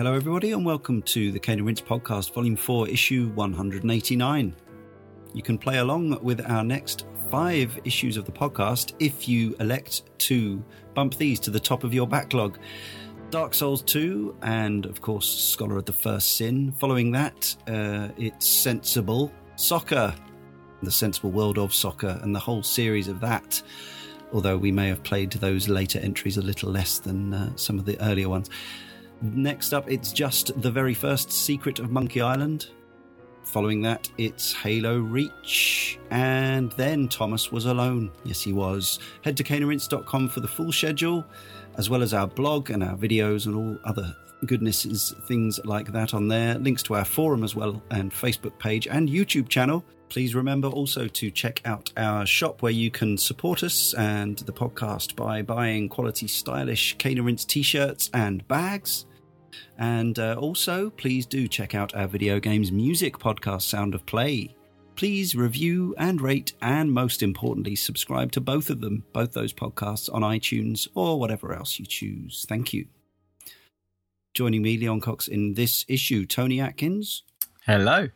Hello, everybody, and welcome to the Cane and Rinse Podcast, Volume 4, Issue 189. You can play along with our next five issues of the podcast if you elect to bump these to the top of your backlog. Dark Souls 2, and of course, Scholar of the First Sin. Following that, uh, it's Sensible Soccer, The Sensible World of Soccer, and the whole series of that. Although we may have played those later entries a little less than uh, some of the earlier ones. Next up, it's just the very first Secret of Monkey Island. Following that, it's Halo Reach. And then Thomas was alone. Yes, he was. Head to caneandrinse.com for the full schedule, as well as our blog and our videos and all other goodnesses, things like that on there. Links to our forum as well, and Facebook page and YouTube channel. Please remember also to check out our shop where you can support us and the podcast by buying quality, stylish Rinse t shirts and bags. And uh, also, please do check out our video games music podcast, Sound of Play. Please review and rate, and most importantly, subscribe to both of them, both those podcasts on iTunes or whatever else you choose. Thank you. Joining me, Leon Cox, in this issue, Tony Atkins, Hello.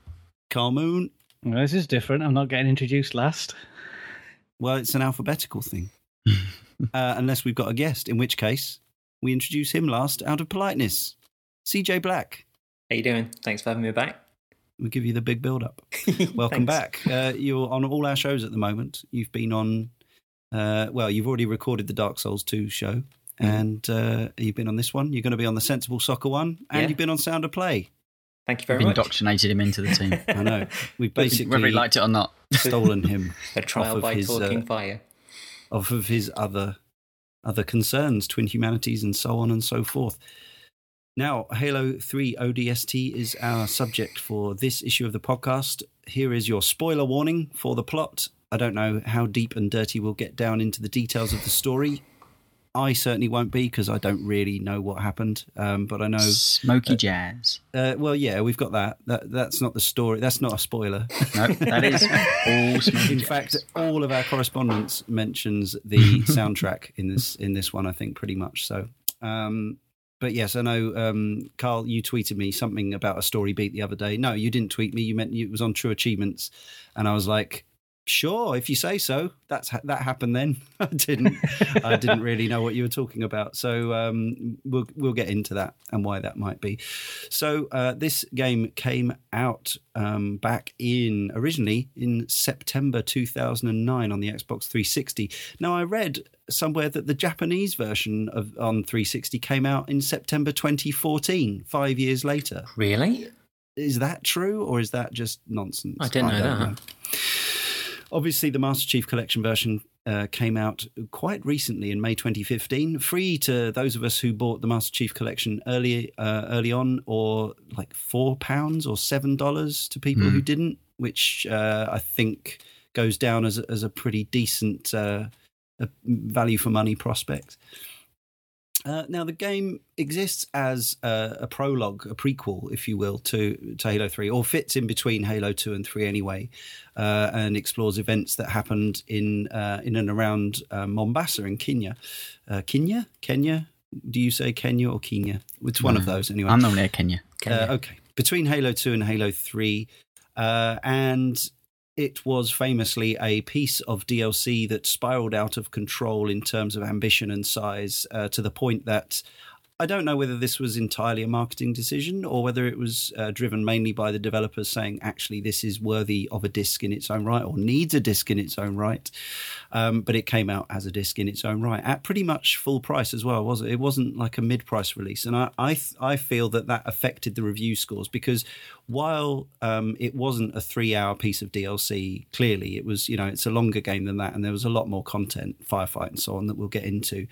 Karl Moon. Well, this is different. I'm not getting introduced last. Well, it's an alphabetical thing, uh, unless we've got a guest, in which case we introduce him last out of politeness. CJ Black. How you doing? Thanks for having me back. We'll give you the big build up. Welcome back. Uh, you're on all our shows at the moment. You've been on, uh, well, you've already recorded the Dark Souls 2 show, Mm-hmm. and uh, you've been on this one. You're going to be on the Sensible Soccer one, and Yeah. you've been on Sound of Play. Thank you We've very much. indoctrinated him into the team. I know. We've whether basically he liked it or not. stolen him A trial off of by his, talking uh, fire. off of his other other concerns, twin humanities, and so on and so forth. Now, Halo 3 ODST is our subject for this issue of the podcast. Here is your spoiler warning for the plot. I don't know how deep and dirty we'll get down into the details of the story. I certainly won't be because I don't really know what happened. Um, but I know, Smoky jazz. uh, well, yeah, we've got that. that. That's not the story. That's not a spoiler. No, that is all smoky in jazz. fact, all of our correspondence mentions the soundtrack in this in this one. I think pretty much so. Um, but yes, I know, um, Karl. You tweeted me something about a story beat the other day. No, you didn't tweet me. You meant it was on True Achievements, and I was like, "Sure, if you say so." That's ha- that happened then. I didn't. I didn't really know what you were talking about. So um, we'll we'll get into that and why that might be. So uh, this game came out um, back in originally in September 2009 on the Xbox 360. Now I read somewhere that the Japanese version of on 360 came out in September 2014, five years later. Really? Is that true or is that just nonsense? I didn't know that. Obviously, the Master Chief Collection version uh, came out quite recently in May 2015, free to those of us who bought the Master Chief Collection early uh, early on, or like four pounds or seven dollars to people who didn't, which uh, I think goes down as a, as a pretty decent uh, value for money prospect. Uh, now, the game exists as a, a prologue, a prequel, if you will, to, to Halo 3, or fits in between Halo 2 and 3 anyway, uh, and explores events that happened in uh, in and around uh, Mombasa in Kenya. Uh, Kenya? Kenya? Do you say Kenya or Kenya? It's one of those anyway. I'm normally a Kenya. Uh, okay. Between Halo 2 and Halo 3. Uh, and it was famously a piece of DLC that spiraled out of control in terms of ambition and size uh, to the point that I don't know whether this was entirely a marketing decision or whether it was uh, driven mainly by the developers saying, actually, this is worthy of a disc in its own right or needs a disc in its own right. Um, but it came out as a disc in its own right at pretty much full price as well, was it? It wasn't like a mid price release. And I, I, th- I feel that that affected the review scores because while um, it wasn't a three hour piece of DLC, clearly it was, you know, it's a longer game than that. And there was a lot more content, firefight and so on, that we'll get into.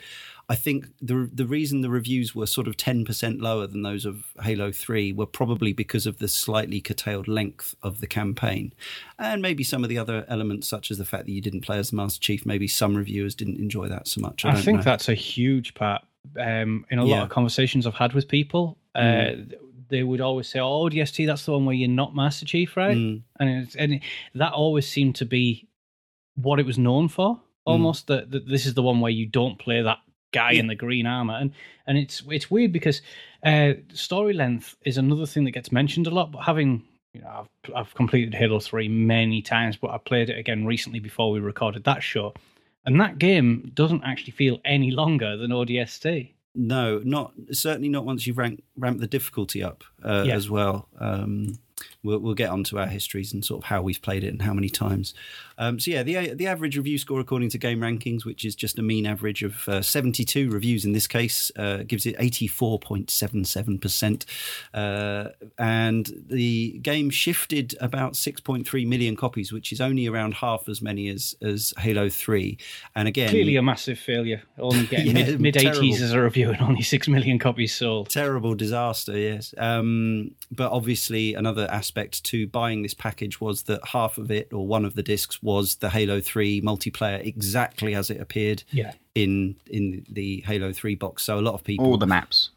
I think the the reason the reviews were sort of ten percent lower than those of Halo Three were probably because of the slightly curtailed length of the campaign, and maybe some of the other elements, such as the fact that you didn't play as the Master Chief. Maybe some reviewers didn't enjoy that so much. I, I, think know. that's a huge part. Um, in a Yeah. lot of conversations I've had with people, Mm. uh, they would always say, "Oh, DST, that's the one where you're not Master Chief, right?" Mm. And it's, and that always seemed to be what it was known for. Mm. Almost that that this is the one where you don't play that guy in the green armor, and and it's it's weird because uh, story length is another thing that gets mentioned a lot. But having you know, I've I've completed Halo Three many times, but I played it again recently before we recorded that show, and that game doesn't actually feel any longer than ODST. No, not certainly not once you've rank, ramped the difficulty up uh, Yeah. as well. Um, we'll, we'll get onto our histories and sort of how we've played it and how many times. Um, so yeah, the the average review score according to Game Rankings, which is just a mean average of uh, 72 reviews in this case, uh, gives it 84.77 percent, uh, and the game shifted about 6.3 million copies, which is only around half as many as as Halo 3. And again, Clearly a massive failure. Only getting Yeah, mid 80s as a review and only six million copies sold. terrible disaster yes um, but obviously another aspect to buying this package was that half of it or one of the discs was the halo 3 multiplayer exactly as it appeared Yeah. in in the halo 3 box so a lot of people All the maps.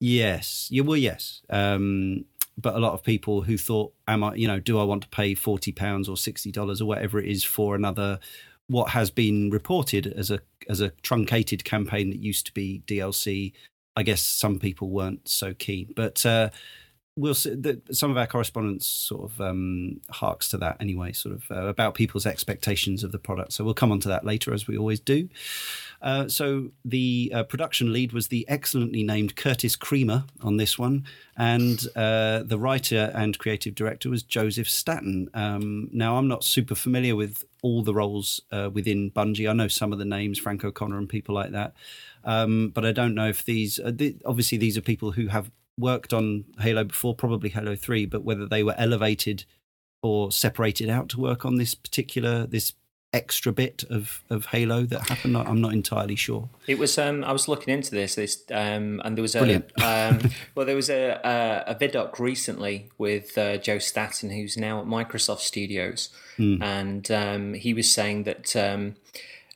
Yes. Yeah, well, yes. Um, but a lot of people who thought, am I, you know, do I want to pay £40 or $60 or whatever it is for another, what has been reported as a, as a truncated campaign that used to be DLC. I guess some people weren't so keen, but, uh, we'll see that some of our correspondence sort of um, harks to that anyway, sort of uh, about people's expectations of the product. So we'll come on to that later, as we always do. Uh, so the uh, production lead was the excellently named Curtis Creamer on this one, and uh, the writer and creative director was Joseph Staten. Um, now I'm not super familiar with all the roles uh, within Bungie. I know some of the names, Frank O'Connor and people like that, um, but I don't know if these. Uh, th- obviously, these are people who have worked on Halo before, probably Halo Three, but whether they were elevated or separated out to work on this particular this extra bit of of Halo that happened, I'm not entirely sure. It was. Um, I was looking into this. This um, and there was a. Um, well, there was a a, a vidoc recently with uh, Joe Staten, who's now at Microsoft Studios, Hmm. and um, he was saying that um,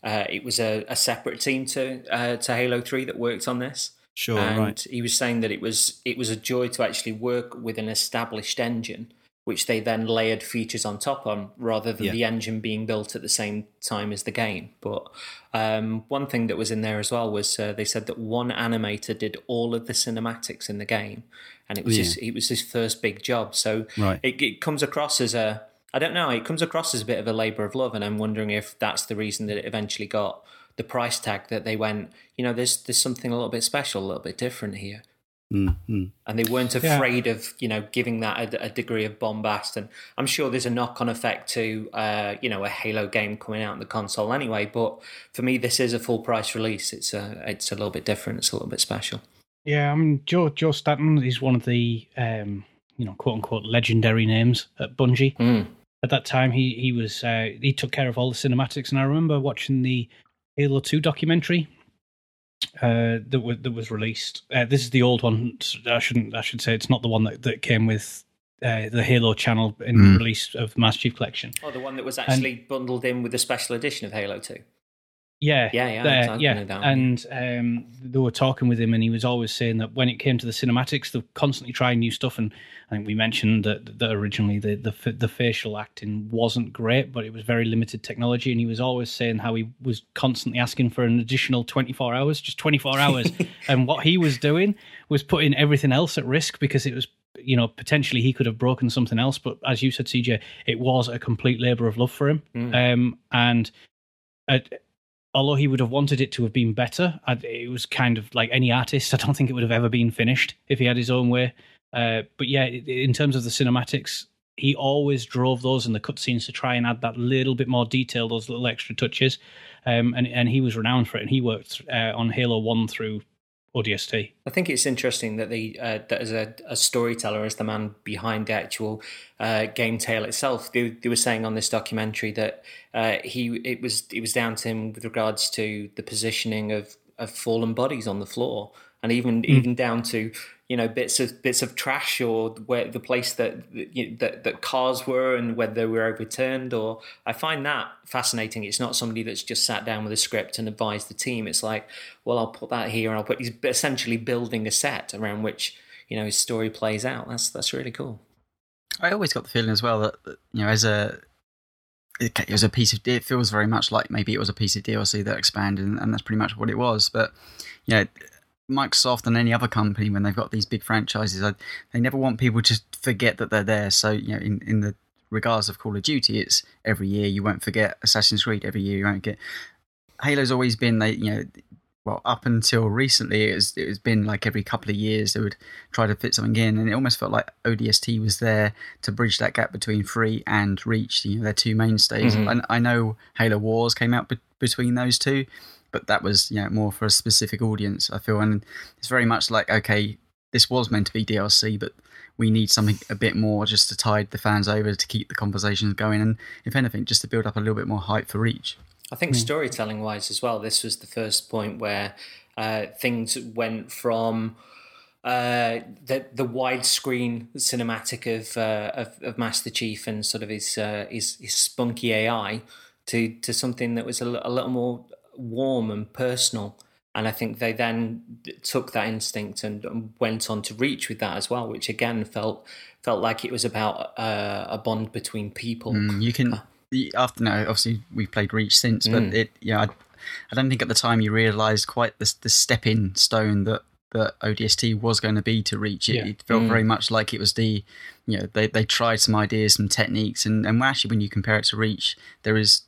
uh, it was a, a separate team to uh, to Halo Three that worked on this. Sure, and right. he was saying that it was it was a joy to actually work with an established engine which they then layered features on top on rather than Yeah. the engine being built at the same time as the game but um, one thing that was in there as well was uh, they said that one animator did all of the cinematics in the game and it was Yeah. his, it was his first big job so Right. it, it comes across as a I don't know. It comes across as a bit of a labour of love, and I'm wondering if that's the reason that it eventually got the price tag that they went. You know, there's there's something a little bit special, a little bit different here, Mm, mm. and they weren't Yeah. afraid of you know giving that a, a degree of bombast. And I'm sure there's a knock-on effect to uh, you know a Halo game coming out on the console anyway. But for me, this is a full price release. It's a it's a little bit different. It's a little bit special. Yeah, I mean Joe Joe Staten is one of the um, you know quote unquote legendary names at Bungie. Mm. At that time, he he was uh, he took care of all the cinematics, and I remember watching the Halo Two documentary uh, that was that was released. Uh, this is the old one. I shouldn't I should say it's not the one that, that came with uh, the Halo channel in Mm. release of the Master Chief Collection. Oh, the one that was actually bundled in with the special edition of Halo Two. Yeah, Yeah, yeah, uh, yeah. down. And um, they were talking with him, and he was always saying that when it came to the cinematics, they're constantly trying new stuff. And I think we mentioned that, that originally the, the the facial acting wasn't great, but it was very limited technology. And he was always saying how he was constantly asking for an additional twenty four hours, just twenty four hours. and what he was doing was putting everything else at risk because it was. You know, potentially he could have broken something else, but as you said, CJ, it was a complete labor of love for him. Mm. Um, and uh, although he would have wanted it to have been better, it was kind of like any artist. I don't think it would have ever been finished if he had his own way. Uh, but yeah, in terms of the cinematics, he always drove those in the cutscenes to try and add that little bit more detail, those little extra touches. Um, and and he was renowned for it. And he worked uh, on Halo One through ODST. I think it's interesting that the uh, that as a, a storyteller, as the man behind the actual uh, game tale itself, they, they were saying on this documentary that uh, he it was it was down to him with regards to the positioning of, of fallen bodies on the floor, and even hmm. even down to you know bits of bits of trash or where the place that that, that that cars were and whether they were overturned. Or I find that fascinating. It's not somebody that's just sat down with a script and advised the team. It's like, well, I'll put that here and I'll put. He's essentially building a set around which you know his story plays out. That's that's really cool. I always got the feeling as well that you know, as a it, was a piece of it feels very much like maybe it was a piece of DLC that expanded, and, and that's pretty much what it was. But yeah, Microsoft and any other company when they've got these big franchises, I, they never want people to forget that they're there. So you know, in in the regards of Call of Duty, it's every year you won't forget Assassin's Creed. Every year you won't get Halo's always been they you know well up until recently it was it's been like every couple of years they would try to fit something in and it almost felt like ODST was there to bridge that gap between free and reach you know their two mainstays Mhm. and I know Halo Wars came out be- between those two but that was you know more for a specific audience I feel. And it's very much like okay this was meant to be DLC but we need something a bit more just to tide the fans over to keep the conversations going and if anything just to build up a little bit more hype for reach I think storytelling wise as well, this was the first point where uh, things went from uh, the the widescreen cinematic of, uh, of of Master Chief and sort of his uh, his, his spunky AI to to something that was a, a little more warm and personal. And I think they then took that instinct and, went on to reach with that as well, which again felt felt like it was about uh, a bond between people. Mm, you can after no, obviously we've played Reach since, but Mm. it yeah, I, I don't think at the time you realised quite the the stepping stone that that ODST was going to be to Reach. It, Yeah. it felt Mm. very much like it was the you know they they tried some ideas, some techniques, and and actually when you compare it to Reach, there is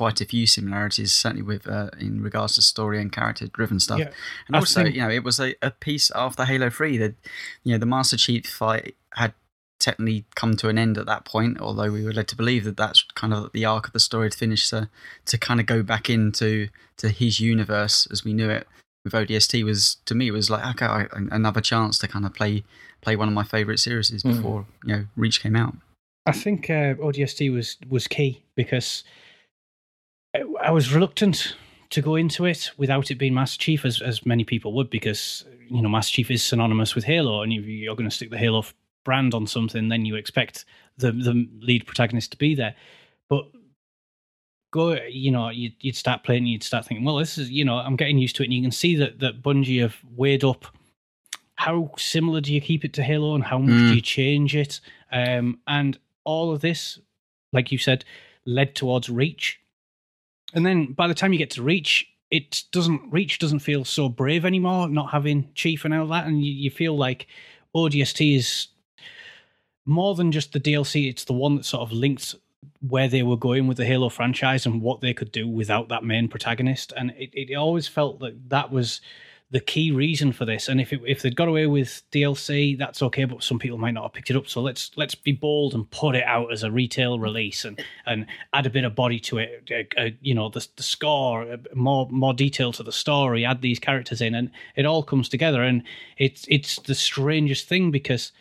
quite a few similarities, certainly with uh, in regards to story and character driven stuff. Yeah. And I also, think- you know, it was a, a piece after Halo Three that you know the Master Chief fight had technically come to an end at that point, although we were led to believe that that's kind of the arc of the story to finish to to kind of go back into to his universe as we knew it with ODST was to me was like okay I, another chance to kind of play play one of my favorite series Mm. before you know Reach came out. I think uh, ODST was was key because I, I was reluctant to go into it without it being Master Chief, as as many people would, because you know Master Chief is synonymous with Halo, and if you're going to stick the Halo brand on something, then you expect the the lead protagonist to be there. But go, you know, you'd, you'd start playing, you'd start thinking, well, this is, you know, I'm getting used to it, and you can see that that Bungie have weighed up. How similar do you keep it to Halo, and how much Mm. do you change it? Um, and all of this, like you said, led towards Reach. And then by the time you get to Reach, it doesn't Reach doesn't feel so brave anymore, not having Chief and all that, and you, you feel like ODST is more than just the DLC. It's the one that sort of links where they were going with the Halo franchise and what they could do without that main protagonist. And it, it always felt that that was the key reason for this. And if it, if they'd got away with DLC, that's okay. But some people might not have picked it up. So let's let's be bold and put it out as a retail release and and add a bit of body to it. Uh, uh, you know, the the score, uh, more more detail to the story. Add these characters in, and it all comes together. And it's it's the strangest thing because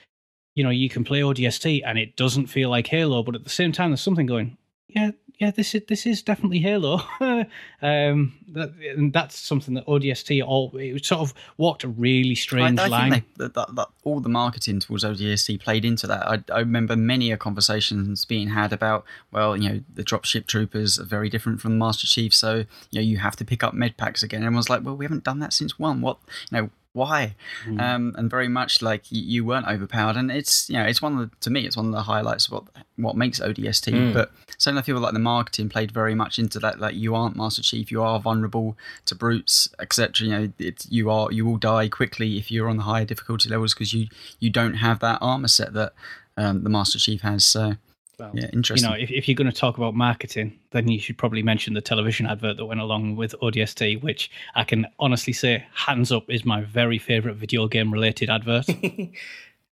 you know you can play ODST and it doesn't feel like Halo, but at the same time, there's something going. Yeah, yeah, this is this is definitely Halo. um, that, and that's something that ODST all it sort of walked a really strange I, I line. think they, that, that, all the marketing towards ODST played into that. I, I remember many a conversations being had about, well, you know, the dropship troopers are very different from the Master Chief, so you know you have to pick up med packs again. And everyone's like, well, we haven't done that since one. What, you know, why? Hmm. Um, and very much like you, you weren't overpowered, and it's you know it's one of the, to me it's one of the highlights of what what makes ODST. Mm. But certainly I feel like the marketing played very much into that. Like you aren't Master Chief, you are vulnerable to brutes, etc. You know, it, you are you will die quickly if you're on the higher difficulty levels because you you don't have that armor set that um, the Master Chief has. So Well, yeah, interesting. you know, if, if you're going to talk about marketing, then you should probably mention the television advert that went along with ODST, which I can honestly say, hands up, is my very favorite video game related advert.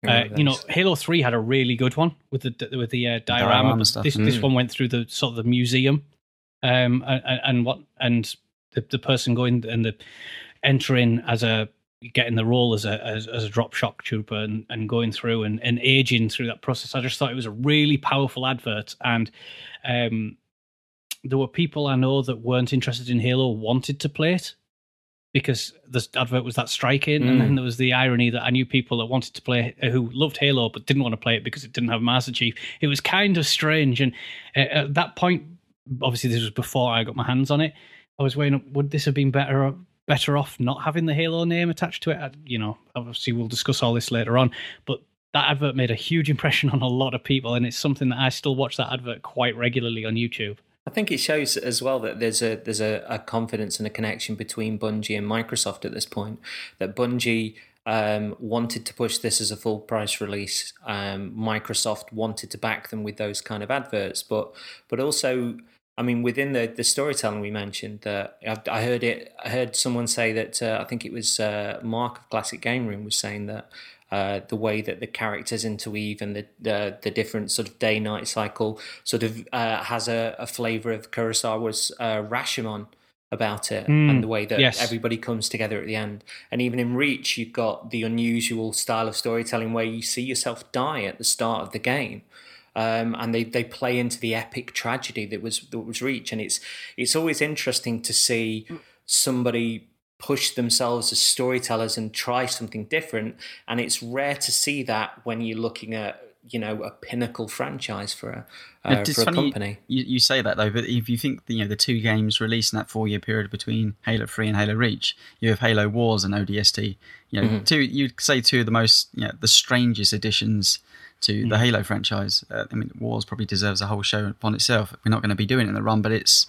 Uh, you know, Halo Three had a really good one with the with the uh, diorama. diorama stuff. This this Mm. one went through the sort of the museum, um, and, and- and what and the the person going and the entering as a getting the role as a as, as a drop shock trooper and, and going through and, and aging through that process. I just thought it was a really powerful advert, and um, there were people I know that weren't interested in Halo wanted to play it because the advert was that striking, and Mm. then there was the irony that I knew people that wanted to play who loved Halo but didn't want to play it because it didn't have Master Chief. It was kind of strange, and uh, at that point, obviously this was before I got my hands on it. I was weighing up: would this have been better better off not having the Halo name attached to it? I, you know, obviously we'll discuss all this later on, but that advert made a huge impression on a lot of people, and it's something that I still watch that advert quite regularly on YouTube. I think it shows as well that there's a there's a, a confidence and a connection between Bungie and Microsoft at this point. That Bungie um, wanted to push this as a full price release. Um, Microsoft wanted to back them with those kind of adverts, but but also, I mean, within the, the storytelling we mentioned, that uh, I, heard it. I heard someone say that uh, I think it was uh, Mark of Classic Game Room was saying that uh, the way that the characters interweave and the the, the different sort of day night cycle sort of uh, has a, a flavor of Kurosawa's uh, Rashomon about it Mm, and the way that yes. everybody comes together at the end. And even in Reach, you've got the unusual style of storytelling where you see yourself die at the start of the game. Um, and they, they play into the epic tragedy that was that was Reach, and it's it's always interesting to see somebody push themselves as storytellers and try something different. And it's rare to see that when you're looking at you know a pinnacle franchise for a uh, for a company. You, you say that though, but if you think you know the two games released in that four-year period between Halo Three and Halo Reach, you have Halo Wars and ODST. You know, Mm-hmm. two you'd say two of the most you know the strangest additions to Mm. the Halo franchise. Uh, I mean, Wars probably deserves a whole show upon itself. We're not going to be doing it in the run, but it's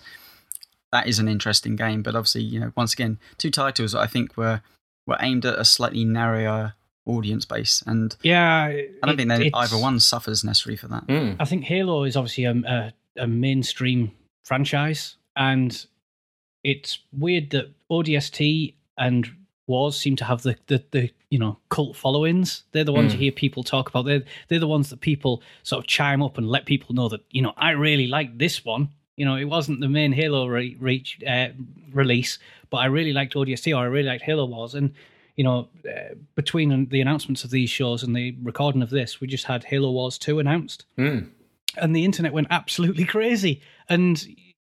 that is an interesting game. But obviously, you know, once again, two titles that I think were were aimed at a slightly narrower audience base, and Yeah, I don't it- think that either one suffers necessarily for that. Mm. I think Halo is obviously a, a, a mainstream franchise, and it's weird that ODST and Wars seem to have the, the, the you know cult followings. They're the ones Mm. you hear people talk about. They're they're the ones that people sort of chime up and let people know that you know I really like this one. You know, it wasn't the main Halo re- reach uh, release, but I really liked ODST or I really liked Halo Wars. And you know, uh, between the announcements of these shows and the recording of this, we just had Halo Wars two announced Mm. and the internet went absolutely crazy. And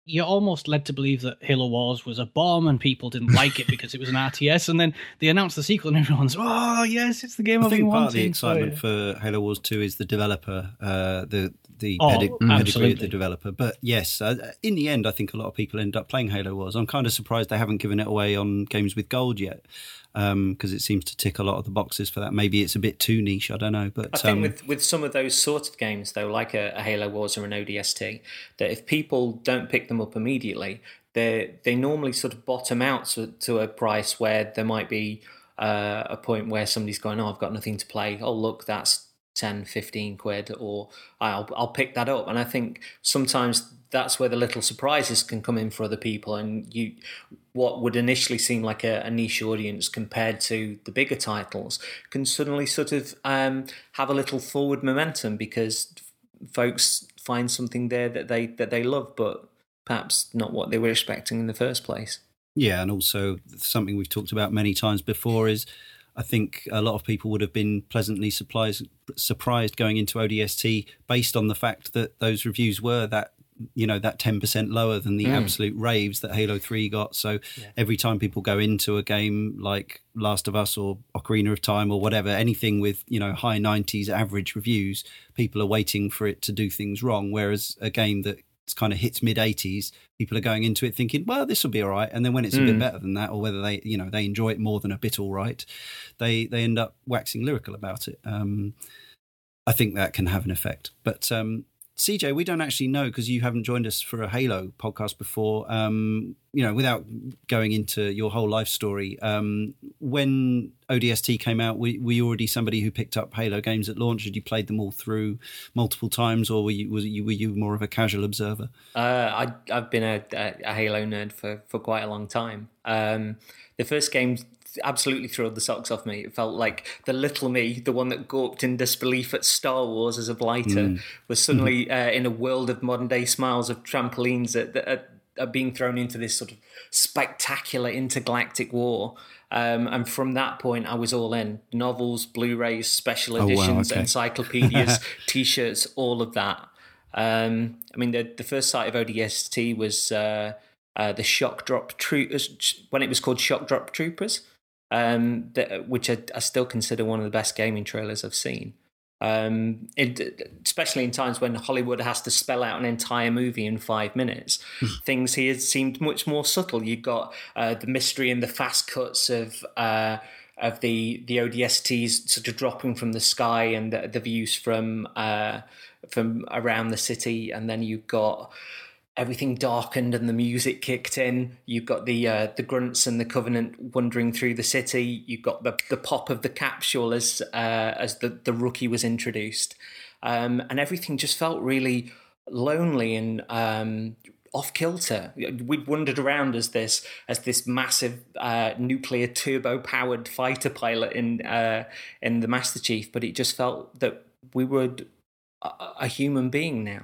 you're almost led to believe that Halo Wars was a bomb and people didn't like it because it was an RTS. And then they announced the sequel and everyone's, oh, yes, it's the game I I've been think part of the excitement So, for Halo Wars 2 is the developer, uh, the the Oh, pedig- pedigree of the developer. But yes, uh, in the end, I think a lot of people end up playing Halo Wars. I'm kind of surprised they haven't given it away on Games with Gold yet, because it seems to tick a lot of the boxes for that. Maybe it's a bit too niche. I don't know, but I think um, with, with some of those sort of games, though, like a, a Halo Wars or an ODST, that if people don't pick them up immediately, they they normally sort of bottom out to, to a price where there might be uh, a point where somebody's going, "Oh, I've got nothing to play. Oh, look, that's 10, 15 quid," or "I'll I'll pick that up." And I think sometimes that's where the little surprises can come in for other people, and you what would initially seem like a, a niche audience compared to the bigger titles can suddenly sort of um, have a little forward momentum because folks find something there that they that they love, but perhaps not what they were expecting in the first place. Yeah, and also something we've talked about many times before is I think a lot of people would have been pleasantly surprised surprised going into ODST based on the fact that those reviews were that you know that 10% lower than the Mm. absolute raves that Halo 3 got. So every time people go into a game like Last of Us or Ocarina of Time or whatever anything with you know high 90s average reviews people are waiting for it to do things wrong. Whereas a game that kind of hits mid 80s people are going into it thinking well this will be all right and then when it's a bit Mm. better than that or whether they you know they enjoy it more than a bit all right they they end up waxing lyrical about it um i think that can have an effect but um CJ, we don't actually know because you haven't joined us for a Halo podcast before. Um, you know, without going into your whole life story, um, when ODST came out, were, were you already somebody who picked up Halo games at launch? Had you played them all through multiple times, or were you was you were you more of a casual observer? Uh, I, I've been a, a, Halo nerd for, for quite a long time. Um, the first game absolutely thrilled the socks off me. It felt like the little me, the one that gawped in disbelief at Star Wars as a blighter, was suddenly uh, in a world of modern day smiles of trampolines that, that are, are being thrown into this sort of spectacular intergalactic war. Um, and from that point, I was all in novels, Blu rays, special wow, editions, okay. encyclopedias, t shirts, all of that. Um, I mean, the, the first site of ODST was uh, uh, the Shock Drop Troopers, when it was called Shock Drop Troopers, um, that, which I, I still consider one of the best gaming trailers I've seen. Um, it, especially in times when Hollywood has to spell out an entire movie in five minutes, things here seemed much more subtle. You got uh, the mystery and the fast cuts of uh, of the the ODSTs sort of dropping from the sky and the, the views from uh, from around the city, and then you've got everything darkened and the music kicked in. You've got the uh, the grunts and the covenant wandering through the city. You've got the the pop of the capsule as uh, as the the rookie was introduced, um, and everything just felt really lonely and um, off kilter. We'd wandered around as this as this massive uh, nuclear turbo powered fighter pilot in uh, in the Master Chief, but it just felt that we were a, a human being now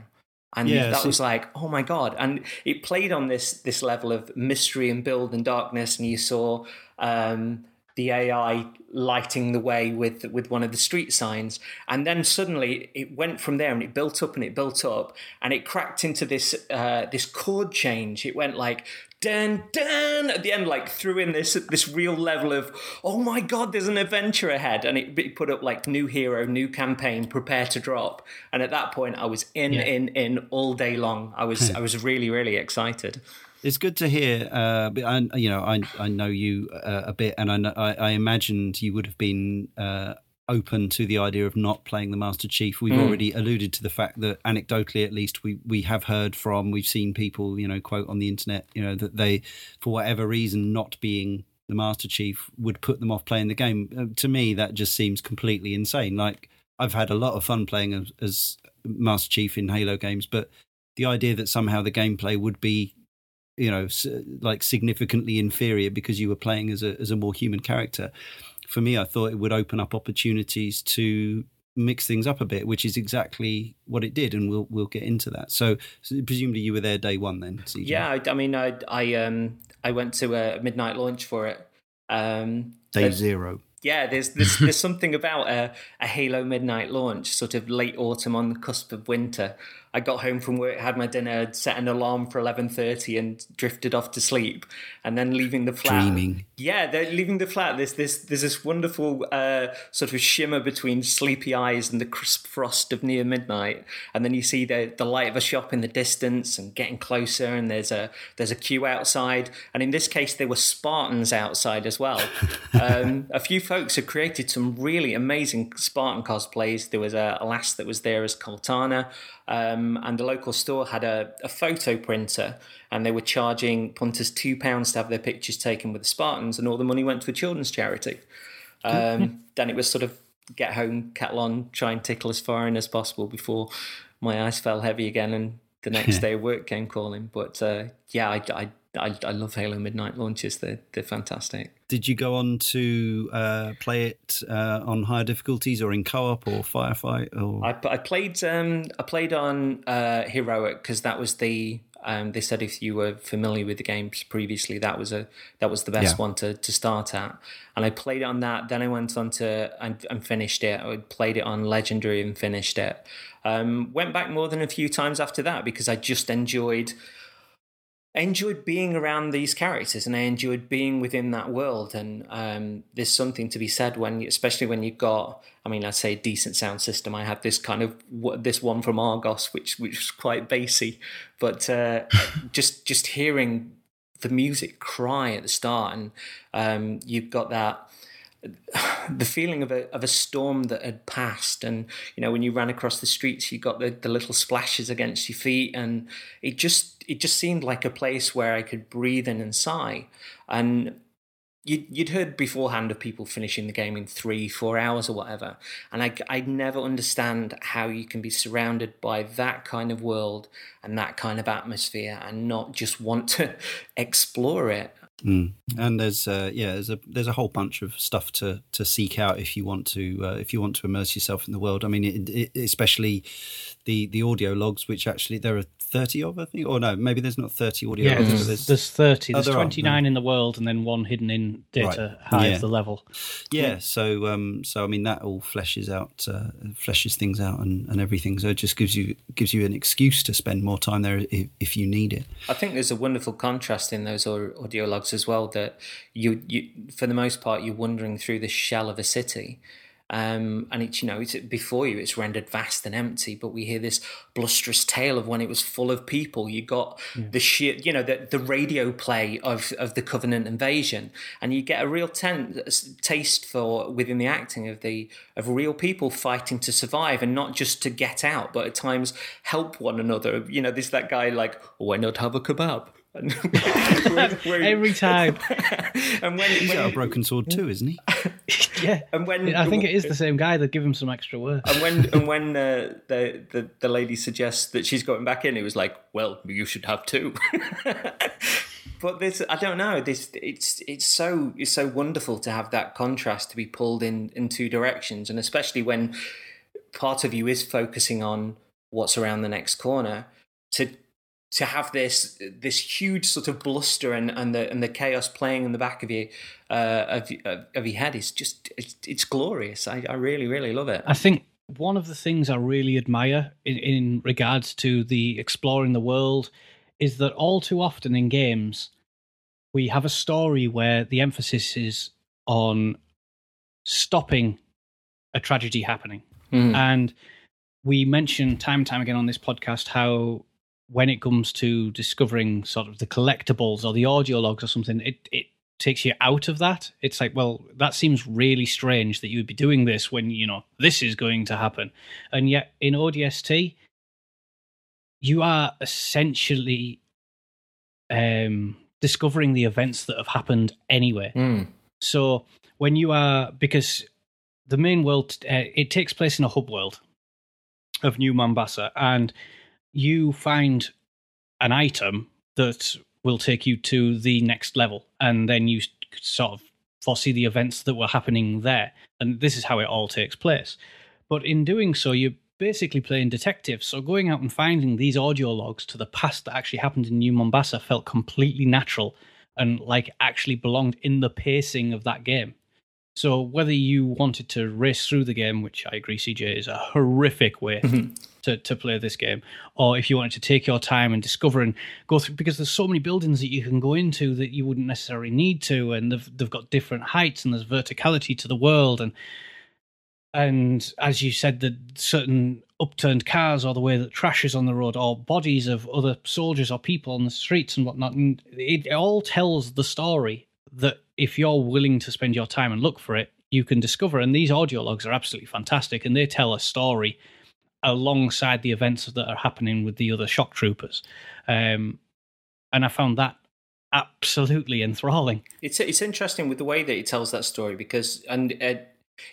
and yeah, that so was like oh my god. And it played on this this level of mystery and build and darkness. And you saw um, the AI lighting the way with with one of the street signs, and then suddenly it went from there and it built up and it built up and it cracked into this uh, this chord change. It went like dan dan at the end, like threw in this this real level of oh my god, there's an adventure ahead, and it, it put up like new hero, new campaign, prepare to drop. And at that point, I was in yeah. in in all day long. I was I was really really excited it's good to hear. Uh, I, you know, I I know you uh, a bit, and I, I, I imagined you would have been uh, open to the idea of not playing the Master Chief. We've mm. already alluded to the fact that, anecdotally, at least, we we have heard from, we've seen people, you know, quote on the internet, you know, that they, for whatever reason, not being the Master Chief would put them off playing the game. Uh, to me, that just seems completely insane. Like I've had a lot of fun playing as, as Master Chief in Halo games, but the idea that somehow the gameplay would be you know like significantly inferior because you were playing as a as a more human character. For me i thought it would open up opportunities to mix things up a bit which is exactly what it did and we'll we'll get into that. So, so presumably you were there day 1 then CJ. yeah I, I, mean i i um i went to a midnight launch for it. Um day 0 yeah, there's there's, there's something about a, a Halo midnight launch, sort of late autumn on the cusp of winter, I got home from work, had my dinner, set an alarm for eleven thirty, and drifted off to sleep. And then leaving the flat, dreaming. Yeah, leaving the flat. There's this there's this wonderful uh, sort of shimmer between sleepy eyes and the crisp frost of near midnight. And then you see the the light of a shop in the distance and getting closer. And there's a there's a queue outside. And in this case, there were Spartans outside as well. um, a few folks have created some really amazing Spartan cosplays. There was a, a lass that was there as Cortana. Um, and the local store had a, a, photo printer, and they were charging punters two pounds to have their pictures taken with the Spartans, and all the money went to a children's charity. Um, then it was sort of get home, kettle on, try and tickle as far in as possible before my eyes fell heavy again, and the next day work came calling. But uh, yeah, I, I I, I love Halo Midnight launches. They're they're fantastic. Did you go on to uh, play it uh, on higher difficulties or in co-op or firefight? Or I, I played um, I played on uh, heroic because that was the um, they said if you were familiar with the games previously, that was a that was the best yeah. one to, to start at. And I played on that. Then I went on to and, and finished it. I played it on legendary and finished it. Um, went back more than a few times after that because I just enjoyed Enjoyed being around these characters and I enjoyed being within that world. And um, there's something to be said when, you, especially when you've got, I mean, I'd say a decent sound system. I had this kind of this one from Argos, which which was quite bassy, but uh, just just hearing the music cry at the start, and um, you've got that the feeling of a of a storm that had passed. And you know when you ran across the streets you got the, the little splashes against your feet. And it just it just seemed like a place where I could breathe in and sigh. And you'd, you'd heard beforehand of people finishing the game in three four hours or whatever. And I, I never understand how you can be surrounded by that kind of world and that kind of atmosphere and not just want to explore it Mm. And there's uh, yeah, there's a there's a whole bunch of stuff to to seek out if you want to uh, if you want to immerse yourself in the world. I mean, it, it, especially the the audio logs, which actually there are 30 of, I think. Or no, maybe there's not 30 audio. Yeah, there's, there's, there's, 30. There's 29 in the world and then one hidden in data right. high yeah. the level. Yeah, yeah, so um, so I mean that all fleshes out uh, fleshes things out and, and everything. So it just gives you gives you an excuse to spend more time there if, if you need it. I think there's a wonderful contrast in those audio logs as well that you you for the most part you're wandering through the shell of a city Um, and it's you know it's before you it's rendered vast and empty but we hear this blusterous tale of when it was full of people. You got yeah. the sheer you know the, the radio play of, of the covenant invasion and you get a real ten, taste for within the acting of the of real people fighting to survive and not just to get out but at times help one another. You know there's that guy like why not have a kebab Every time. and when he's when, got a broken sword too, isn't he? yeah. And when I think it is the same guy that give him some extra work. And when and when uh, the, the the lady suggests that she's going back in, it was like, well, you should have two. but this, I don't know. This it's it's so it's so wonderful to have that contrast to be pulled in in two directions, and especially when part of you is focusing on what's around the next corner to to have this this huge sort of bluster and, and the and the chaos playing in the back of you uh, of, of your head is just it's, it's glorious. I, I really really love it. I think one of the things I really admire in, in regards to the exploring the world is that all too often in games we have a story where the emphasis is on stopping a tragedy happening. Mm. And we mention time and time again on this podcast how when it comes to discovering sort of the collectibles or the audio logs or something, it, it takes you out of that. It's like, well, that seems really strange that you would be doing this when, you know, this is going to happen. And yet in ODST, you are essentially um, discovering the events that have happened anyway. Mm. So when you are, because the main world, uh, it takes place in a hub world of New Mombasa. And you find an item that will take you to the next level, and then you sort of foresee the events that were happening there. And this is how it all takes place. But in doing so, you're basically playing detective. So going out and finding these audio logs to the past that actually happened in New Mombasa felt completely natural and like actually belonged in the pacing of that game. So whether you wanted to race through the game, which I agree, CJ is a horrific way mm-hmm. To, to play this game, or if you wanted to take your time and discover and go through, because there's so many buildings that you can go into that you wouldn't necessarily need to, and they've they've got different heights and there's verticality to the world, and and as you said, the certain upturned cars or the way that trash is on the road or bodies of other soldiers or people on the streets and whatnot, and it, it all tells the story that if you're willing to spend your time and look for it, you can discover. And these audio logs are absolutely fantastic, and they tell a story alongside the events that are happening with the other shock troopers. Um, and I found that absolutely enthralling. It's it's interesting with the way that it tells that story because and. Uh,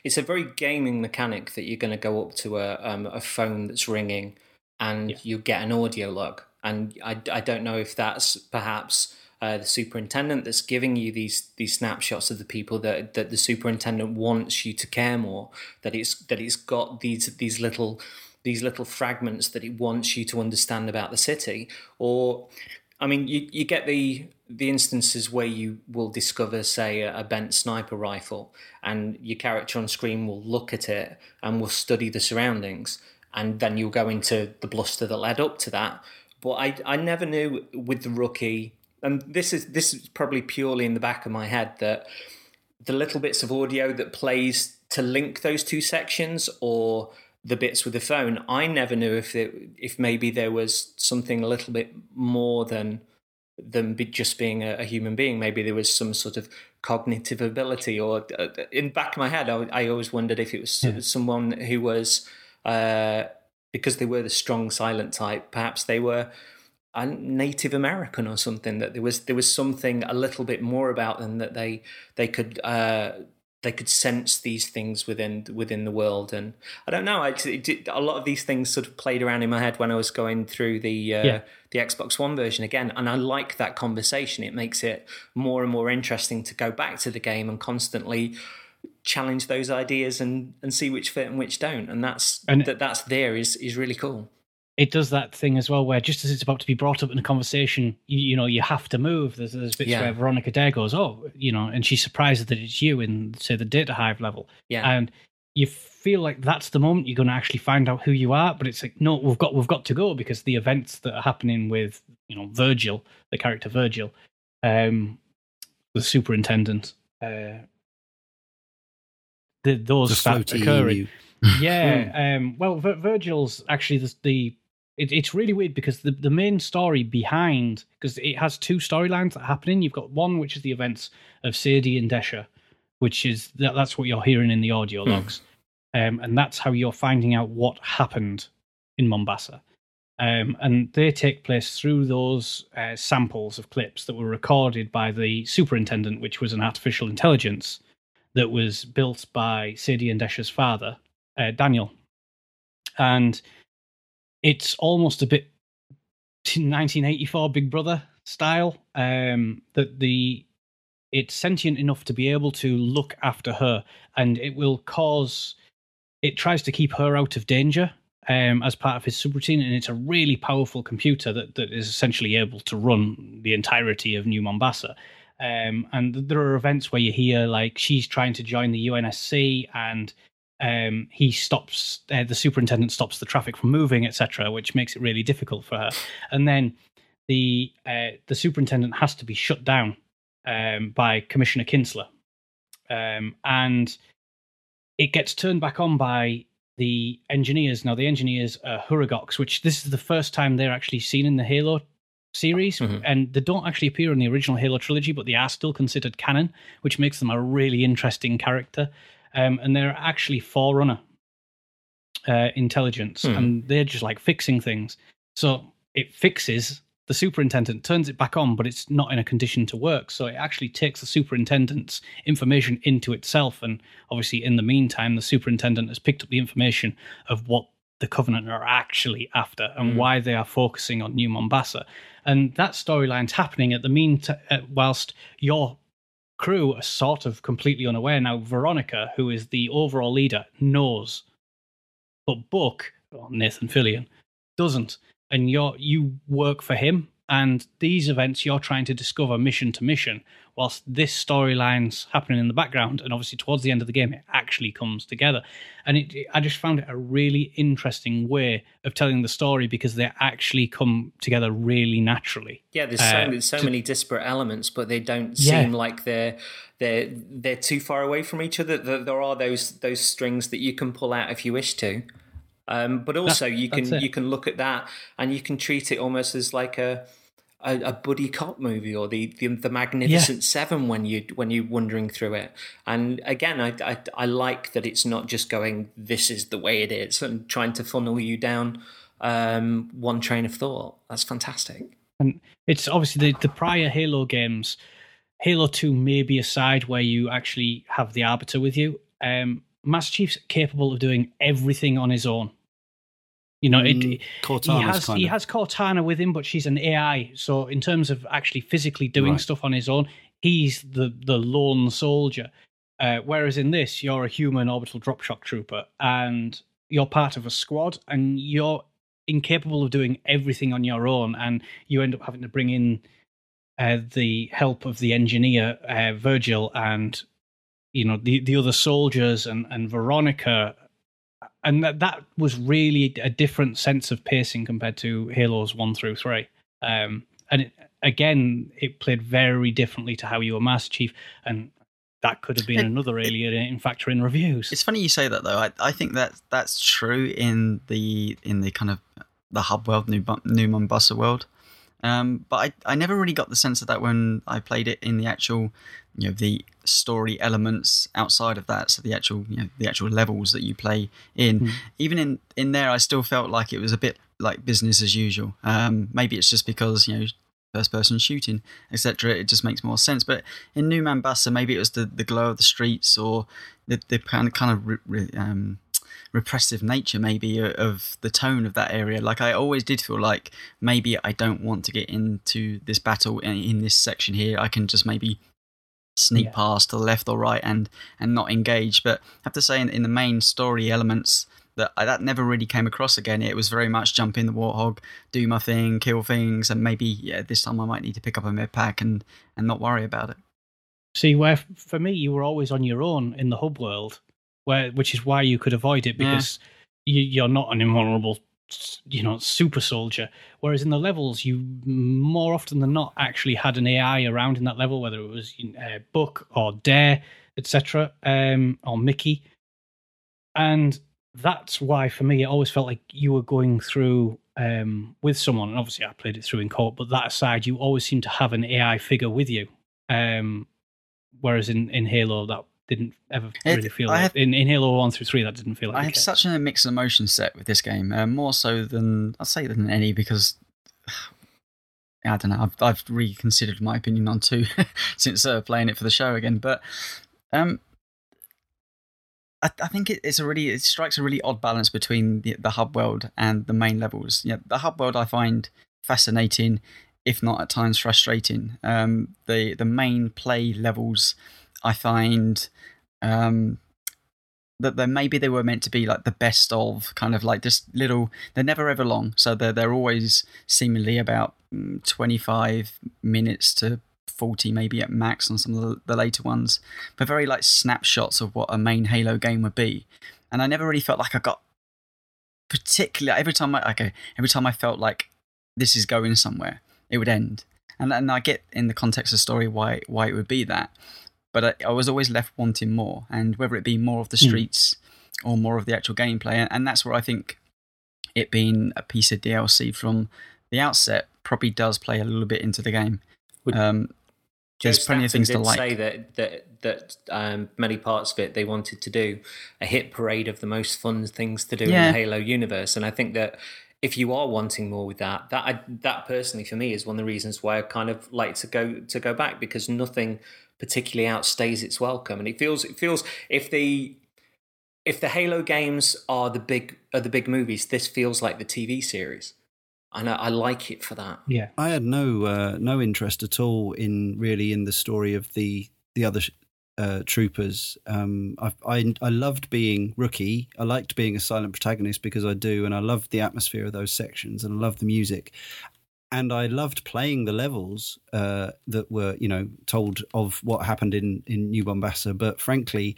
it's a very gaming mechanic that you're going to go up to a um, a phone that's ringing, and yeah. you get an audio log. And I, I don't know if that's perhaps uh, the superintendent that's giving you these these snapshots of the people that that the superintendent wants you to care more that it's that it's got these these little these little fragments that it wants you to understand about the city. Or I mean you you get the the instances where you will discover say a, a bent sniper rifle and your character on screen will look at it and will study the surroundings. And then you'll go into the bluster that led up to that. But I I never knew with the rookie and this is this is probably purely in the back of my head that the little bits of audio that plays to link those two sections or the bits with the phone i never knew if it, if maybe there was something a little bit more than than be just being a, a, human being maybe there was some sort of cognitive ability or uh, in back of my head I, I always wondered if it was yeah. someone who was uh, because they were the strong silent type perhaps they were a Native American or something. That there was there was something a little bit more about them that they they could uh, they could sense these things within within the world. And I don't know. I, it, a lot of these things sort of played around in my head when I was going through the uh, yeah. the Xbox One version again. And I like that conversation. It makes it more and more interesting to go back to the game and constantly challenge those ideas and and see which fit and which don't. And that's and, that that's there is is really cool it does that thing as well where just as it's about to be brought up in a conversation, you, you know, you have to move. There's, there's bits yeah. where Veronica Dare goes, oh, you know, and she's surprised that it's you in, say, the data hive level. Yeah. And you feel like that's the moment you're going to actually find out who you are, but it's like, no, we've got, we've got to go because the events that are happening with, you know, Virgil, the character Virgil, um, the superintendent, uh, the, those The start occurring. emu. Yeah. um, well, Vir- Virgil's actually the. the it, it's really weird because the, the main story behind because it has two storylines that are happening. You've got one which is the events of Sadie Endesha, which is that, that's what you're hearing in the audio Hmm. logs, um, and that's how you're finding out what happened in Mombasa. Um, and they take place through those uh, samples of clips that were recorded by the superintendent, which was an artificial intelligence that was built by Sadie Endesha's father, uh, Daniel. And it's almost a bit 1984 Big Brother style. Um, that the it's sentient enough to be able to look after her, and it will cause. It tries to keep her out of danger um, as part of his subroutine, and it's a really powerful computer that, that is essentially able to run the entirety of New Mombasa. Um, and there are events where you hear like she's trying to join the UNSC, and um, he stops. Uh, the superintendent stops the traffic from moving, etc., which makes it really difficult for her. And then the uh, the superintendent has to be shut down um, by Commissioner Kinsler, um, and it gets turned back on by the engineers. Now, the engineers are Huragoks, which this is the first time they're actually seen in the Halo series, Mhm. and they don't actually appear in the original Halo trilogy, but they are still considered canon, which makes them a really interesting character. Um, and they're actually Forerunner uh, intelligence, Hmm. and they're just like fixing things. So it fixes the superintendent, turns it back on, but it's not in a condition to work. So it actually takes the superintendent's information into itself. And obviously, in the meantime, the superintendent has picked up the information of what the Covenant are actually after and Hmm. why they are focusing on New Mombasa. And that storyline's happening at the mean t- uh, whilst your crew are sort of completely unaware. Now, Veronica, who is the overall leader, knows, but or Nathan Fillion, doesn't. And you're, you work for him. And these events, you're trying to discover mission to mission, whilst this storyline's happening in the background. And obviously, towards the end of the game, it actually comes together. And it, it- I just found it a really interesting way of telling the story because they actually come together really naturally. Yeah, there's Uh, so, so to- many disparate elements, but they don't Yeah. seem like they're they're they're too far away from each other. There, there are those those strings that you can pull out if you wish to, um, but also you can you can look at that and you can treat it almost as like a a, a buddy cop movie or the, the the Magnificent Seven when you when you're wandering through it. And again, I, I I like that it's not just going this is the way it is and trying to funnel you down um, one train of thought. That's fantastic. And it's obviously the, the prior Halo games, Halo 2 may be a side where you actually have the Arbiter with you. Um, Master Chief's capable of doing everything on his own. You know, it, Mm, he has kind he has Cortana with him, but she's an AI. So in terms of actually physically doing Right. stuff on his own, he's the the lone soldier. Uh, whereas in this, you're a human orbital drop shock trooper, and you're part of a squad, and you're incapable of doing everything on your own, and you end up having to bring in uh, the help of the engineer uh, Virgil and you know the the other soldiers and and Veronica and that that was really a different sense of pacing compared to Halos one through three. Um, and it, again, it played very differently to how you were Master Chief, and that could have been It- another alienating factor in reviews. It's funny you say that though. I, I think that that's true in the in the kind of the hub world, New New Mombasa world. Um, but I, I never really got the sense of that when I played it in the actual, you know, the story elements outside of that. So the actual, you know, the actual levels that you play in. Mm. Even in in there, I still felt like it was a bit like business as usual. Um, maybe it's just because you know first person shooting, etc. It just makes more sense. But in New Mombasa, maybe it was the, the glow of the streets or the, the kind of kind of um, repressive nature, maybe of the tone of that area. Like I always did feel like maybe I don't want to get into this battle in, in this section here. I can just maybe sneak Yeah. past to the left or right and and not engage. But I have to say, in, in the main story elements. That, I- that never really came across again. It was very much jump in the warthog, do my thing, kill things, and maybe yeah, this time I might need to pick up a med pack and and not worry about it. See, where for me, you were always on your own in the hub world, where which is why you could avoid it Yeah. because you, you're not an invulnerable, you know, super soldier. Whereas in the levels, you more often than not actually had an AI around in that level, whether it was uh, Buck or Dare, etc., um, or Mickey. and that's why for me it always felt like you were going through um, with someone, and obviously I played it through in court. But that aside, you always seem to have an AI figure with you, um, whereas in, in Halo that didn't ever It- really feel I like have- in, in Halo one through three that didn't feel like I have case. such a mixed emotion set with this game, uh, more so than I'd say than any because I don't know. I've I've reconsidered my opinion on two since uh, playing it for the show again, but um, I, I think it, it's a really it strikes a really odd balance between the, the hub world and the main levels. Yeah, the hub world I find fascinating, if not at times frustrating. Um, the the main play levels I find um that they maybe they were meant to be like the best of kind of like just little they're never ever long. So they're they're always seemingly about mm, 25 minutes to 40 maybe at max on some of the, the later ones but very like snapshots of what a main halo game would be. And i never really felt like i got particularly every time i okay every time i felt like this is going somewhere it would end. And, and i get in the context of story why why it would be that but I, I was always left wanting more, and whether it be more of the Hmm. streets or more of the actual gameplay, and, and that's where I think it being a piece of DLC from the outset probably does play a little bit into the game. Would- Um, Joe there's plenty of things to like. say that that that um, many parts of it they wanted to do a hit parade of the most fun things to do in the Halo universe, and I think that if you are wanting more with that, that I, that personally for me is one of the reasons why I kind of like to go to go back because nothing particularly outstays its welcome, and it feels it feels if the if the Halo games are the big are the big movies, this feels like the TV series, and I, I like it for that. yeah, I had no uh, no interest at all in really in the story of the the other uh, troopers. Um, I, I I loved being rookie. I liked being a silent protagonist because I do, and I loved the atmosphere of those sections, and I loved the music. And I loved playing the levels uh, that were, you know, told of what happened in in New Mombasa. But frankly,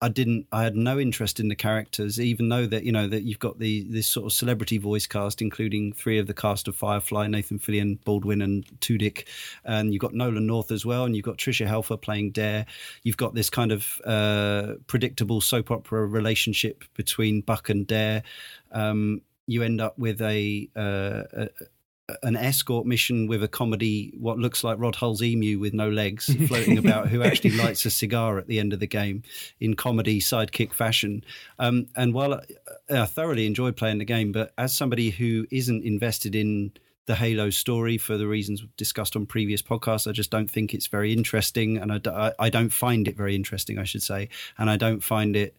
I didn't. I had no interest in the characters, even though that you know that you've got the this sort of celebrity voice cast, including three of the cast of Firefly: Nathan Fillion, Baldwin, and Tudyk, and you've got Nolan North as well, and you've got Tricia Helfer playing Dare. You've got this kind of uh, predictable soap opera relationship between Buck and Dare. Um, you end up with a, uh, a an escort mission with a comedy, what looks like Rod Hull's emu with no legs, floating about, who actually lights a cigar at the end of the game in comedy sidekick fashion. Um, and while I, I thoroughly enjoyed playing the game, but as somebody who isn't invested in the Halo story for the reasons discussed on previous podcasts, I just don't think it's very interesting, and I don't find it very interesting, I should say, and I don't find it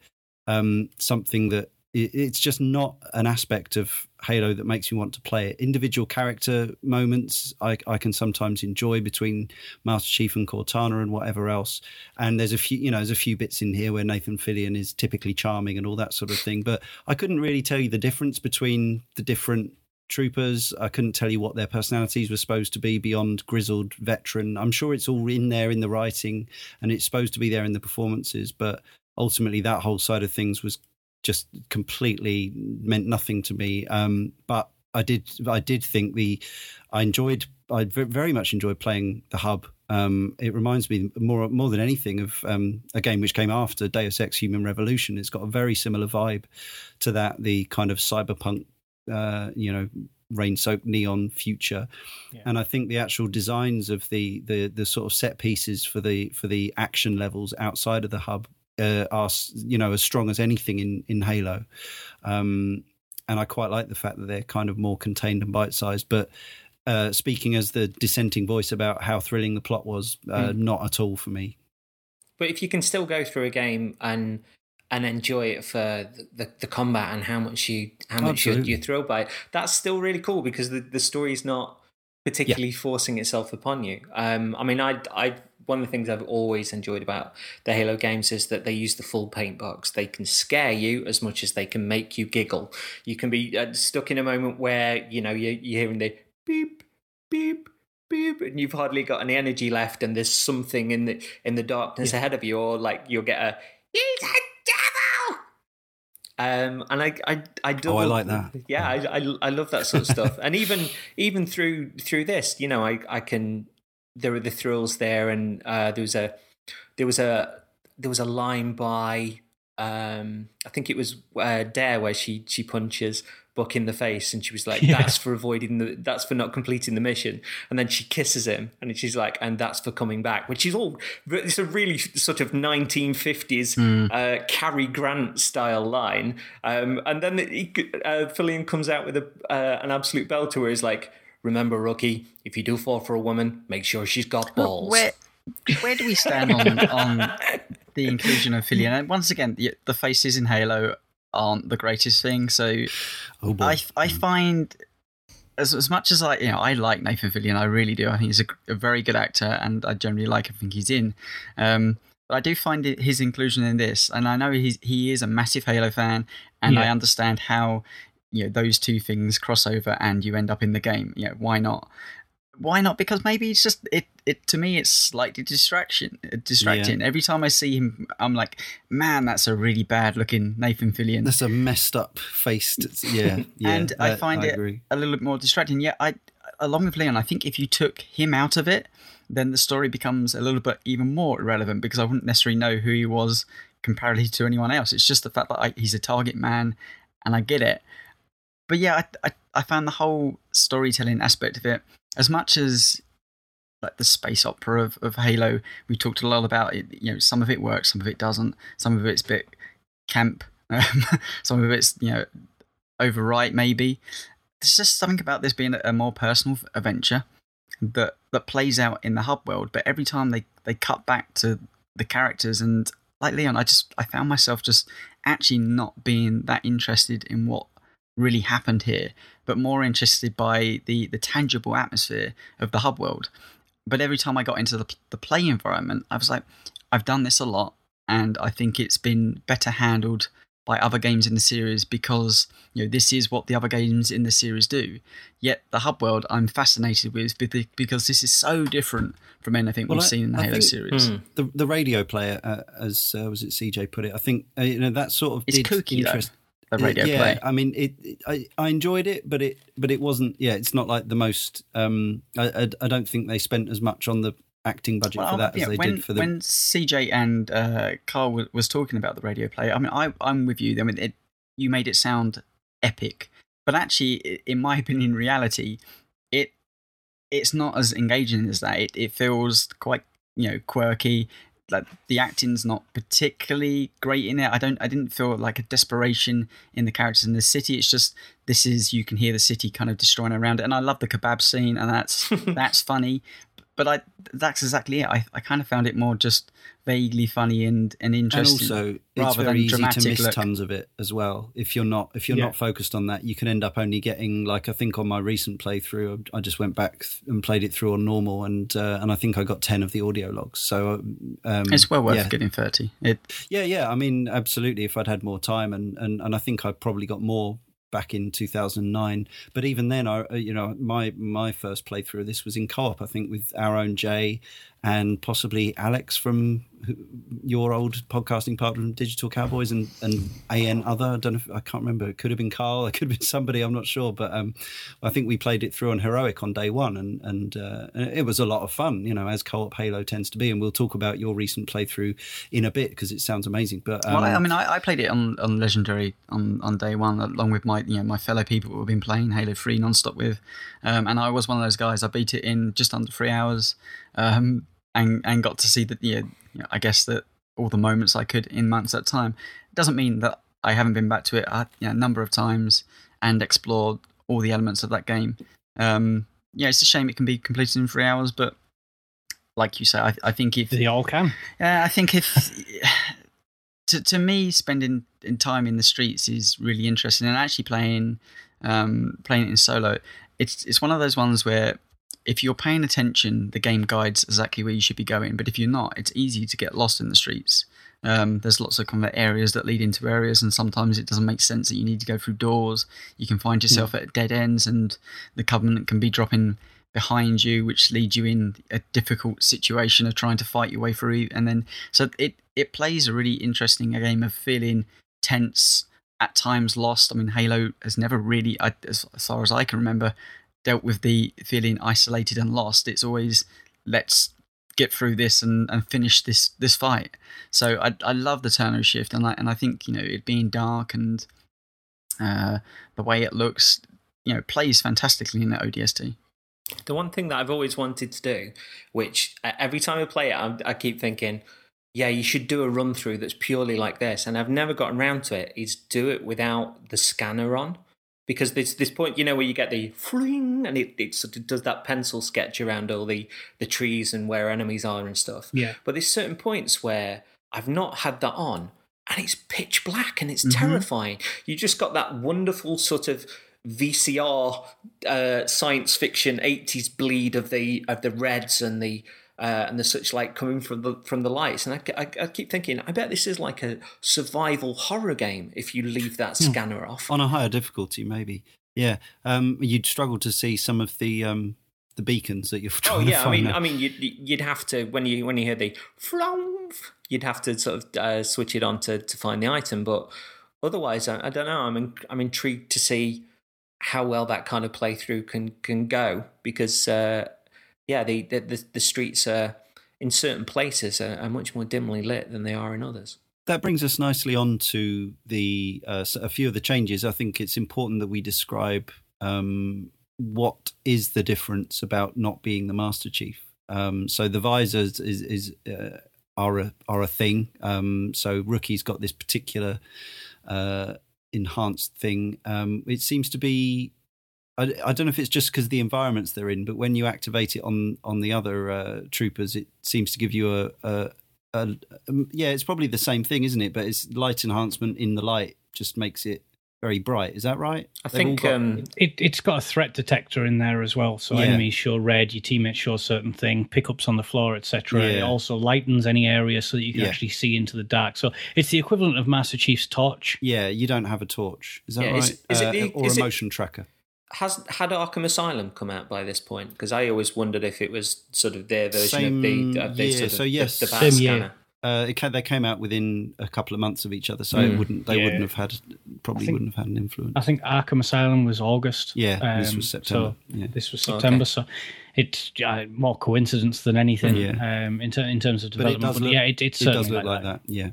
um, something that it's just not an aspect of Halo that makes me want to play it. Individual character moments I, I can sometimes enjoy between Master Chief and Cortana and whatever else. And there's a few, you know, there's a few bits in here where Nathan Fillion is typically charming and all that sort of thing. But I couldn't really tell you the difference between the different troopers. I couldn't tell you what their personalities were supposed to be beyond grizzled veteran. I'm sure it's all in there in the writing and it's supposed to be there in the performances, but ultimately that whole side of things was just completely meant nothing to me. Um, but I did, I did think the, I enjoyed, I very much enjoyed playing the hub. Um, it reminds me more, more than anything of um, a game which came after Deus Ex: Human Revolution. It's got a very similar vibe to that, the kind of cyberpunk, uh, you know, rain-soaked neon future. Yeah. And I think the actual designs of the, the the sort of set pieces for the for the action levels outside of the hub uh, are you know as strong as anything in in Halo, um, and I quite like the fact that they're kind of more contained and bite sized. But uh, speaking as the dissenting voice about how thrilling the plot was, uh, not at all for me. But if you can still go through a game and and enjoy it for the, the, combat and how much you how much you're, you're thrilled by it, that's still really cool because the, the story's not particularly forcing itself upon you. Um, I mean, I I one of the things I've always enjoyed about the Halo games is that they use the full paint box. They can scare you as much as they can make you giggle. You can be uh, stuck in a moment where you know you you're hearing the beep beep beep and you've hardly got any energy left and there's something in the in the darkness ahead of you or like you'll get a he's a devil um and i i i do Oh, I like that. yeah I, I i love that sort of stuff and even even through through this you know i i can there were the thrills there and uh there was a there was a there was a line by um, I think it was uh, Dare where she she punches Buck in the face, and she was like, "That's for avoiding the, that's for not completing the mission." And then she kisses him, and she's like, "And that's for coming back," which is all it's a really sort of 1950s mm. uh, Cary Grant style line. Um, and then he, uh, Fillion comes out with a, uh, an absolute belter where he's like, "Remember, rookie, if you do fall for a woman, make sure she's got balls." Where, where do we stand on on the inclusion of Fillion. And once again, the, the faces in Halo aren't the greatest thing. So oh I, I find as, as much as I you know I like Nathan Fillion, I really do. I think he's a, a very good actor, and I generally like everything he's in. Um, but I do find it, his inclusion in this, and I know he's he is a massive Halo fan, and yeah. I understand how you know those two things cross over, and you end up in the game. You know why not? why not? Because maybe it's just it. It to me, it's slightly distraction, uh, distracting. Yeah. Every time I see him, I'm like, man, that's a really bad looking Nathan Fillion. That's a messed up faced. Yeah, yeah. and I, I find I it agree. a little bit more distracting. Yeah, I along with Leon, I think if you took him out of it, then the story becomes a little bit even more irrelevant because I wouldn't necessarily know who he was comparatively to anyone else. It's just the fact that I, he's a target man, and I get it. But yeah, I, I, I found the whole storytelling aspect of it as much as like the space opera of, of Halo, we talked a lot about it. You know, some of it works, some of it doesn't. Some of it's a bit camp. Um, some of it's you know overwrite maybe. There's just something about this being a more personal adventure that that plays out in the hub world. But every time they they cut back to the characters and like Leon, I just I found myself just actually not being that interested in what really happened here, but more interested by the the tangible atmosphere of the hub world. But every time I got into the the play environment, I was like, I've done this a lot, and I think it's been better handled by other games in the series because you know this is what the other games in the series do. Yet the hub world I'm fascinated with because this is so different from anything well, we've I, seen in the I Halo series. Mm, the the radio player, uh, as uh, was it CJ put it, I think uh, you know that sort of it's kooky interest, the radio yeah, play. I mean, it, it, I, I enjoyed it, but it but it wasn't. Yeah, it's not like the most. Um, I, I, I don't think they spent as much on the acting budget well, for that yeah, as they when, did for the. When CJ and uh, Karl w- was talking about the radio play, I mean, I I'm with you. I mean, it, you made it sound epic, but actually, in my opinion, reality, it it's not as engaging as that. It it feels quite you know quirky like the acting's not particularly great in it. I don't I didn't feel like a desperation in the characters in the city. It's just this is you can hear the city kind of destroying around it. And I love the kebab scene and that's that's funny. But I that's exactly it. I, I kind of found it more just vaguely funny and, and interesting. And also, it's very easy to miss look. tons of it as well. If you're not if you're yeah. not focused on that, you can end up only getting like I think on my recent playthrough, I just went back and played it through on normal, and uh, and I think I got ten of the audio logs. So um, it's well worth yeah. getting thirty. It, yeah, yeah. I mean, absolutely. If I'd had more time, and and and I think I probably got more back in 2009 but even then i uh, you know my my first playthrough of this was in co-op i think with our own jay and possibly alex from your old podcasting partner from Digital Cowboys and and AN other. I don't know. If, I can't remember. It could have been Karl. It could have been somebody. I'm not sure. But um, I think we played it through on Heroic on day one, and and, uh, it was a lot of fun. You know, as co-op Halo tends to be. And we'll talk about your recent playthrough in a bit because it sounds amazing. But um, well, I, mean, I, I, played it on, on Legendary on, on day one along with my you know my fellow people who have been playing Halo Three nonstop with, um, and I was one of those guys. I beat it in just under three hours. Um, and and got to see that yeah, you know, I guess that all the moments I could in months at a time. It doesn't mean that I haven't been back to it a you know, number of times and explored all the elements of that game. Um, yeah, it's a shame it can be completed in three hours, but like you say, I, I think if they all can, yeah, I think if to to me spending in time in the streets is really interesting, and actually playing um, playing it in solo, it's it's one of those ones where if you're paying attention, the game guides exactly where you should be going. But if you're not, it's easy to get lost in the streets. Um, there's lots of kind of areas that lead into areas, and sometimes it doesn't make sense that you need to go through doors. You can find yourself at dead ends, and the Covenant can be dropping behind you, which leads you in a difficult situation of trying to fight your way through. And then, so it it plays a really interesting game of feeling tense, at times lost. I mean, Halo has never really, as far as I can remember, dealt with the feeling isolated and lost. It's always let's get through this and, and finish this this fight. So I I love the Turno shift and I and I think you know it being dark and uh, the way it looks, you know, plays fantastically in the ODST. The one thing that I've always wanted to do, which every time I play it, I, I keep thinking, yeah, you should do a run through that's purely like this, and I've never gotten around to it. Is do it without the scanner on because there's this point, you know, where you get the fling and it, it sort of does that pencil sketch around all the, the trees and where enemies are and stuff. Yeah. But there's certain points where I've not had that on and it's pitch black and it's Mm-hmm. terrifying. You just got that wonderful sort of VCR uh, science fiction 80s bleed of the of the reds and the uh, and the such like coming from the from the lights and I, I, I keep thinking I bet this is like a survival horror game if you leave that Hmm. scanner off. on a higher difficulty, maybe. Yeah, um, you'd struggle to see some of the um, the beacons that you're Oh trying to yeah, I mean, out. I mean, you'd, you'd have to when you when you hear the flump, you'd have to sort of uh, switch it on to, to find the item. But otherwise, I, I don't know. I'm in, I'm intrigued to see how well that kind of playthrough can can go because uh, yeah, the, the the streets are in certain places are, are much more dimly lit than they are in others. that brings us nicely on to the uh, a few of the changes. I think it's important that we describe um, what is the difference about not being the Master Chief. Um, so the visors is, is uh, are a are a thing. Um, so rookie's got this particular uh, enhanced thing. Um, it seems to be. I, I don't know if it's just because the environments they're in, but when you activate it on on the other uh, troopers, it seems to give you a, a uh, um, yeah, it's probably the same thing, isn't it? But it's light enhancement in the light just makes it very bright. Is that right? I They've think got- um, It, it's got a threat detector in there as well. So Yeah. enemies show red, your teammates show a certain thing, pickups on the floor, etc. It also lightens any area so that you can Yeah. actually see into the dark. So it's the equivalent of Master Chief's torch. yeah, you don't have a torch. Is that Yeah, right? is- is it Uh, the- or is a it- motion tracker? Has had Arkham Asylum come out by this point? Because I always wondered if it was sort of their version Same of the, of the year, sort of so yes. the, bat Same year. scanner. Uh, it ca they came out within a couple of months of each other, so it Mm. wouldn't they Yeah. wouldn't have had probably think- wouldn't have had an influence. I think Arkham Asylum was August. Yeah, this Um, was September. So yeah. this was Okay. September. So it's uh, more coincidence than anything Yeah. um, in, ter- in terms of But it development. does But, look- yeah, it, it's it certainly does look like that. Yeah.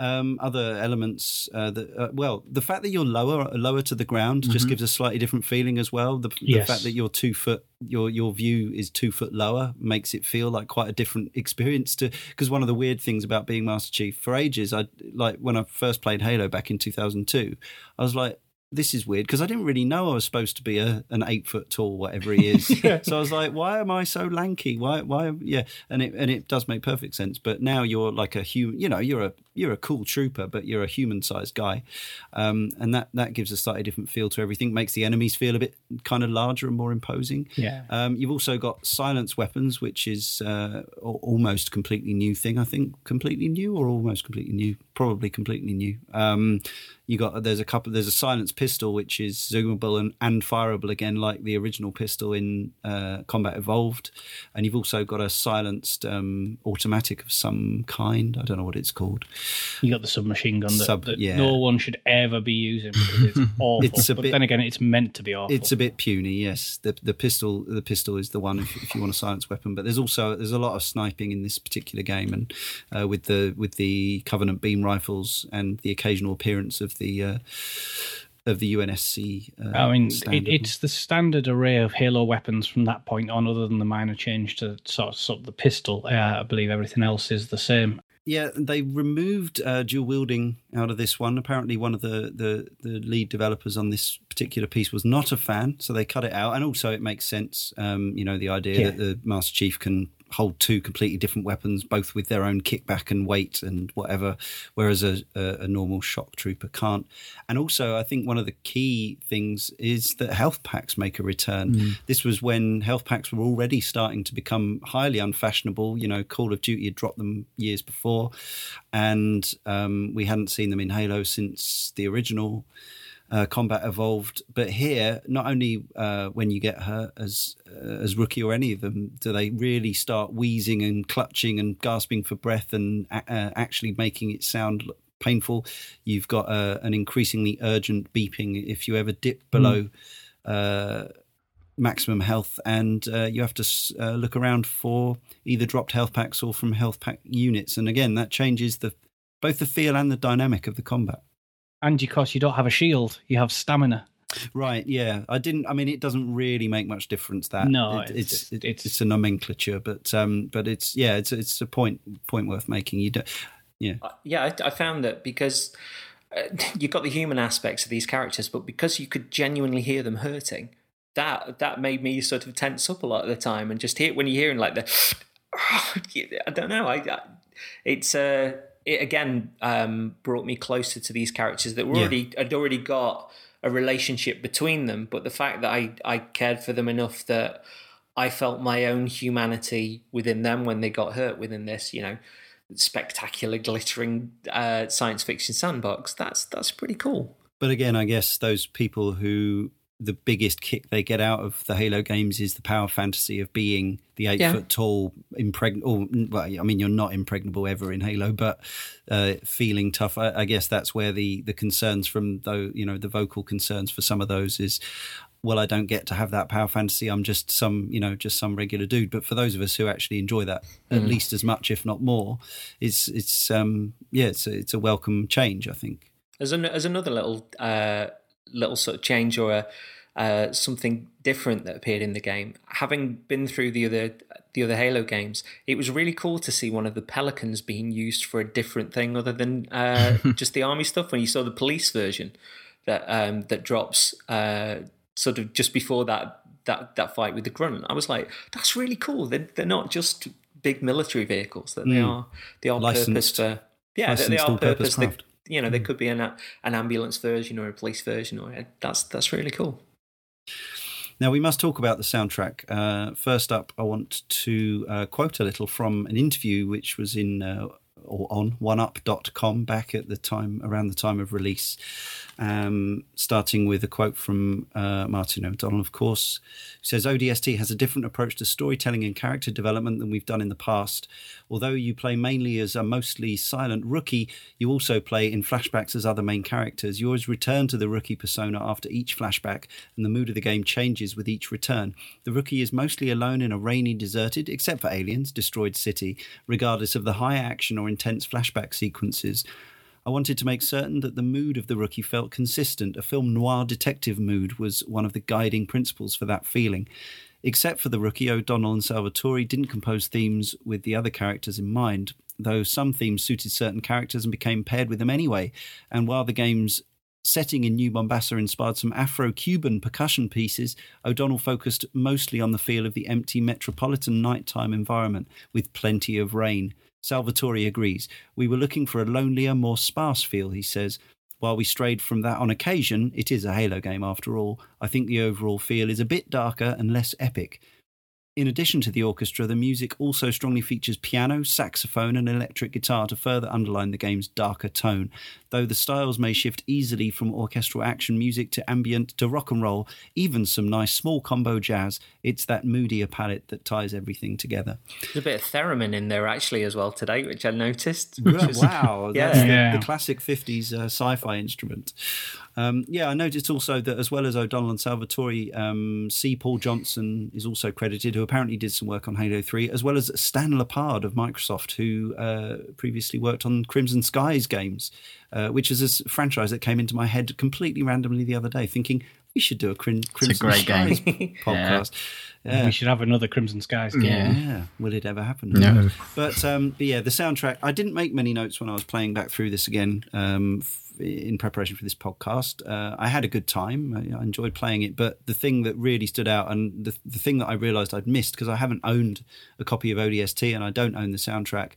Um, other elements uh, that uh, well, the fact that you're lower lower to the ground just gives a slightly different feeling as well. The, the Yes. fact that you're two foot your your view is two foot lower makes it feel like quite a different experience to because one of the weird things about being Master Chief for ages, I like when I first played Halo back in 2002, I was like. This is weird because I didn't really know I was supposed to be a, an eight foot tall, whatever he is. so I was like, "Why am I so lanky? Why? Why? Yeah." And it and it does make perfect sense. But now you're like a human. You know, you're a you're a cool trooper, but you're a human sized guy, um, and that that gives a slightly different feel to everything. Makes the enemies feel a bit kind of larger and more imposing. Yeah. Um, you've also got silence weapons, which is uh, almost completely new thing. I think completely new or almost completely new. Probably completely new. Um, you got there's a couple. There's a silence pistol which is zoomable and, and fireable again, like the original pistol in uh, Combat Evolved. And you've also got a silenced um, automatic of some kind. I don't know what it's called. You got the submachine gun that, Sub- that yeah. no one should ever be using because it's awful. It's a but bit- then again, it's meant to be awful. It's a bit puny, yes. The the pistol the pistol is the one if, if you want a silenced weapon. But there's also there's a lot of sniping in this particular game, and uh, with the with the Covenant beam rifles and the occasional appearance of the uh, of the UNSC. Uh, I mean, it, it's the standard array of Halo weapons from that point on, other than the minor change to sort of, sort of the pistol. Uh, I believe everything else is the same. Yeah, they removed uh, dual wielding out of this one. Apparently, one of the, the, the lead developers on this particular piece was not a fan, so they cut it out. And also, it makes sense. Um, you know, the idea Yeah. that the Master Chief can hold two completely different weapons, both with their own kickback and weight and whatever, whereas a, a, a normal shock trooper can't. And also, I think one of the key things is that health packs make a return. This was when health packs were already starting to become highly unfashionable. You know, Call of Duty had dropped them years before, and um, we hadn't seen them in Halo since the original uh, combat evolved. But here, not only uh, when you get hurt as uh, as rookie or any of them, do they really start wheezing and clutching and gasping for breath and a- uh, actually making it sound painful. You've got uh, an increasingly urgent beeping if you ever dip below. Uh, maximum health, and uh, you have to uh, look around for either dropped health packs or from health pack units. And again, that changes the both the feel and the dynamic of the combat. And because you don't have a shield, you have stamina. Right. Yeah. I didn't. I mean, it doesn't really make much difference. That no, it, it's it's, it's, it's a nomenclature, but um, but it's yeah, it's it's a point point worth making. You don't. Yeah. Uh, yeah. I, I found that because. Uh, you've got the human aspects of these characters, but because you could genuinely hear them hurting, that that made me sort of tense up a lot of the time, and just hear when you're hearing like the, I don't know, I, I it's uh, it again um, brought me closer to these characters that were yeah. already had already got a relationship between them, but the fact that I, I cared for them enough that I felt my own humanity within them when they got hurt within this, you know, spectacular, glittering uh, science fiction sandbox. That's that's pretty cool. But again, I guess those people who the biggest kick they get out of the Halo games is the power fantasy of being the eight yeah. foot tall, impregnable. Well, I mean, you're not impregnable ever in Halo, but uh, feeling tough. I, I, guess that's where the the concerns from though you know the vocal concerns for some of those is. Well, I don't get to have that power fantasy. I'm just some, you know, just some regular dude. But for those of us who actually enjoy that mm. at least as much, if not more, it's it's um yeah, it's a, it's a welcome change. I think. As an as another little uh, little sort of change or a uh, something different that appeared in the game. Having been through the other the other Halo games, it was really cool to see one of the Pelicans being used for a different thing other than uh, just the army stuff. When you saw the police version that um, that drops uh, sort of just before that that that fight with the Grunt, I was like, that's really cool. They're they're not just big military vehicles; that mm. they are they are Licensed. purpose for yeah, they, they are purpose. They, you know, there could be an an ambulance version or a police version, or that's that's really cool. Now, we must talk about the soundtrack. Uh, first up, I want to uh, quote a little from an interview which was in uh, or on oneup.com back at the time, around the time of release. Um, starting with a quote from uh, Martin O'Donnell, of course, who says ODST has a different approach to storytelling and character development than we've done in the past. Although you play mainly as a mostly silent rookie, you also play in flashbacks as other main characters. You always return to the rookie persona after each flashback, and the mood of the game changes with each return. The rookie is mostly alone in a rainy, deserted, except for aliens, destroyed city, regardless of the high action or intense flashback sequences. I wanted to make certain that the mood of the rookie felt consistent. A film noir detective mood was one of the guiding principles for that feeling. Except for the rookie, O'Donnell and Salvatori didn't compose themes with the other characters in mind, though some themes suited certain characters and became paired with them anyway. And while the game's setting in New Mombasa inspired some Afro Cuban percussion pieces, O'Donnell focused mostly on the feel of the empty metropolitan nighttime environment with plenty of rain. Salvatori agrees. We were looking for a lonelier, more sparse feel, he says. While we strayed from that on occasion, it is a Halo game after all. I think the overall feel is a bit darker and less epic. In addition to the orchestra, the music also strongly features piano, saxophone, and electric guitar to further underline the game's darker tone. Though the styles may shift easily from orchestral action music to ambient to rock and roll, even some nice small combo jazz, it's that moodier palette that ties everything together. There's a bit of theremin in there actually as well today, which I noticed. Which wow, yeah. that's yeah. The, the, classic 50s uh, sci fi instrument. Um, yeah, I noticed also that as well as O'Donnell and Salvatori, um, C. Paul Johnson is also credited, who apparently did some work on Halo 3, as well as Stan LePard of Microsoft, who uh, previously worked on Crimson Skies games, uh, which is a franchise that came into my head completely randomly the other day, thinking we should do a Crim- Crimson a Skies podcast. Yeah. We should have another Crimson Skies game. Yeah. yeah. Will it ever happen? No. But, um, but yeah, the soundtrack. I didn't make many notes when I was playing back through this again. Um, in preparation for this podcast. Uh, I had a good time. I, I, enjoyed playing it, but the thing that really stood out and the, the thing that I realized I'd missed because I haven't owned a copy of ODST and I don't own the soundtrack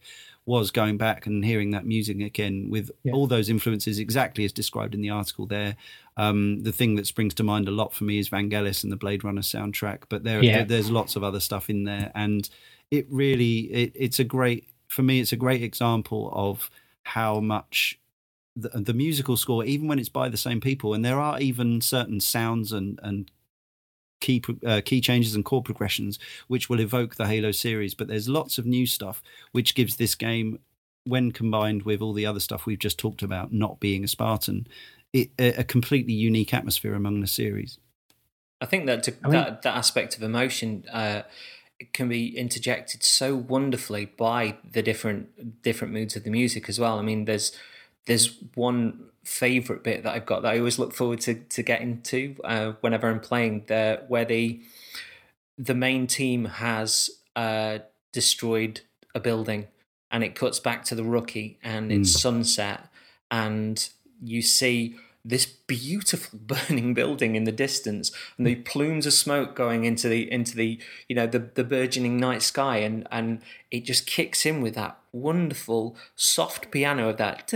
was going back and hearing that music again with yeah. all those influences exactly as described in the article there. Um, the thing that springs to mind a lot for me is Vangelis and the Blade Runner soundtrack, but there, yeah. there there's lots of other stuff in there, and it really it, it's a great for me. It's a great example of how much the, the musical score, even when it's by the same people, and there are even certain sounds and and key uh, key changes and chord progressions which will evoke the Halo series. But there's lots of new stuff which gives this game, when combined with all the other stuff we've just talked about, not being a Spartan, it, a completely unique atmosphere among the series. I think that to, I mean, that that aspect of emotion uh, can be interjected so wonderfully by the different different moods of the music as well. I mean, there's there's one favorite bit that I've got that I always look forward to to getting to uh, whenever I'm playing the where the the main team has uh, destroyed a building and it cuts back to the rookie and it's mm. sunset and you see this beautiful burning building in the distance and the plumes of smoke going into the into the you know the the burgeoning night sky and and it just kicks in with that wonderful soft piano of that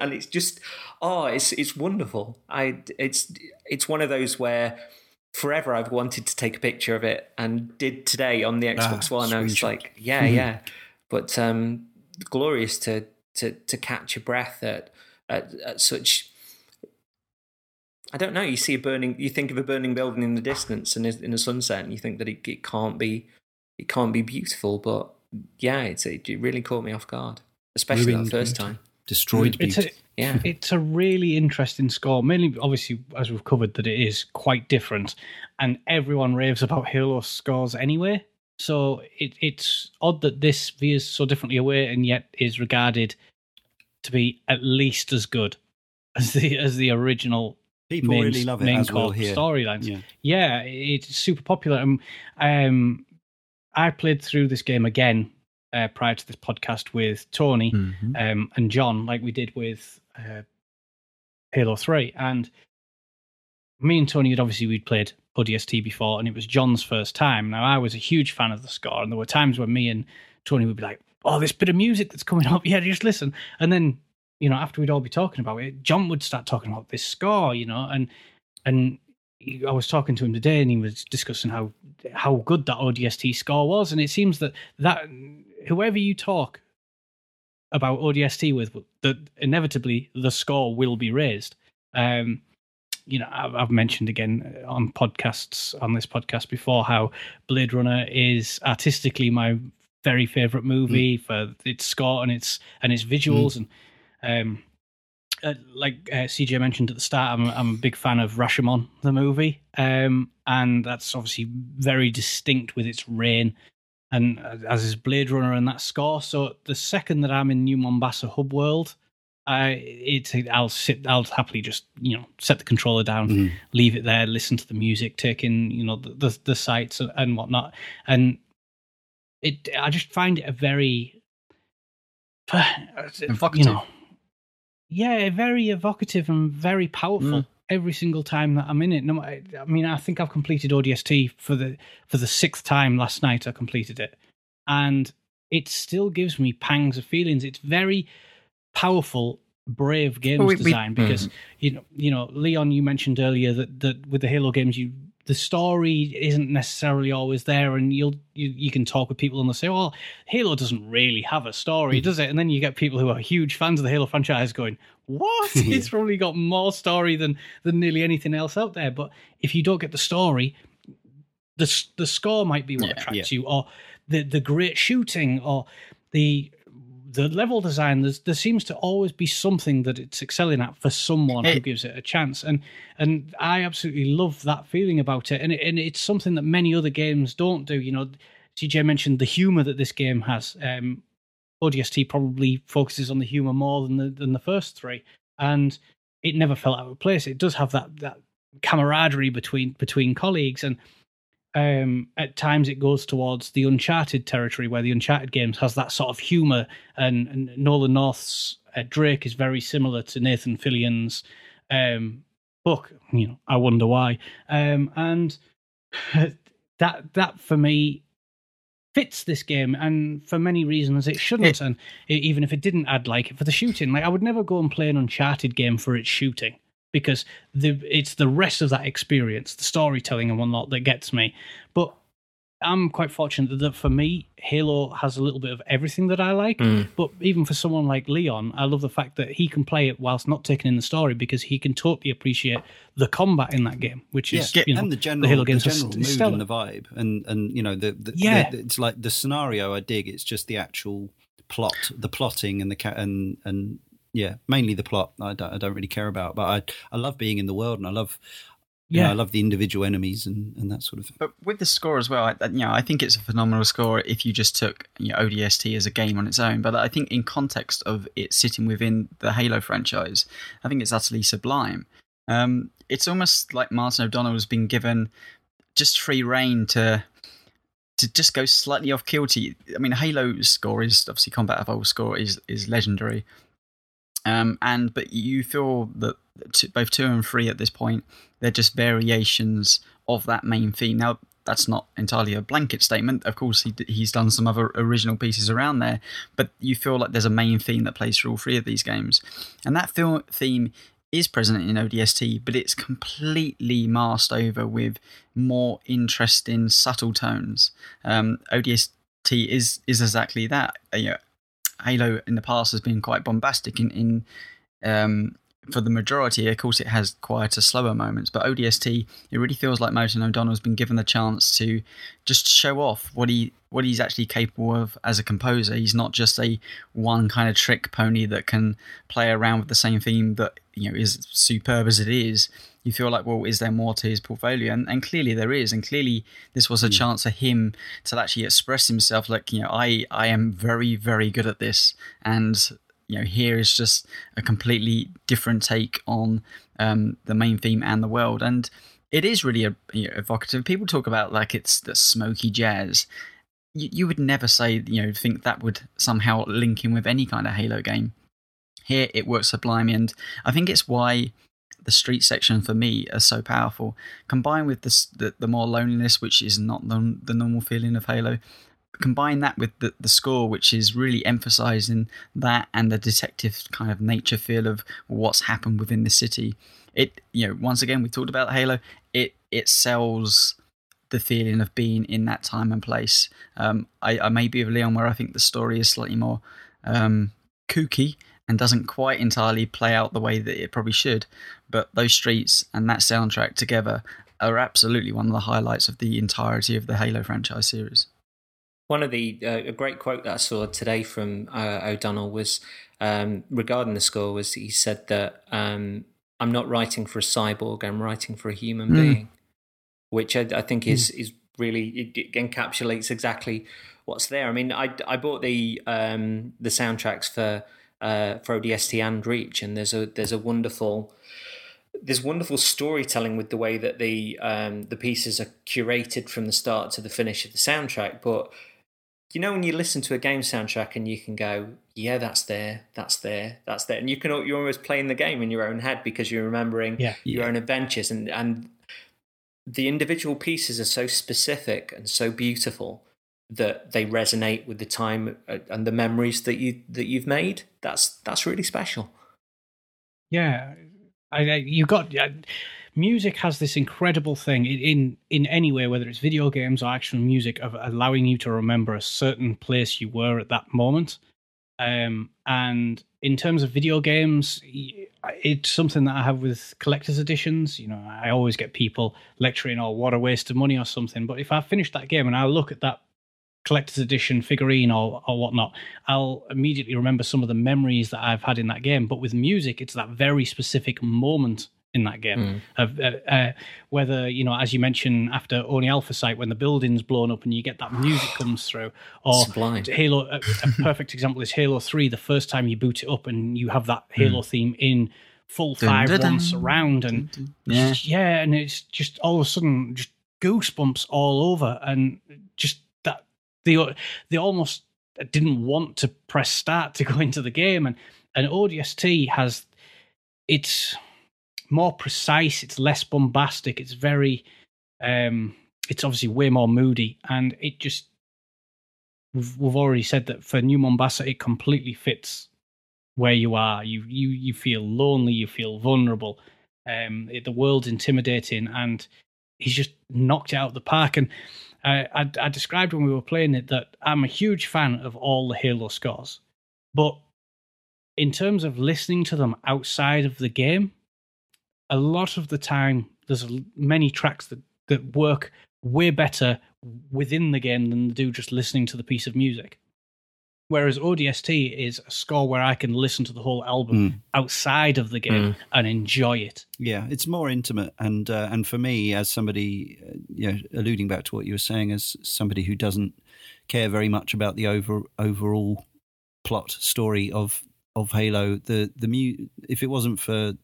and it's just oh it's it's wonderful i it's it's one of those where forever I've wanted to take a picture of it and did today on the Xbox ah, One. I was like, yeah, yeah. But um, glorious to to to catch your breath at, at at such. I don't know. You see a burning. You think of a burning building in the distance and in a sunset, and you think that it, it can't be, it can't be beautiful. But yeah, it's it, really caught me off guard, especially that first time. Destroyed beauty. It's a, yeah, it's a really interesting score. Mainly, obviously, as we've covered, that it is quite different, and everyone raves about Halo scores anyway. So it, it's odd that this veers so differently away and yet is regarded to be at least as good as the as the original People main, really love it main core we'll storylines. Yeah. yeah, it's super popular. Um, um, I played through this game again uh, prior to this podcast with Tony mm-hmm. um, and John, like we did with uh, Halo Three, and me and Tony had obviously we'd played ODST before, and it was John's first time. Now I was a huge fan of the score, and there were times when me and Tony would be like, "Oh, this bit of music that's coming up, yeah, just listen." And then, you know, after we'd all be talking about it, John would start talking about this score, you know, and and he, I was talking to him today, and he was discussing how how good that ODST score was, and it seems that that whoever you talk about ODST with, that inevitably the score will be raised. Um, you know, I've mentioned again on podcasts on this podcast before how Blade Runner is artistically my very favorite movie mm. for its score and its and its visuals mm. and um, uh, like uh, CJ mentioned at the start, I'm, I'm a big fan of Rashomon the movie, um, and that's obviously very distinct with its rain and uh, as is Blade Runner and that score. So the second that I'm in New Mombasa hub world, I it's I'll sit I'll happily just you know set the controller down, mm. leave it there, listen to the music, take in you know the the, the sights and whatnot, and it I just find it a very evocative. You know, yeah, very evocative and very powerful. Mm. Every single time that I'm in it, no, I mean, I think I've completed ODST for the for the sixth time last night. I completed it, and it still gives me pangs of feelings. It's very powerful brave games well, we, design we, because mm. you know you know Leon you mentioned earlier that that with the Halo games you the story isn't necessarily always there and you'll you, you can talk with people and they'll say well Halo doesn't really have a story mm. does it and then you get people who are huge fans of the Halo franchise going what it's probably got more story than than nearly anything else out there but if you don't get the story the the score might be what yeah, attracts yeah. you or the the great shooting or the the level design there seems to always be something that it's excelling at for someone who gives it a chance. And and I absolutely love that feeling about it. And it, and it's something that many other games don't do. You know CJ mentioned the humor that this game has. Um, ODST probably focuses on the humor more than the than the first three. And it never felt out of place. It does have that that camaraderie between between colleagues. And um, at times it goes towards the Uncharted territory, where the Uncharted games has that sort of humor, and, and Nolan North's uh, Drake is very similar to Nathan Fillion's um, Buck. You know, I wonder why. Um, and that that for me fits this game, and for many reasons it shouldn't. It, and even if it didn't, I'd like it for the shooting. Like I would never go and play an Uncharted game for its shooting because the it's the rest of that experience, the storytelling and whatnot that gets me. But I'm quite fortunate that for me, Halo has a little bit of everything that I like. Mm. But even for someone like Leon, I love the fact that he can play it whilst not taking in the story because he can totally appreciate the combat in that game, which is yeah. you know, and the general, the, Halo games the general mood stellar. and the vibe, and and you know the, the yeah, the, it's like the scenario I dig. It's just the actual plot, the plotting, and the and and yeah, mainly the plot. I don't, I don't really care about, but I I love being in the world, and I love yeah, know, I love the individual enemies and, and that sort of thing. But with the score as well, I, you know, I think it's a phenomenal score if you just took you know, ODST as a game on its own. But I think in context of it sitting within the Halo franchise, I think it's utterly sublime. Um, it's almost like Martin O'Donnell has been given just free reign to to just go slightly off kilter. I mean, Halo's score is obviously Combat Evolve score is is legendary, um, and but you feel that both two and three at this point they're just variations of that main theme. Now that's not entirely a blanket statement. Of course, he, he's done some other original pieces around there, but you feel like there's a main theme that plays through all three of these games, and that film theme is present in ODST, but it's completely masked over with more interesting, subtle tones. Um, ODST is is exactly that. You know, Halo in the past has been quite bombastic in in um, for the majority. Of course, it has quieter, slower moments, but ODST it really feels like Martin O'Donnell has been given the chance to just show off what he what he's actually capable of as a composer. He's not just a one kind of trick pony that can play around with the same theme that you know is superb as it is. You feel like, well, is there more to his portfolio? And, and clearly there is. And clearly this was a mm. chance for him to actually express himself. Like, you know, I, I am very, very good at this. And, you know, here is just a completely different take on um, the main theme and the world. And it is really a, you know, evocative. People talk about like it's the smoky jazz you, you would never say, you know, think that would somehow link in with any kind of Halo game. Here, it works sublimely, and I think it's why the street section for me is so powerful. Combined with this, the, the more loneliness, which is not the, the normal feeling of Halo, combine that with the, the score, which is really emphasizing that and the detective kind of nature feel of what's happened within the city. It, you know, once again, we talked about Halo. It it sells the feeling of being in that time and place. Um, I, I may be of Leon where I think the story is slightly more um, kooky and doesn't quite entirely play out the way that it probably should. But those streets and that soundtrack together are absolutely one of the highlights of the entirety of the Halo franchise series. One of the uh, a great quote that I saw today from uh, O'Donnell was um, regarding the score was he said that um, I'm not writing for a cyborg, I'm writing for a human mm. being which I, I think is mm. is really it, encapsulates exactly what's there. I mean, I, I bought the um, the soundtracks for uh, for ODST and Reach, and there's a there's a wonderful there's wonderful storytelling with the way that the um, the pieces are curated from the start to the finish of the soundtrack. But you know, when you listen to a game soundtrack and you can go, yeah, that's there, that's there, that's there, and you can you're almost playing the game in your own head because you're remembering yeah. your yeah. own adventures and and the individual pieces are so specific and so beautiful that they resonate with the time uh, and the memories that you that you've made. That's that's really special. Yeah, I, you got. Music has this incredible thing in in any way, whether it's video games or actual music, of allowing you to remember a certain place you were at that moment. Um, and in terms of video games, it's something that I have with collector's editions. You know, I always get people lecturing, "Oh, what a waste of money" or something. But if I finish that game and I look at that collector's edition figurine or or whatnot, I'll immediately remember some of the memories that I've had in that game. But with music, it's that very specific moment in that game. Mm. Uh, uh, whether you know, as you mentioned, after Oni Alpha Site, when the building's blown up and you get that music comes through, or Sublime. Halo. A, a perfect example is Halo Three. The first time you boot it up and you have that Halo mm. theme in full five dun, surround, and dun, yeah. Yeah, and it's just all of a sudden just goosebumps all over, and just they they almost didn't want to press start to go into the game, and and ODST has it's more precise. It's less bombastic. It's very, um, it's obviously way more moody, and it just we've, we've already said that for New Mombasa, it completely fits where you are. You you you feel lonely. You feel vulnerable. Um, it, the world's intimidating, and he's just knocked it out of the park. And uh, I, I described when we were playing it that I'm a huge fan of all the Halo scores, but in terms of listening to them outside of the game, a lot of the time there's many tracks that that work way better within the game than they do just listening to the piece of music. Whereas ODST is a score where I can listen to the whole album Mm. outside of the game and enjoy it. Yeah, it's more intimate, and uh, and for me, as somebody, uh, you know, alluding back to what you were saying, as somebody who doesn't care very much about the over overall plot story of of Halo, the the mu- if it wasn't for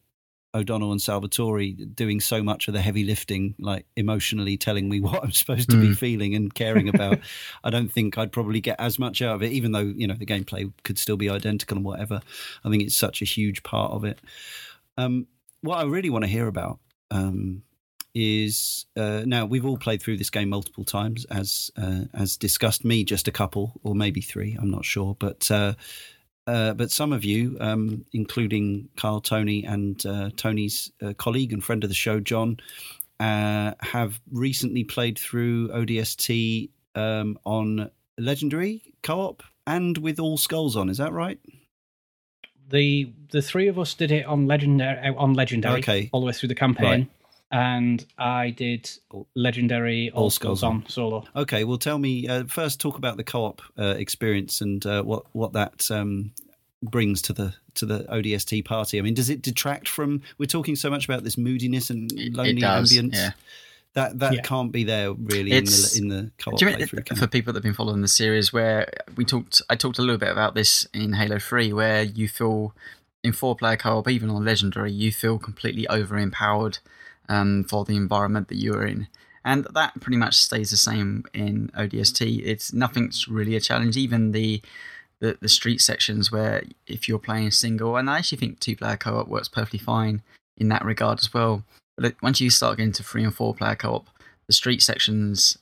O'Donnell and Salvatori doing so much of the heavy lifting, like emotionally telling me what I'm supposed to be feeling and caring about, I don't think I'd probably get as much out of it, even though, you know, the gameplay could still be identical and whatever. I think it's such a huge part of it. Um, what I really want to hear about um, is uh, now we've all played through this game multiple times, as uh, as discussed. Me, just a couple, or maybe three. I'm not sure, but uh, uh, but some of you, um, including Karl, Tony, and uh, Tony's uh, colleague and friend of the show, John, uh, have recently played through ODST um, on Legendary co-op and with all skulls on. Is that right? the the three of us did it on legendary on legendary Okay. all the way through the campaign Right. And i did legendary all, All skulls Skulls on solo Okay, well, tell me uh, first. Talk about the co-op uh, experience and uh, what what that um, brings to the to the ODST party. I mean, does it detract from? We're talking so much about this moodiness and lonely it does, ambience. yeah. That that Yeah. can't be there really It's- in the in the co-op you mean, for people that have been following the series, where we talked, I talked a little bit about this in Halo Three, where you feel in four-player co-op, even on Legendary, you feel completely over-empowered um, for the environment that you're in, and that pretty much stays the same in ODST. It's nothing's really a challenge. Even the the, the street sections where if you're playing single, and I actually think two-player co-op works perfectly fine in that regard as well. But once you start getting to three and four-player co-op, the street sections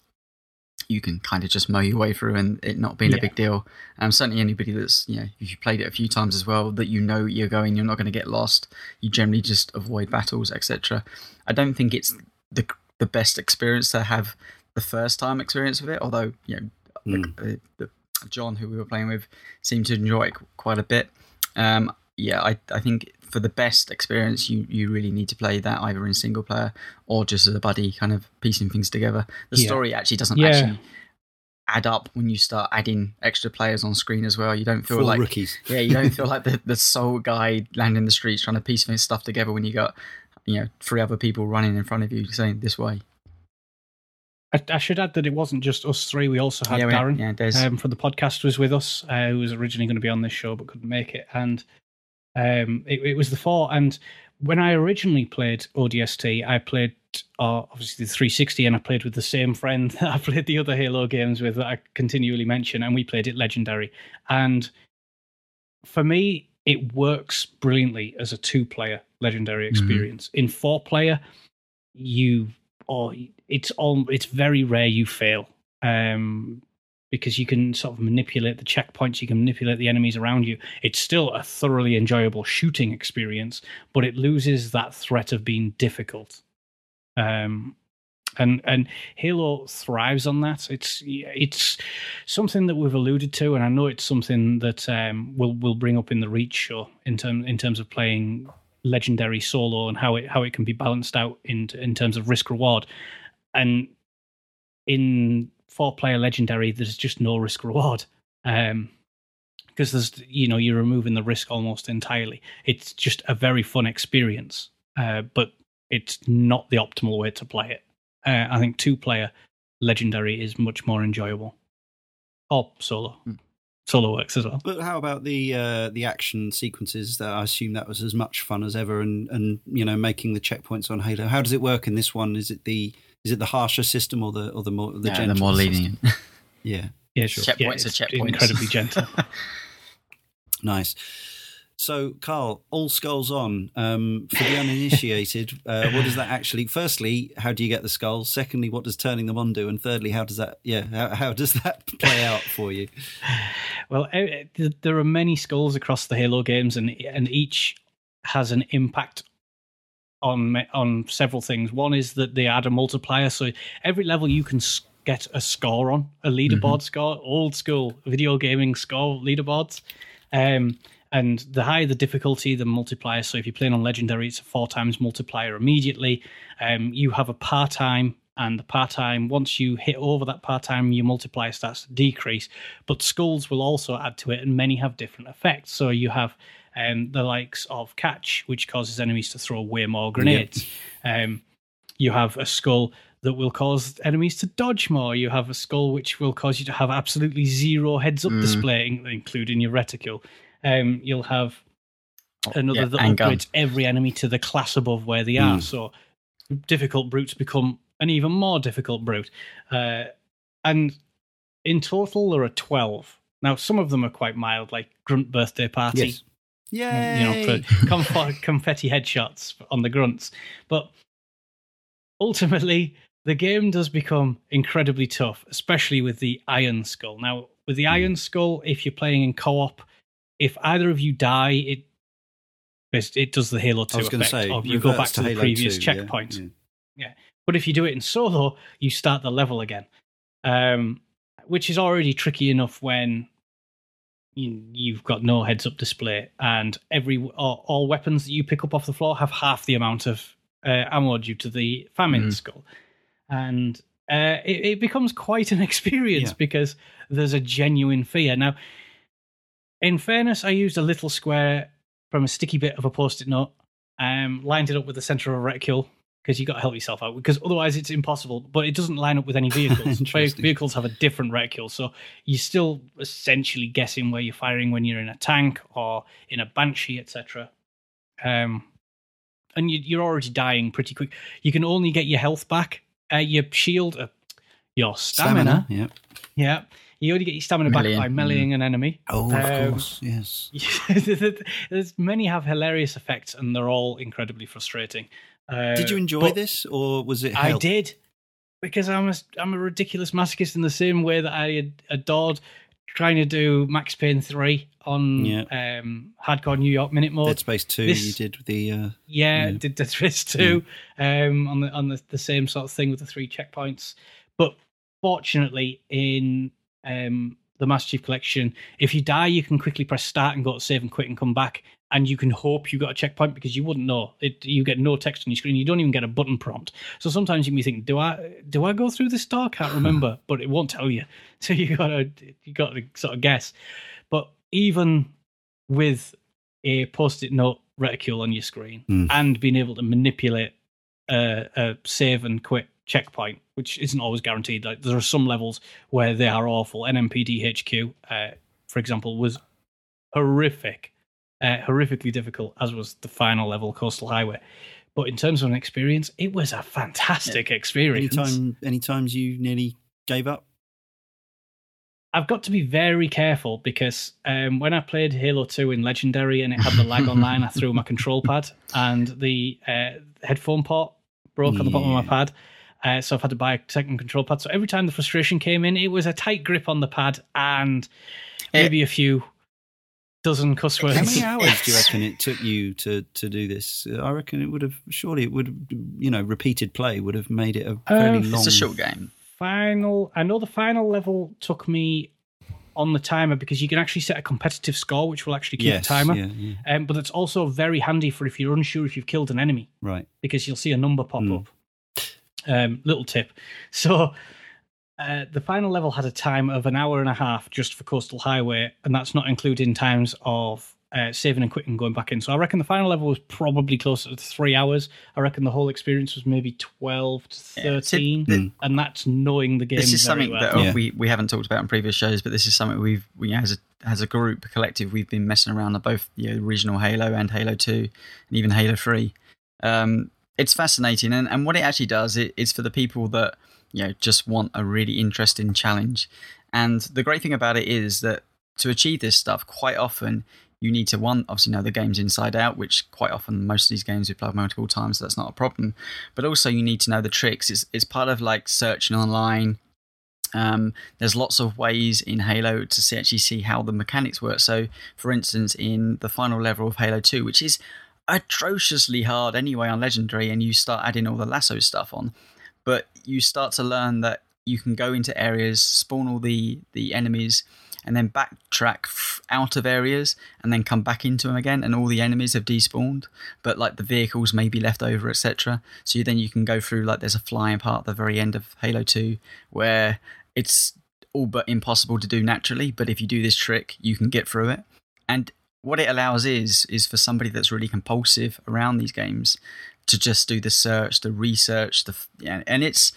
you can kind of just mow your way through and it not being a big deal. Um, certainly anybody that's you know if you played it a few times as well that you know you're going, you're not going to get lost. You generally just avoid battles, etc. I don't think it's the the best experience to have the first time experience with it. Although you know, Mm. the, the, John who we were playing with seemed to enjoy it quite a bit. Um, yeah, I I think for the best experience, you you really need to play that either in single player or just as a buddy, kind of piecing things together. The Yeah. story actually doesn't Yeah. actually add up when you start adding extra players on screen as well. You don't feel Full like rookies. yeah, you don't feel like the, the sole guy landing the streets trying to piece things stuff together when you got you know three other people running in front of you saying this way. I, I should add that it wasn't just us three we also had yeah, we- darren yeah, um, from the podcast was with us, uh, who was originally going to be on this show but couldn't make it. And um, it, it was the four. And when I originally played ODST, I played uh, obviously the 360, and I played with the same friend that I played the other Halo games with that I continually mention, and we played it legendary. And for me, it works brilliantly as a two-player legendary experience. In four-player, you or it's all it's very rare you fail um, because you can sort of manipulate the checkpoints, you can manipulate the enemies around you. It's still a thoroughly enjoyable shooting experience, but it loses that threat of being difficult. Um, and and Halo thrives on that. It's it's something that we've alluded to, and I know it's something that um, we'll we'll bring up in the Reach show in term in terms of playing legendary solo and how it how it can be balanced out in in terms of risk reward. And in four player legendary, there's just no risk reward. Um, because there's you know you're removing the risk almost entirely. It's just a very fun experience, uh, but it's not the optimal way to play it. Uh, I think two player legendary is much more enjoyable. Or solo, Mm. solo works as well. But how about the uh, the action sequences? That I assume that was as much fun as ever, and and you know making the checkpoints on Halo. How does it work in this one? Is it the is it the harsher system or the or the more the yeah, the more system? lenient. Yeah, Yeah, sure. Checkpoints yeah, are checkpoints. incredibly gentle. nice. So, Karl, all skulls on. Um, for the uninitiated, uh, what does that actually? Firstly, how do you get the skulls? Secondly, what does turning them on do? And thirdly, how does that? Yeah, how, how does that play out for you? Well, eh, eh, there are many skulls across the Halo games, and and each has an impact on on several things. One is that they add a multiplier, so every level you can get a score on a leaderboard score, old school video gaming score leaderboards. Um, and the higher the difficulty, the multiplier. So if you're playing on legendary, it's a four times multiplier immediately. Um, you have a part time and the par time, once you hit over that par time, your multiplier starts to decrease. But skulls will also add to it, and many have different effects. So you have um, the likes of catch, which causes enemies to throw way more grenades. Um, you have a skull that will cause enemies to dodge more. You have a skull which will cause you to have absolutely zero heads up Mm. display, including your reticule. Um, you'll have another yeah, that upgrades every enemy to the class above where they are. So difficult brutes become an even more difficult brute. Uh, and in total, there are 12. Now, some of them are quite mild, like Grunt Birthday Party Yes. Yay! you know, for conf- confetti headshots on the grunts. But ultimately, the game does become incredibly tough, especially with the Iron Skull. Now, with Hmm. the Iron Skull, if you're playing in co-op, if either of you die, it it does the Halo Two to effect say, of you go back reverts to, the Halo previous 2, yeah, checkpoint. yeah. But if you do it in solo, you start the level again, um, which is already tricky enough when you've got no heads up display and every all, all weapons that you pick up off the floor have half the amount of uh, ammo due to the famine Mhm. skull, and uh, it, it becomes quite an experience Yeah. because there's a genuine fear. Now, in fairness, I used a little square from a sticky bit of a post-it note, um, lined it up with the center of a reticule because you got to help yourself out because otherwise it's impossible. But it doesn't line up with any vehicles. Ve- Interesting. vehicles have a different reticule, so you're still essentially guessing where you're firing when you're in a tank or in a banshee, etc. Um, and you, you're already dying pretty quick. You can only get your health back, uh, your shield, uh, your stamina. Yeah. Yeah, you only get your stamina back by meleeing an enemy. Oh, of Um, course. Yes. There's many have hilarious effects, and they're all incredibly frustrating. Uh, Did you enjoy this, or was it? I did because I'm a I'm a ridiculous masochist in the same way that I adored trying to do Max Payne three on Yeah. um, hardcore New York minute mode. Dead Space Two. this- you did the. Uh, Yeah, Yeah. did Dead Space two um, on the on the, the same sort of thing with the three checkpoints. But fortunately, in um, the Master Chief Collection, if you die, you can quickly press start and go to save and quit and come back, and you can hope you got a checkpoint because you wouldn't know. It you get no text on your screen. You don't even get a button prompt. So sometimes you may think, do I do I go through this door? Can't remember, but it won't tell you. So you gotta you got to sort of guess. But even with a post-it note reticule on your screen Hmm. and being able to manipulate a, a save and quit checkpoint, which isn't always guaranteed. Like there are some levels where they are awful. NMPD HQ, uh, for example, was horrific, uh, horrifically difficult, as was the final level, Coastal Highway. But in terms of an experience, it was a fantastic experience. anytime, any times you nearly gave up. I've got to be very careful because um, when I played Halo 2 in Legendary and it had the lag online, I threw my control pad and the uh, headphone port broke on the bottom of my pad. Uh, so I've had to buy a second control pad. So every time the frustration came in, it was a tight grip on the pad and maybe a few dozen cuss words. How many hours do you reckon it took you to to do this? Uh, I reckon it would have surely it would you know repeated play would have made it a fairly Uh, long. It's a short game. final i know the final level took me on the timer because you can actually set a competitive score which will actually keep Yes, a timer yeah, yeah. Um, but it's also very handy for if you're unsure if you've killed an enemy Right. because you'll see a number pop Mm. up um, little tip so uh, the final level had a time of an hour and a half just for coastal highway and that's not including times of uh, saving and quitting and going back in so i reckon the final level was probably closer to three hours i reckon the whole experience was maybe 12 to Yeah, 13 tip- and that's knowing the game This is very something well. that uh, Yeah. we, we haven't talked about in previous shows, but this is something we've we, as a as a group, a collective, we've been messing around on both the original Halo and Halo Two, and even Halo Three. Um, it's fascinating, and, and what it actually does, it, it's for the people that you know just want a really interesting challenge. And the great thing about it is that to achieve this stuff, quite often you need to one obviously know the game's inside out, which quite often most of these games we've played multiple times, so that's not a problem. But also you need to know the tricks. It's it's part of like searching online. Um, there's lots of ways in Halo to see, actually see how the mechanics work. So, for instance, in the final level of Halo 2, which is atrociously hard anyway on Legendary, and you start adding all the LASO stuff on, but you start to learn that you can go into areas, spawn all the, the enemies, and then backtrack out of areas and then come back into them again, and all the enemies have despawned, but like the vehicles may be left over, etc. So then you can go through like there's a flying part at the very end of Halo 2 where it's all but impossible to do naturally, but if you do this trick, you can get through it. And what it allows is is for somebody that's really compulsive around these games to just do the search, the research, the yeah, and it's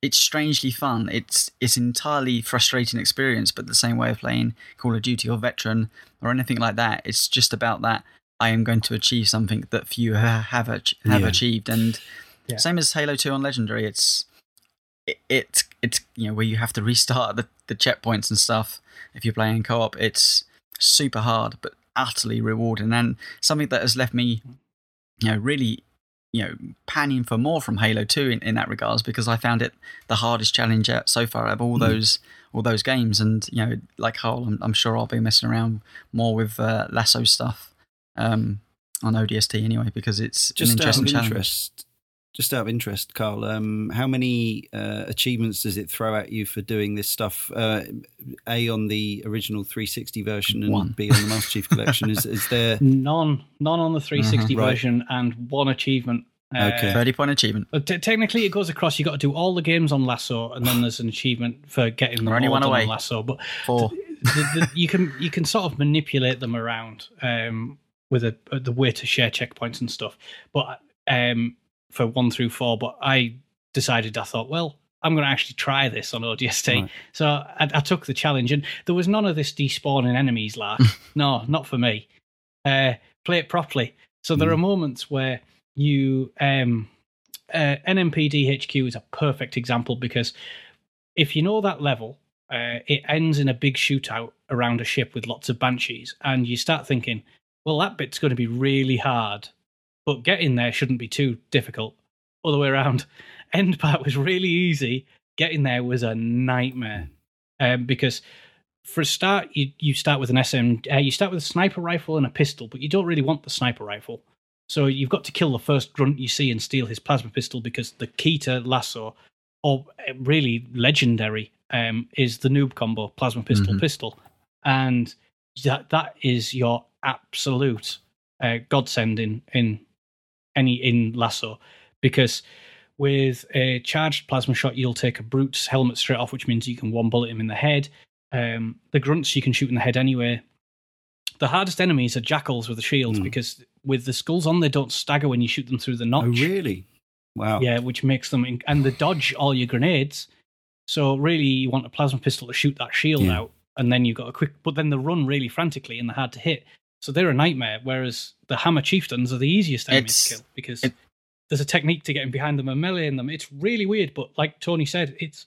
it's strangely fun. It's it's an entirely frustrating experience, but the same way of playing Call of Duty or Veteran or anything like that. It's just about that. I am going to achieve something that few have have Yeah. achieved, and Yeah. same as Halo Two on Legendary. It's it, it it's you know where you have to restart the the checkpoints and stuff if you're playing co-op. It's super hard, but utterly rewarding, and something that has left me you know really you know panning for more from Halo 2 in, in that regards because I found it the hardest challenge out so far out of all Mm. those all those games and you know like Karl I'm, I'm sure I'll be messing around more with uh, LASO stuff um, on ODST anyway because it's Just an out interesting of challenge. Interest, just out of interest, Karl, um, how many uh, achievements does it throw at you for doing this stuff? Uh, a on the original 360 version and One. B on the Master Chief Collection. Is is there? None, none on the 360 Uh-huh. Right. version, and one achievement. Uh, Okay. 30 point achievement But t- technically, it goes across. You got to do all the games on LASO, and then there's an achievement for getting them only all one done away. on LASO. But for the, the, you can you can sort of manipulate them around um, with a, the way to share checkpoints and stuff. But um, for one through four, but I decided I thought, well, I'm going to actually try this on ODST. Right. So I, I took the challenge, and there was none of this despawning enemies, lark. no, not for me. Uh, play it properly. So there Mm. are moments where you um, uh, NMPD HQ is a perfect example because if you know that level, uh, it ends in a big shootout around a ship with lots of banshees, and you start thinking, well, that bit's going to be really hard, but getting there shouldn't be too difficult. Other way around, end part was really easy. Getting there was a nightmare um, because for a start, you you start with an SM, uh, you start with a sniper rifle and a pistol, but you don't really want the sniper rifle. So you've got to kill the first grunt you see and steal his plasma pistol because the key to LASO, or uh, really legendary, um, is the noob combo plasma pistol Mhm. pistol, and that that is your absolute uh, godsend in in any in LASO because with a charged plasma shot you'll take a brute's helmet straight off, which means you can one bullet him in the head. Um, the grunts you can shoot in the head anyway. The hardest enemies are jackals with the shields Hmm. because with the skulls on, they don't stagger when you shoot them through the notch. Oh, really? Wow. Yeah, which makes them in- and they dodge all your grenades. So really, you want a plasma pistol to shoot that shield Yeah. out, and then you've got a quick. But then they run really frantically and they're hard to hit. So they're a nightmare. Whereas the hammer chieftains are the easiest enemies to kill because it- there's a technique to getting behind them and meleeing them. It's really weird, but like Tony said, it's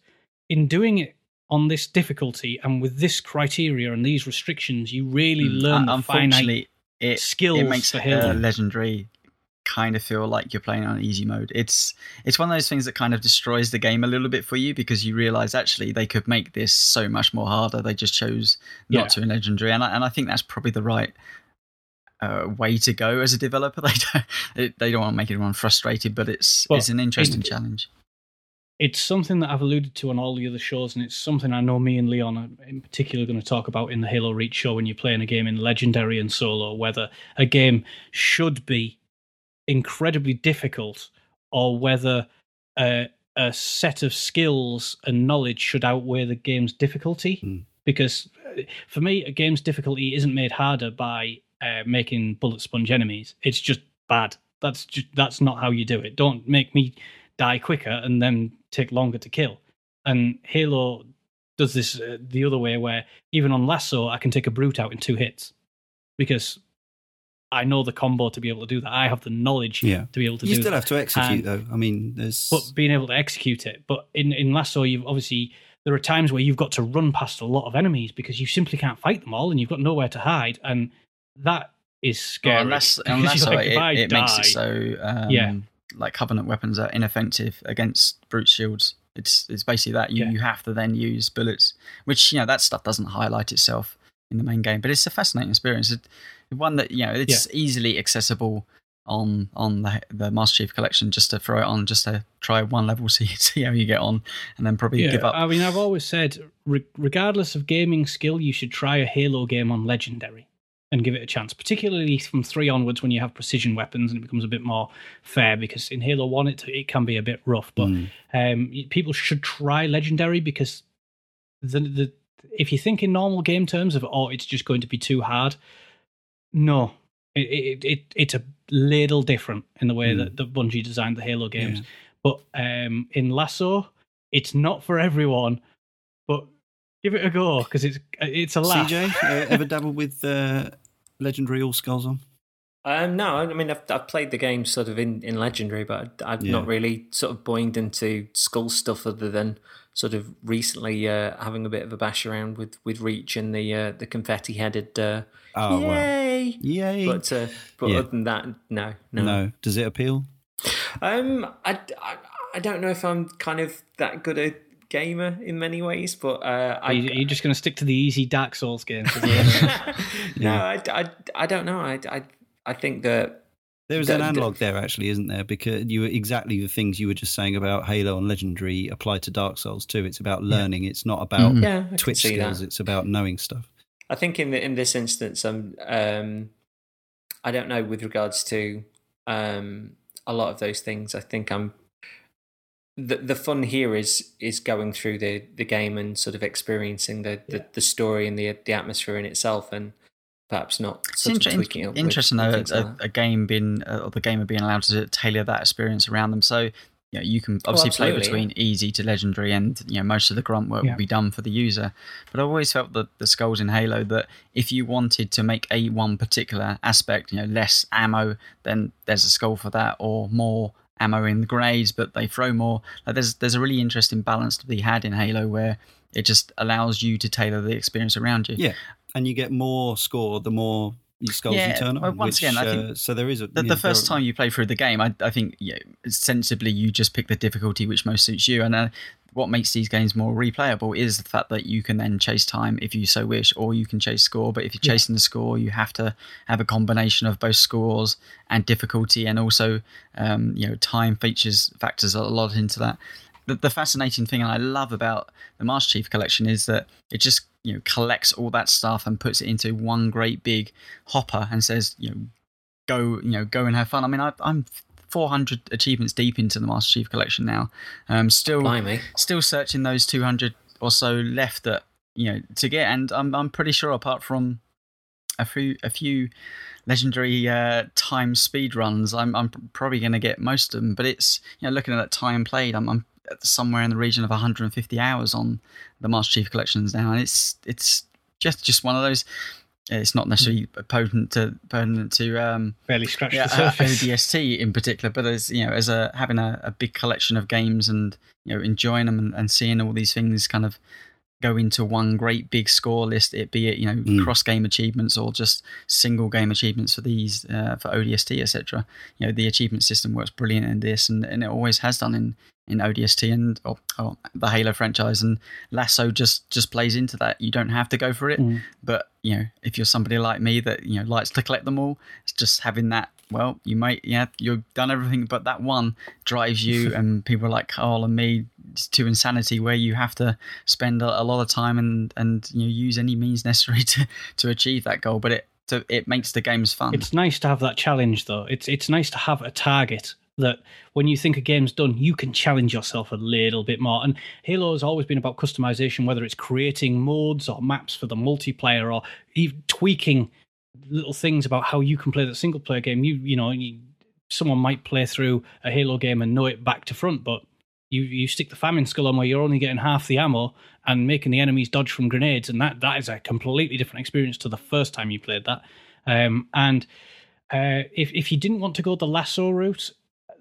in doing it on this difficulty and with this criteria and these restrictions, you really learn Uh, the finite it, skills it makes for uh, legendary kind of feel like you're playing on easy mode it's it's one of those things that kind of destroys the game a little bit for you because you realize actually they could make this so much more harder they just chose not Yeah. to in legendary and I, and I think that's probably the right uh, way to go as a developer they don't it, they don't want to make everyone frustrated but it's Well, it's an interesting it- challenge it's something that I've alluded to on all the other shows, and it's something I know me and Leon are in particular going to talk about in the Halo Reach show when you're playing a game in Legendary and Solo, whether a game should be incredibly difficult or whether a, a set of skills and knowledge should outweigh the game's difficulty. Mm. Because uh, for me, a game's difficulty isn't made harder by uh, making bullet sponge enemies. It's just bad. That's just that's not how you do it. Don't make me die quicker and then take longer to kill. And Halo does this uh, the other way, where even on LASO, I can take a brute out in two hits because I know the combo to be able to do that. I have the knowledge Yeah. to be able to You do You still that. have to execute, And- though. I mean, there's. But being able to execute it. But in in LASO, you've obviously there are times where you've got to run past a lot of enemies because you simply can't fight them all, and you've got nowhere to hide, and that is scary. Well, unless unless like, it, it makes it so um, Yeah. like covenant weapons are ineffective against brute shields. It's it's basically that you, Yeah. you have to then use bullets, which you know that stuff doesn't highlight itself in the main game, but it's a fascinating experience. It, one that you know it's easily accessible on on the the Master Chief Collection just to throw it on, just to try one level, see see how you get on, and then probably Yeah, give up. I mean, I've always said, re- regardless of gaming skill, you should try a Halo game on Legendary and give it a chance, particularly from three onwards when you have precision weapons and it becomes a bit more fair. Because in Halo One, it it can be a bit rough, but Mm. um, people should try Legendary because the the if you think in normal game terms of oh, it's just going to be too hard, no. It, it, it it's a little different in the way Mm. that, that Bungie designed the Halo games. Yeah. But um, in LASO, it's not for everyone. But give it a go because it's it's a laugh. CJ, uh, ever dabbled with uh, Legendary All Skulls on? Um, no, I mean I've, I've played the game sort of in, in Legendary, but I've Yeah. not really sort of boinged into Skull stuff other than sort of recently uh, having a bit of a bash around with, with Reach and the uh, the confetti headed. Uh, Oh, yay! Yay. But uh, but Yeah. other than that, no, no. no. Does it appeal? Um, I, I, I don't know if I'm kind of that good a gamer in many ways, but uh, I, Are you, are you just going to stick to the easy Dark Souls games? no, I, I, I don't know. I, I, I think that There is The- an the- analog there, actually, isn't there? Because you were exactly the things you were just saying about Halo and Legendary apply to Dark Souls too. It's about learning. It's not about Mhm. yeah, Twitch skills. that. It's about knowing stuff. I think in the, in this instance, um, um, I don't know with regards to um, a lot of those things. I think I'm the the fun here is is going through the the game and sort of experiencing the the, Yeah. the story and the the atmosphere in itself, and perhaps not It's sort of inter- tweaking it interesting with though, a, like a game being uh, or the gamer being allowed to tailor that experience around them. So you know, you can obviously play Oh, absolutely, between easy to legendary, and you know most of the grunt work Yeah. will be done for the user. But I always felt that the skulls in Halo that if you wanted to make a one particular aspect, you know, less ammo, then there's a skull for that, or more ammo in the grenades, but they throw more. Like there's there's a really interesting balance to be had in Halo where it just allows you to tailor the experience around you. Yeah, and you get more score the more you skulls Yeah, you turn on. well, once which, again, I uh, so there is a The, the first time you play through the game, I, I think yeah, sensibly you just pick the difficulty which most suits you. And uh, what makes these games more replayable is the fact that you can then chase time if you so wish, or you can chase score. But if you're Yeah. chasing the score, you have to have a combination of both scores and difficulty, and also um, you know time features factors a lot into that. The, the fascinating thing I love about the Master Chief Collection is that it just you know collects all that stuff and puts it into one great big hopper and says you know go you know go and have fun. I mean I, I'm 400 achievements deep into the Master Chief Collection now. Um, still Blimey. still searching those 200 or so left that you know to get, and I'm I'm pretty sure apart from a few a few legendary uh, time speed runs, I'm I'm probably going to get most of them. But it's you know looking at that time played, I'm, I'm somewhere in the region of 150 hours on the Master Chief collections now, and it's it's just just one of those. It's not necessarily potent to potent to um, Barely scratched yeah, the uh, surface. ODST in particular, but as you know, as a having a, a big collection of games and you know enjoying them and, and seeing all these things kind of go into one great big score list, it be it you know Mm. cross game achievements or just single game achievements for these uh, for ODST etc. You know the achievement system works brilliant in this, and, and it always has done in in ODST and or, or the Halo franchise, and LASO just just plays into that. You don't have to go for it, Mm. but you know if you're somebody like me that you know likes to collect them all, it's just having that. Well, you might yeah you've done everything, but that one drives you, and people like Karl and me to insanity where you have to spend a, a lot of time and and you know use any means necessary to to achieve that goal. But it to, it makes the games fun. It's nice to have that challenge, though. It's it's nice to have a target that when you think a game's done, you can challenge yourself a little bit more. And Halo has always been about customization, whether it's creating modes or maps for the multiplayer or even tweaking little things about how you can play the single player game. You you know, you, someone might play through a Halo game and know it back to front, but you you stick the famine skull on where you're only getting half the ammo and making the enemies dodge from grenades, and that that is a completely different experience to the first time you played that. Um, and uh, if if you didn't want to go the lasso route,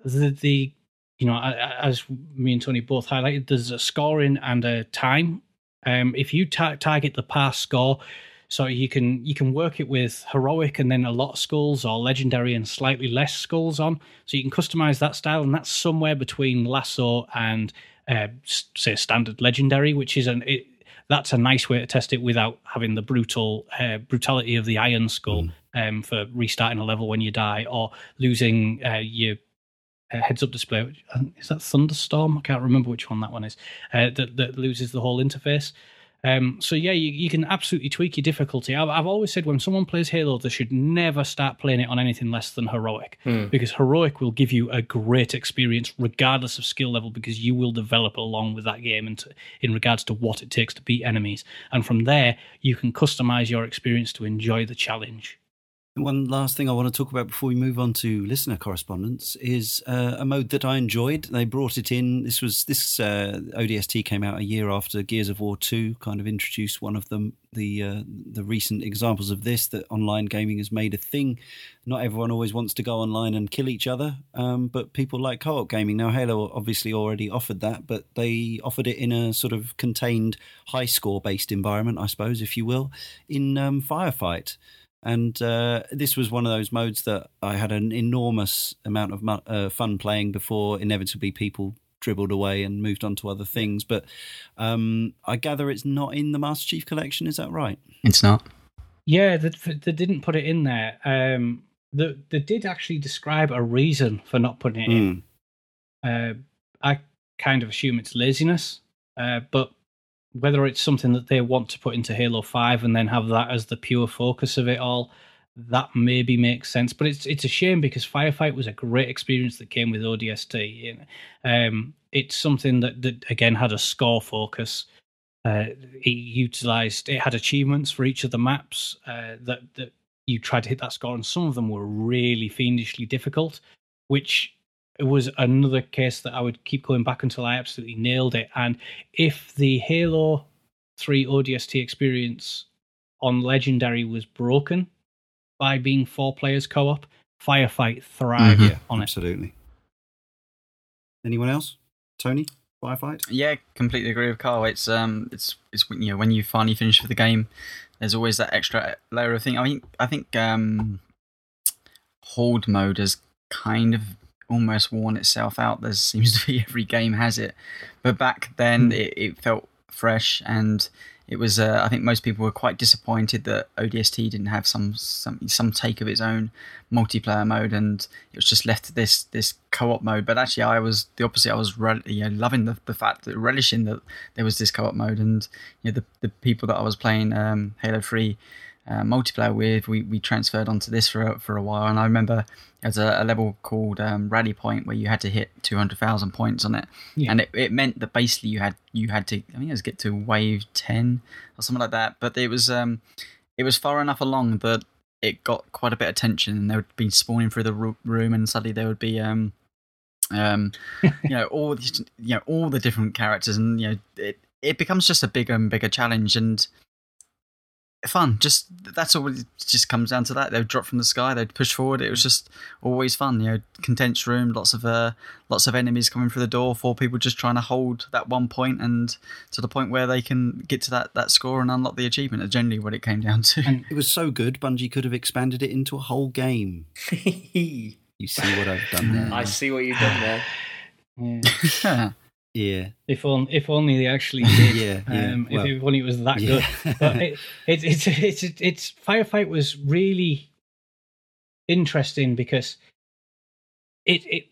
the the you know as me and Tony both highlighted, there's a scoring and a time. Um, if you ta- target the pass score, so you can you can work it with heroic and then a lot of skulls or legendary and slightly less skulls on. So you can customize that style, and that's somewhere between LASO and uh, say standard legendary, which is an it, that's a nice way to test it without having the brutal uh, brutality of the iron skull um, for restarting a level when you die, or losing uh, your uh, heads up display. Is that Thunderstorm? I can't remember which one that one is. Uh, that that loses the whole interface. Um, so yeah, you, you can absolutely tweak your difficulty. I've, I've always said when someone plays Halo, they should never start playing it on anything less than heroic, because heroic will give you a great experience regardless of skill level, because you will develop along with that game and to, in regards to what it takes to beat enemies, and from there you can customize your experience to enjoy the challenge. One last thing I want to talk about before we move on to listener correspondence is uh, a mode that I enjoyed. They brought it in. This was this uh, ODST came out a year after Gears of War Two. Kind of introduced one of them. The uh, the recent examples of this that online gaming has made a thing. Not everyone always wants to go online and kill each other, um, but people like co-op gaming. Now Halo obviously already offered that, but they offered it in a sort of contained, high score based environment, I suppose, if you will, in um, Firefight and uh, this was one of those modes that I had an enormous amount of mu- uh, fun playing before inevitably people dribbled away and moved on to other things. But um, I gather it's not in the Master Chief Collection. Is that right? It's not. Yeah, they, they didn't put it in there. Um, they, they did actually describe a reason for not putting it in. Uh, I kind of assume it's laziness, uh, but whether it's something that they want to put into Halo Five and then have that as the pure focus of it all, that maybe makes sense. But it's it's a shame because Firefight was a great experience that came with ODST. Um, it's something that, that again had a score focus. Uh, it utilized it had achievements for each of the maps uh, that that you tried to hit that score, and some of them were really fiendishly difficult, which was another case that I would keep going back until I absolutely nailed it. And if the Halo 3 ODST experience on Legendary was broken by being four players co op, Firefight thrived Mhm. on it. Absolutely. Anyone else? Tony? Firefight? Yeah, completely agree with Karl. It's um, it's it's when, you know when you finally finish with the game, there's always that extra layer of thing. I mean, I think um, horde mode has kind of almost worn itself out. There seems to be every game has it, but back then it, it felt fresh and it was. Uh, I think most people were quite disappointed that ODST didn't have some some some take of its own multiplayer mode, and it was just left to this this co-op mode. But actually, I was the opposite. I was rel- you know, loving the, the fact that relishing that there was this co-op mode, and you know the the people that I was playing um, Halo Three uh, multiplayer with, we, we transferred onto this for a, for a while. And I remember there's a, a level called um, Rally Point where you had to hit 200,000 points on it, Yeah. and it, it meant that basically you had you had to I think it was get to wave 10 or something like that. But it was um it was far enough along that it got quite a bit of tension, and they would be spawning through the room, and suddenly there would be um um you know all these, you know all the different characters, and you know it it becomes just a bigger and bigger challenge and fun. Just that's all. It just comes down to that. They'd drop from the sky. They'd push forward. It was just always fun. You know, condensed room, lots of uh, lots of enemies coming through the door. Four people just trying to hold that one point and to the point where they can get to that that score and unlock the achievement. Is generally what it came down to. And- It was so good, Bungie could have expanded it into a whole game. You see what I've done there? I see what you've done there. Yeah. Yeah, If only, if only they actually did. yeah, yeah. Um, Well, if, only it was that yeah. good. But it, it, it's it's it's firefight was really interesting because it it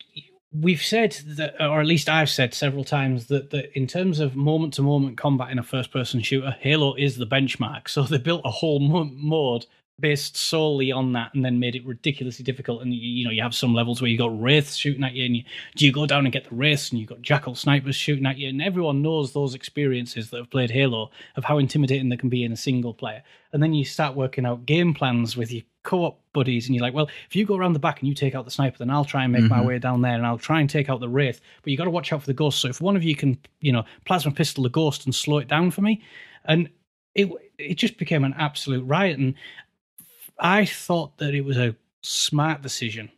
we've said that, or at least I've said several times that that in terms of moment to moment combat in a first person shooter, Halo is the benchmark. So they built a whole mode based solely on that, and then made it ridiculously difficult. And you, you know, you have some levels where you got wraiths shooting at you, and you do you go down and get the wraiths, and you got jackal snipers shooting at you, and everyone knows those experiences that have played Halo of how intimidating they can be in a single player. And then you start working out game plans with your co-op buddies, and you're like, well, if you go around the back and you take out the sniper, then I'll try and make my Mhm. way down there, and I'll try and take out the wraith. But you got to watch out for the ghost. So if one of you can, you know, plasma pistol the ghost and slow it down for me, and it it just became an absolute riot. And I thought that it was a smart decision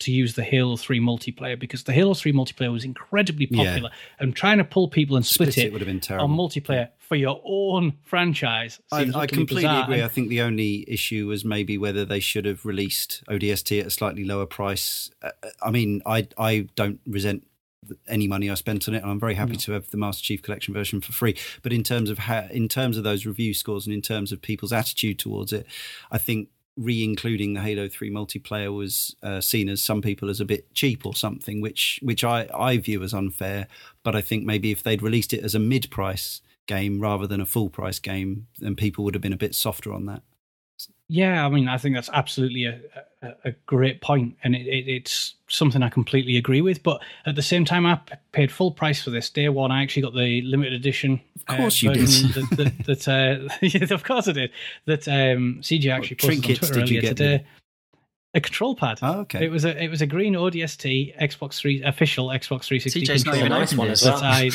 to use the Halo 3 multiplayer because the Halo 3 multiplayer was incredibly Yeah. popular and trying to pull people and split, split it it, would have been on terrible. multiplayer for your own franchise. I, I completely agree. I think the only issue was maybe whether they should have released ODST at a slightly lower price. Uh, I mean, I I don't resent any money I spent on it, and I'm very happy No. to have the Master Chief Collection version for free. But in terms of how, in terms of those review scores, and in terms of people's attitude towards it, I think re-including the Halo Three multiplayer was uh, seen as some people as a bit cheap or something, which which I I view as unfair. But I think maybe if they'd released it as a mid-price game rather than a full-price game, then people would have been a bit softer on that. Yeah, I mean, I think that's absolutely a, a, a great point, and it, it, it's something I completely agree with. But at the same time, I paid full price for this day one. I actually got the limited edition. Of course, uh, you did. that, that, that uh, of course I did. That um, CJ actually posted on Twitter earlier today. A control pad. Oh, okay. It was a it was a green ODST Xbox Three official Xbox 360 CJ's controller. nice one as well. I,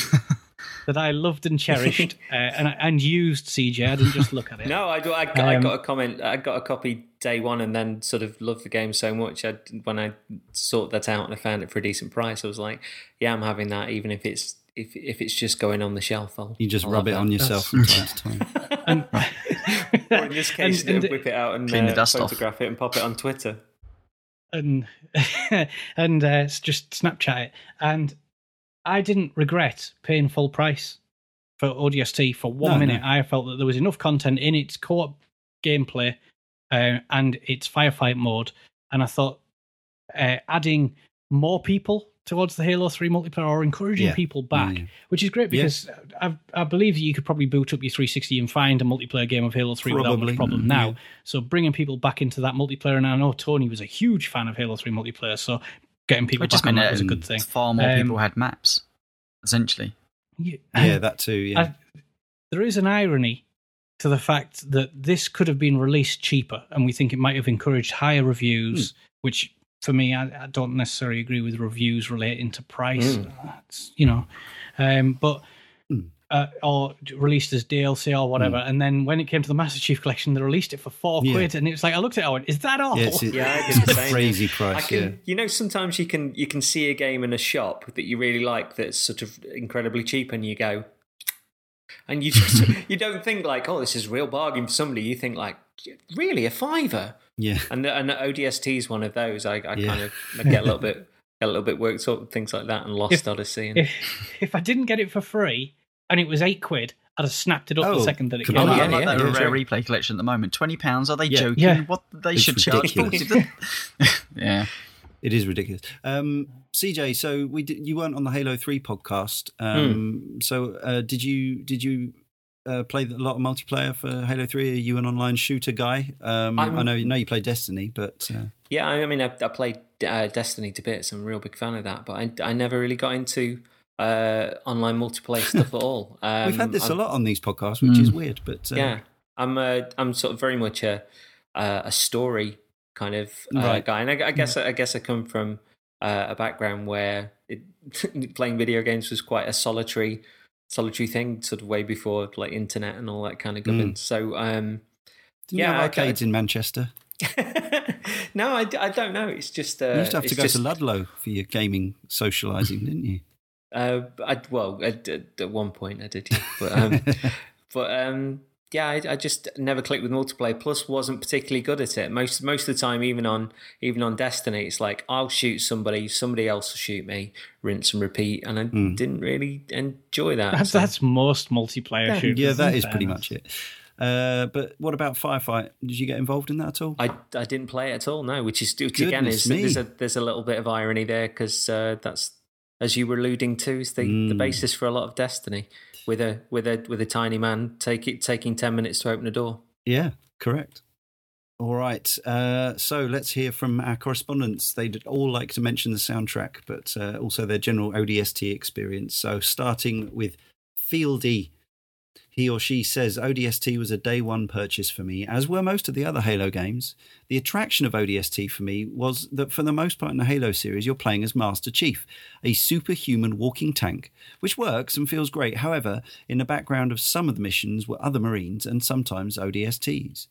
that I loved and cherished uh, and and used CJ. I didn't just look at it. No, I, I, I um, got a comment. I got a copy day one, and then sort of loved the game so much. I, when I sought that out and I found it for a decent price, I was like, "Yeah, I'm having that, even if it's if if it's just going on the shelf." I'll, you just I'll rub it that. on yourself from time to time. and, or in this case, and, and, whip it out and Clean the uh, dust off. photograph it and pop it on Twitter. and and uh, just Snapchat it. And I didn't regret paying full price for ODST for one No, minute. no. I felt that there was enough content in its co-op gameplay uh, and its firefight mode, and I thought uh, adding more people towards the Halo Three multiplayer or encouraging Yeah. people back, yeah. which is great because I, I believe that you could probably boot up your 360 and find a multiplayer game of Halo 3 without Probably, much problem mm, now. yeah. So bringing people back into that multiplayer, and I know Tony was a huge fan of Halo 3 multiplayer, so getting people It just back on meant that was a good thing. far more Um, people had maps, essentially. Yeah, yeah, that too. Yeah, I- there is an irony to the fact that this could have been released cheaper, and we think it might have encouraged higher reviews, Hmm. which for me, I, I don't necessarily agree with reviews relating to price. Mm. It's, you know, um, but. Uh, or released as DLC or whatever, and then when it came to the Master Chief Collection, they released it for four Yeah. quid, and it was like I looked at it, I went, "Is that all?" yeah, it's, Yeah, I it's a same. crazy price. can, yeah, you know, sometimes you can you can see a game in a shop that you really like that's sort of incredibly cheap, and you go, and you just you don't think like, oh, this is a real bargain for somebody. You think like, really a fiver, yeah. and the, and the ODST is one of those. I, I Yeah. kind of I get a little bit a little bit worked up things like that, and Lost If- Odyssey. And, If if I didn't get it for free and it was eight quid, I'd have snapped it up Oh, the second that it could came Oh, I- yeah, out. like that yeah, rare replay collection at the moment. Twenty pounds? Are they Yeah. joking? Yeah. What they It's should charge? yeah, It is ridiculous. Um, CJ, so we did, you weren't on the Halo Three podcast. Um, So uh, did you did you uh, play a lot of multiplayer for Halo Three? Are you an online shooter guy? Um, I know you know know you play Destiny, but uh, yeah, I mean, I, I played uh, Destiny to bits. I'm a real big fan of that, but I, I never really got into uh, online multiplayer stuff at all. Um, we've had this I'm- a lot on these podcasts, which is weird. But uh, yeah, I'm uh, I'm sort of very much a uh, a story kind of uh, Right. guy, and I, I guess I guess I come from uh, a background where it, playing video games was quite a solitary solitary thing, sort of way before like internet and all that kind of gubbins. So um, didn't you Yeah, have I- arcades in Manchester. no, I, I don't know. It's just uh, you used to have to go just, to Ludlow for your gaming socialising, didn't you? Uh, I, well, at, at one point I did, yeah. but um, but um, yeah, I, I just never clicked with multiplayer. Plus, wasn't particularly good at it. Most most of the time, even on even on Destiny, it's like I'll shoot somebody, somebody else will shoot me, rinse and repeat, and I didn't really enjoy that. That's So- that's most multiplayer shooters. yeah, that is pretty much it. Uh, but what about Firefight? Did you get involved in that at all? I, I didn't play it at all. No, which is which again is me. there's a there's a little bit of irony there because uh, that's as you were alluding to is the, the Mm. basis for a lot of Destiny with a with a with a tiny man take it taking ten minutes to open a door. Yeah, correct. All right. Uh, so let's hear from our correspondents. They'd all like to mention the soundtrack, but uh, also their general ODST experience. So starting with Fieldy. He or she says ODST was a day one purchase for me, as were most of the other Halo games. The attraction of ODST for me was that for the most part in the Halo series, you're playing as Master Chief, a superhuman walking tank, which works and feels great. However, in the background of some of the missions were other Marines and sometimes ODSTs.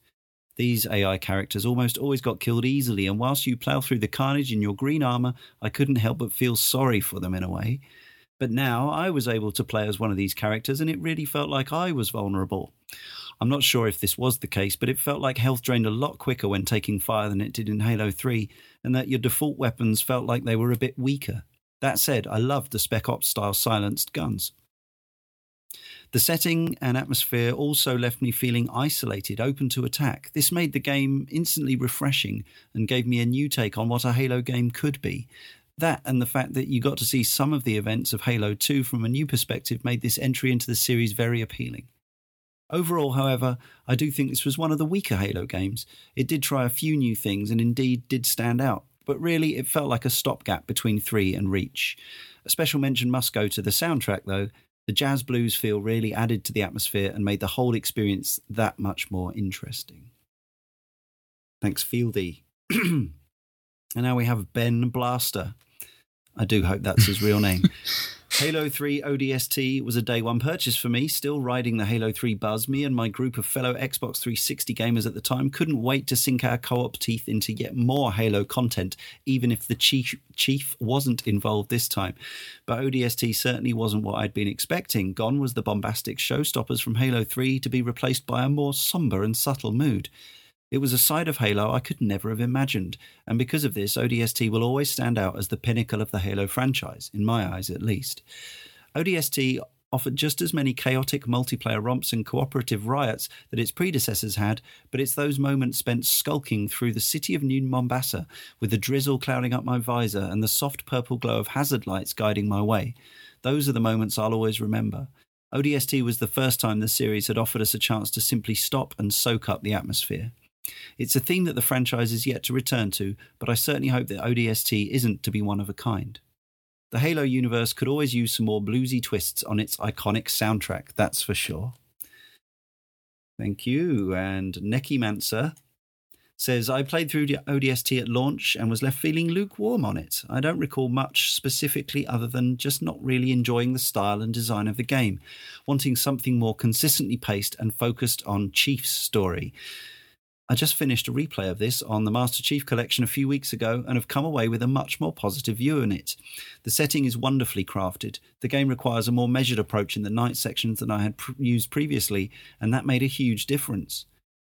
These AI characters almost always got killed easily, and whilst you plough through the carnage in your green armour, I couldn't help but feel sorry for them in a way. But now I was able to play as one of these characters, and it really felt like I was vulnerable. I'm not sure if this was the case, but it felt like health drained a lot quicker when taking fire than it did in Halo 3, and that your default weapons felt like they were a bit weaker. That said, I loved the Spec Ops style silenced guns. The setting and atmosphere also left me feeling isolated, open to attack. This made the game instantly refreshing and gave me a new take on what a Halo game could be. That and the fact that you got to see some of the events of Halo 2 from a new perspective made this entry into the series very appealing. Overall, however, I do think this was one of the weaker Halo games. It did try a few new things and indeed did stand out, but really it felt like a stopgap between 3 and Reach. A special mention must go to the soundtrack, though. The jazz blues feel really added to the atmosphere and made the whole experience that much more interesting. Thanks, Fieldy. and now we have Ben Blaster. I do hope that's his real name. Halo 3 ODST was a day one purchase for me, still riding the Halo 3 buzz. Me and my group of fellow Xbox 360 gamers at the time couldn't wait to sink our co op teeth into yet more Halo content, even if the chief, chief wasn't involved this time. But ODST certainly wasn't what I'd been expecting. Gone was the bombastic showstoppers from Halo 3 to be replaced by a more somber and subtle mood. It was a side of Halo I could never have imagined, and because of this, ODST will always stand out as the pinnacle of the Halo franchise, in my eyes at least. ODST offered just as many chaotic multiplayer romps and cooperative riots that its predecessors had, but it's those moments spent skulking through the city of New Mombasa with the drizzle clouding up my visor and the soft purple glow of hazard lights guiding my way. Those are the moments I'll always remember. ODST was the first time the series had offered us a chance to simply stop and soak up the atmosphere. It's a theme that the franchise is yet to return to, but I certainly hope that ODST isn't to be one of a kind. The Halo universe could always use some more bluesy twists on its iconic soundtrack, that's for sure. Thank you. And Neki Manser says, I played through the ODST at launch and was left feeling lukewarm on it. I don't recall much specifically other than just not really enjoying the style and design of the game, wanting something more consistently paced and focused on Chief's story. I just finished a replay of this on the Master Chief collection a few weeks ago and have come away with a much more positive view on it. The setting is wonderfully crafted. The game requires a more measured approach in the night sections than I had pr- used previously, and that made a huge difference.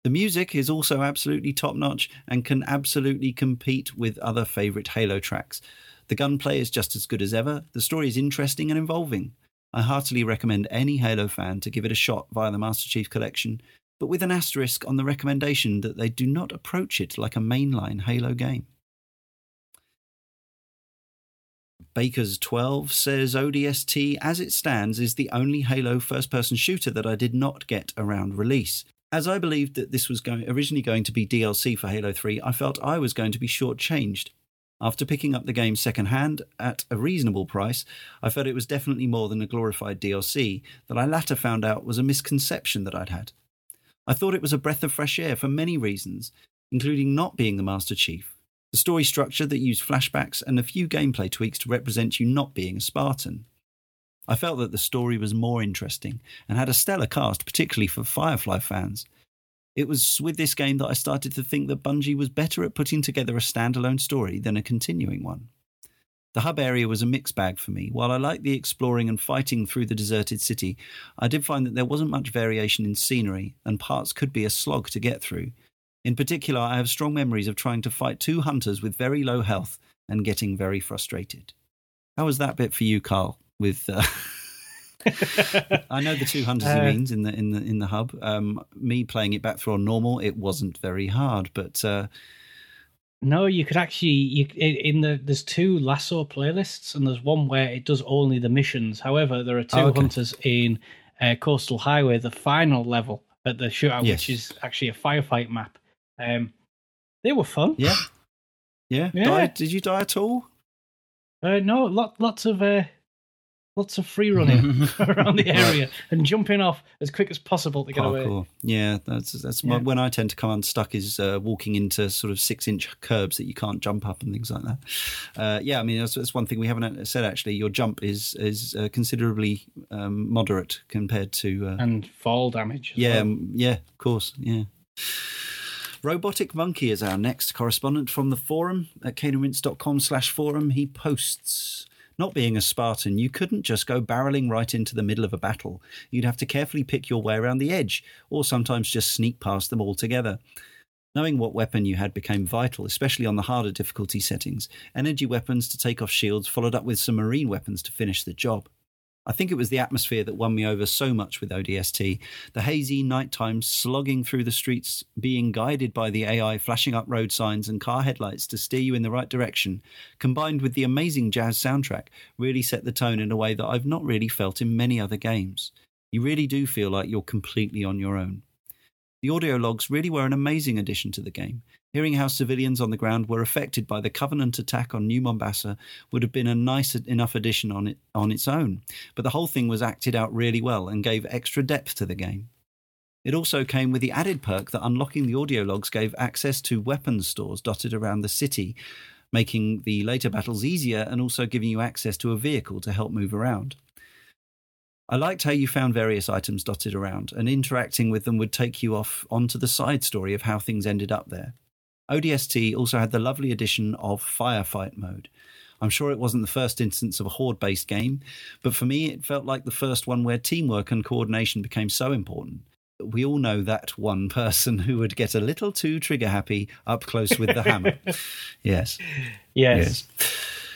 The music is also absolutely top notch and can absolutely compete with other favourite Halo tracks. The gunplay is just as good as ever. The story is interesting and involving. I heartily recommend any Halo fan to give it a shot via the Master Chief Collection but with an asterisk on the recommendation that they do not approach it like a mainline Halo game. Baker's 12 says ODST, as it stands, is the only Halo first person shooter that I did not get around release. As I believed that this was going, originally going to be DLC for Halo 3, I felt I was going to be shortchanged. After picking up the game secondhand at a reasonable price, I felt it was definitely more than a glorified DLC that I later found out was a misconception that I'd had. I thought it was a breath of fresh air for many reasons, including not being the Master Chief, the story structure that used flashbacks, and a few gameplay tweaks to represent you not being a Spartan. I felt that the story was more interesting and had a stellar cast, particularly for Firefly fans. It was with this game that I started to think that Bungie was better at putting together a standalone story than a continuing one. The hub area was a mixed bag for me. While I liked the exploring and fighting through the deserted city, I did find that there wasn't much variation in scenery, and parts could be a slog to get through. In particular, I have strong memories of trying to fight two hunters with very low health and getting very frustrated. How was that bit for you, Karl? With uh... I know the two hunters uh, he means in the in the in the hub. Um, me playing it back through on normal, it wasn't very hard, but uh, no, you could actually you in the there's two LASO playlists, and there's one where it does only the missions. However, there are two oh, okay. hunters in uh, Coastal Highway, the final level at the shootout, yes. which is actually a firefight map. Um, they were fun. Yeah, yeah. yeah. Died, did you die at all? Uh, no, lot, lots of uh, lots of free running around the area and jumping off as quick as possible to get Parkour. away. Yeah, that's that's yeah. when I tend to come unstuck is uh, walking into sort of six inch curbs that you can't jump up and things like that. Uh, yeah, I mean that's, that's, one thing we haven't said actually. Your jump is is uh, considerably um, moderate compared to uh, and fall damage. Yeah, well. yeah, of course, yeah. Robotic Monkey is our next correspondent from the forum at caneandrinse.com slash forum. He posts not being a Spartan, you couldn't just go barreling right into the middle of a battle. You'd have to carefully pick your way around the edge, or sometimes just sneak past them altogether. Knowing what weapon you had became vital, especially on the harder difficulty settings. Energy weapons to take off shields, followed up with some marine weapons to finish the job. I think it was the atmosphere that won me over so much with ODST. The hazy nighttime slogging through the streets, being guided by the AI flashing up road signs and car headlights to steer you in the right direction, combined with the amazing jazz soundtrack, really set the tone in a way that I've not really felt in many other games. You really do feel like you're completely on your own. The audio logs really were an amazing addition to the game. Hearing how civilians on the ground were affected by the Covenant attack on New Mombasa would have been a nice enough addition on it on its own, but the whole thing was acted out really well and gave extra depth to the game. It also came with the added perk that unlocking the audio logs gave access to weapons stores dotted around the city, making the later battles easier and also giving you access to a vehicle to help move around. I liked how you found various items dotted around, and interacting with them would take you off onto the side story of how things ended up there. ODST also had the lovely addition of firefight mode. I'm sure it wasn't the first instance of a horde based game, but for me, it felt like the first one where teamwork and coordination became so important. We all know that one person who would get a little too trigger happy up close with the hammer. Yes. Yes. Yes.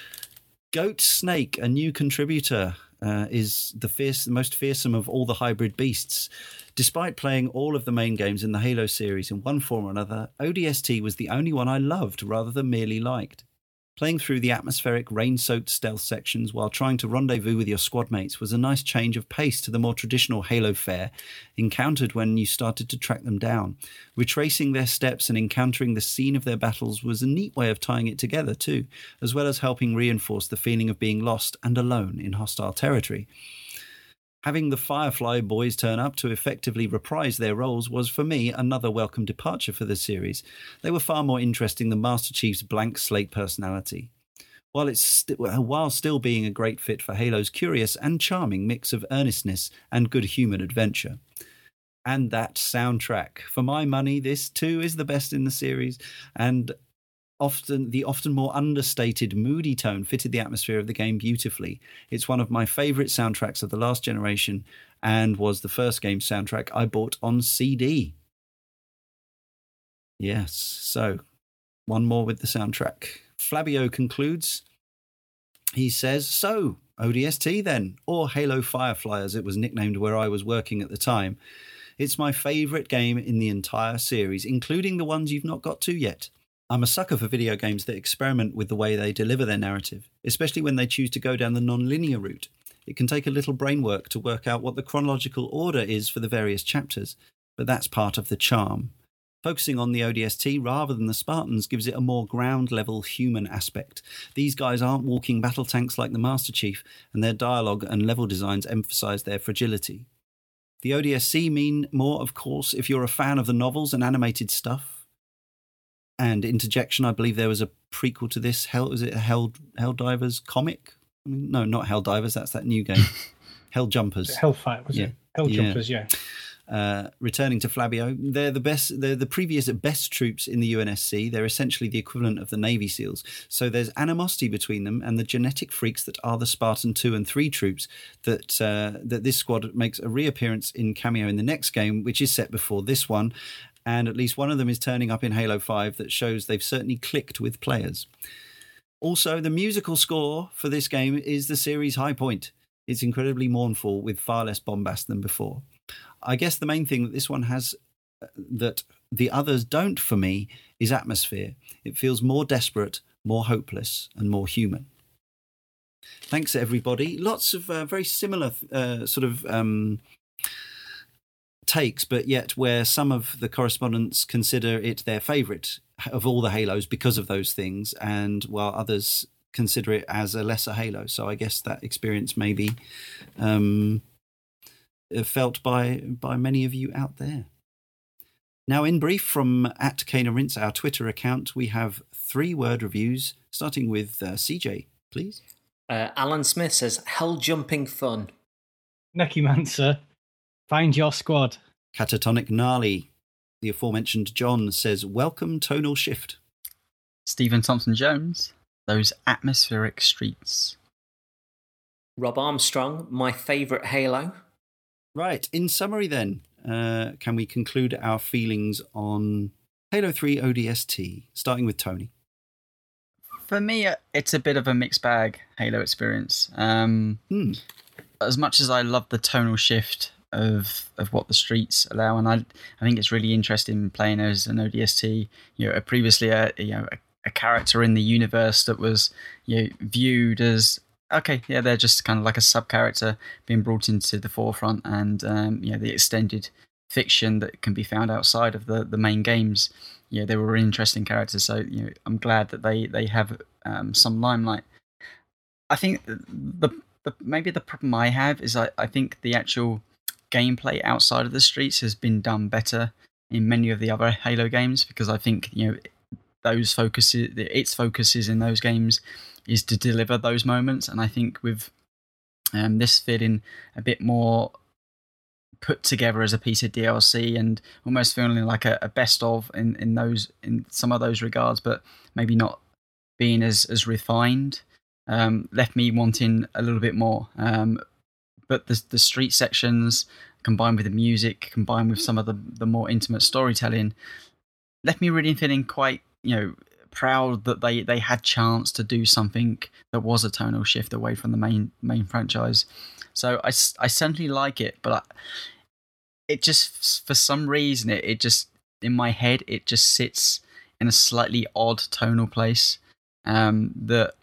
Goat Snake, a new contributor, uh, is the fierce, the most fearsome of all the hybrid beasts. Despite playing all of the main games in the Halo series in one form or another, ODST was the only one I loved rather than merely liked. Playing through the atmospheric, rain soaked stealth sections while trying to rendezvous with your squad mates was a nice change of pace to the more traditional Halo fare encountered when you started to track them down. Retracing their steps and encountering the scene of their battles was a neat way of tying it together, too, as well as helping reinforce the feeling of being lost and alone in hostile territory. Having the Firefly boys turn up to effectively reprise their roles was, for me, another welcome departure for the series. They were far more interesting than Master Chief's blank slate personality. While, it's st- while still being a great fit for Halo's curious and charming mix of earnestness and good humoured adventure. And that soundtrack. For my money, this too is the best in the series, and often the often more understated moody tone fitted the atmosphere of the game beautifully. It's one of my favorite soundtracks of the last generation and was the first game soundtrack i bought on cd yes so one more with the soundtrack. Flabio concludes. He says so odst then or halo firefly as it was nicknamed where i was working at the time. It's my favorite game in the entire series including the ones you've not got to yet I'm a sucker for video games that experiment with the way they deliver their narrative, especially when they choose to go down the non-linear route. It can take a little brain work to work out what the chronological order is for the various chapters, but that's part of the charm. Focusing on the ODST rather than the Spartans gives it a more ground level human aspect. These guys aren't walking battle tanks like the Master Chief, and their dialogue and level designs emphasize their fragility. The ODSTs mean more, of course, if you're a fan of the novels and animated stuff, and interjection. I believe there was a prequel to this. Hell, was it a Hell Helldivers comic? I mean, no, not Helldivers. That's that new game. Hell Jumpers. Hellfire was Yeah. it? Hell Yeah. Jumpers, yeah. Uh, returning to Flabio, they're the best. They're the previous best troops in the UNSC. They're essentially the equivalent of the Navy SEALs. So there's animosity between them and the genetic freaks that are the Spartan two and three troops. That uh, that this squad makes a reappearance in cameo in the next game, which is set before this one, and at least one of them is turning up in Halo 5 that shows they've certainly clicked with players. Also, the musical score for this game is the series high point. It's incredibly mournful with far less bombast than before. I guess the main thing that this one has uh, that the others don't for me is atmosphere. It feels more desperate, more hopeless, and more human. Thanks, everybody. Lots of uh, very similar uh, sort of um, takes, but yet where some of the correspondents consider it their favourite of all the Halos because of those things, and while others consider it as a lesser Halo. So I guess that experience may be um, felt by by many of you out there. Now, in brief from at CaneAndRinse, our Twitter account, we have three word reviews, starting with uh, CJ, please. Uh, Alan Smith says, "Hell jumping fun." Necromancer, find your squad. Catatonic Gnarly, the aforementioned John says, Welcome tonal shift. Stephen Thompson Jones, those atmospheric streets. Rob Armstrong, my favourite Halo. Right, in summary then, uh, can we conclude our feelings on Halo 3 ODST, starting with Tony? For me, uh, it's a bit of a mixed bag Halo experience. Um, Hmm. as much as I love the tonal shift of of what the streets allow, and I I think it's really interesting playing as an ODST. You know, previously a you know a, a character in the universe that was you know viewed as okay, yeah, they're just kind of like a sub character being brought into the forefront, and um, you know the extended fiction that can be found outside of the the main games. You know, they were interesting characters, so you know I'm glad that they they have um, some limelight. I think the, the maybe the problem I have is I, I think the actual gameplay outside of the streets has been done better in many of the other Halo games because I think you know those focuses its focuses in those games is to deliver those moments and I think with um, this feeling a bit more put together as a piece of DLC and almost feeling like a, a best of in, in those in some of those regards but maybe not being as as refined um, left me wanting a little bit more. Um, but the the street sections combined with the music, combined with some of the the more intimate storytelling, left me really feeling quite you know proud that they they had chance to do something that was a tonal shift away from the main main franchise. So I, I certainly like it, but I, it just for some reason it, it just in my head it just sits in a slightly odd tonal place um, that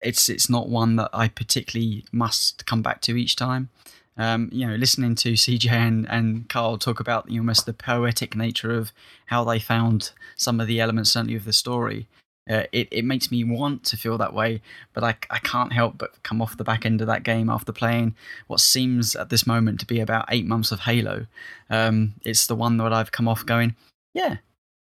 it's it's not one that I particularly must come back to each time. Um, you know, listening to CJ and, and Karl talk about you know, almost the poetic nature of how they found some of the elements, certainly of the story, uh, it, it makes me want to feel that way, but I, I can't help but come off the back end of that game after playing what seems at this moment to be about eight months of Halo. Um, it's the one that I've come off going, yeah,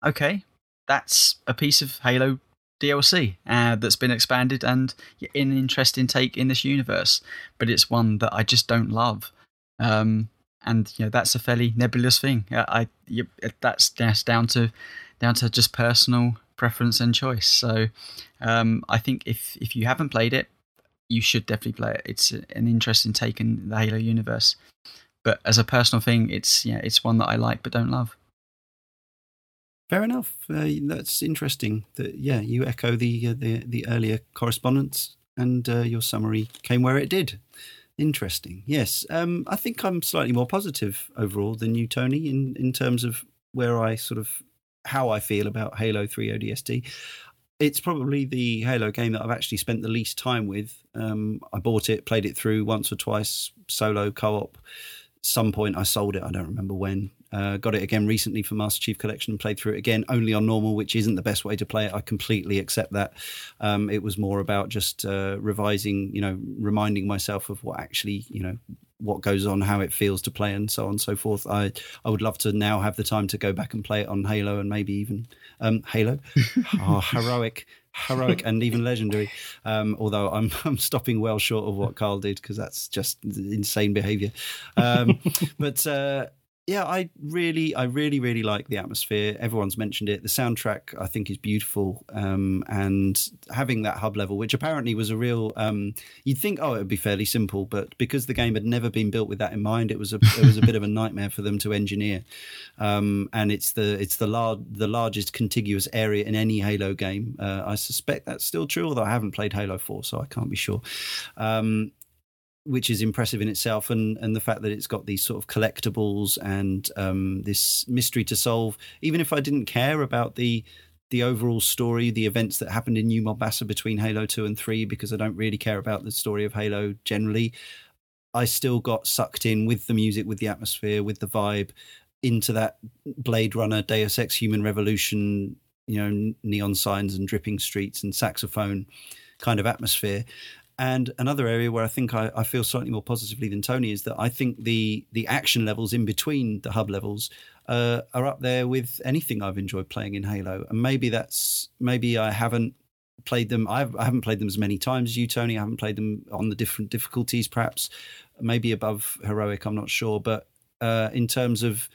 okay, that's a piece of Halo DLC uh, that's been expanded and in an interesting take in this universe, but it's one that I just don't love. Um, and you know that's a fairly nebulous thing. I, I you, that's down to down to just personal preference and choice. So um, I think if if you haven't played it, you should definitely play it. It's an interesting take in the Halo universe. But as a personal thing, it's yeah, it's one that I like but don't love. Fair enough. Uh, that's interesting. That yeah, you echo the uh, the the earlier correspondence, and uh, your summary came where it did. Interesting. Yes, um, I think I'm slightly more positive overall than you, Tony, in in terms of where I sort of how I feel about Halo Three ODST. It's probably the Halo game that I've actually spent the least time with. Um, I bought it, played it through once or twice, solo co-op. Some point I sold it. I don't remember when. Uh, got it again recently for Master Chief Collection. And played through it again only on normal, which isn't the best way to play it. I completely accept that. Um, it was more about just uh, revising, you know, reminding myself of what actually, you know, what goes on, how it feels to play, and so on and so forth. I I would love to now have the time to go back and play it on Halo and maybe even um, Halo, oh, heroic, heroic, and even legendary. Um, although I'm I'm stopping well short of what Karl did because that's just insane behaviour. Um, but uh, yeah, I really, I really, really like the atmosphere. Everyone's mentioned it. The soundtrack, I think, is beautiful, um, and having that hub level, which apparently was a real. Um, you'd think, oh, it would be fairly simple, but because the game had never been built with that in mind, it was a it was a bit of a nightmare for them to engineer. Um, and it's the it's the large the largest contiguous area in any Halo game. Uh, I suspect that's still true, although I haven't played Halo Four, so I can't be sure. Um, which is impressive in itself, and and the fact that it's got these sort of collectibles and um, this mystery to solve. Even if I didn't care about the the overall story, the events that happened in New Mombasa between Halo Two and Three, because I don't really care about the story of Halo generally. I still got sucked in with the music, with the atmosphere, with the vibe, into that Blade Runner, Deus Ex Human Revolution, you know, neon signs and dripping streets and saxophone kind of atmosphere. And another area where I think I, I, feel slightly more positively than Tony is that I think the the action levels in between the hub levels uh, are up there with anything I've enjoyed playing in Halo. And maybe that's maybe I haven't played them. I've, I haven't played them as many times as you, Tony. I haven't played them on the different difficulties, perhaps maybe above heroic. I'm not sure, but uh, in terms of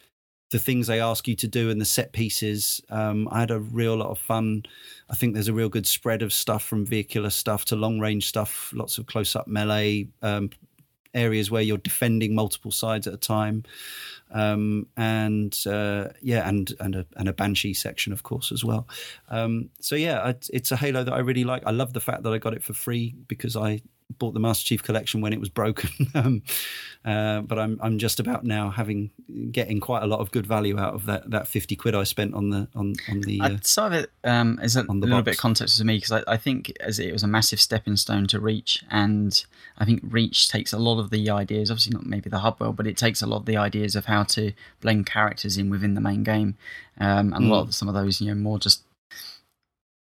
the things they ask you to do and the set pieces. Um, I had a real lot of fun. I think there's a real good spread of stuff from vehicular stuff to long range stuff, lots of close up melee um, areas where you're defending multiple sides at a time. Um, and uh, yeah, and and a, and a banshee section, of course, as well. Um, so yeah, it's a Halo that I really like. I love the fact that I got it for free because I bought the Master Chief Collection when it was broken, um, uh, but I'm I'm just about now having getting quite a lot of good value out of that, that fifty quid I spent on the on on the. Uh, sort of it um, as a, little box. bit of context to me because I, I think as it was a massive stepping stone to Reach, and I think Reach takes a lot of the ideas, obviously not maybe the hub world, but it takes a lot of the ideas of how to blend characters in within the main game, um, and mm. a lot hmm. of some of those you know more just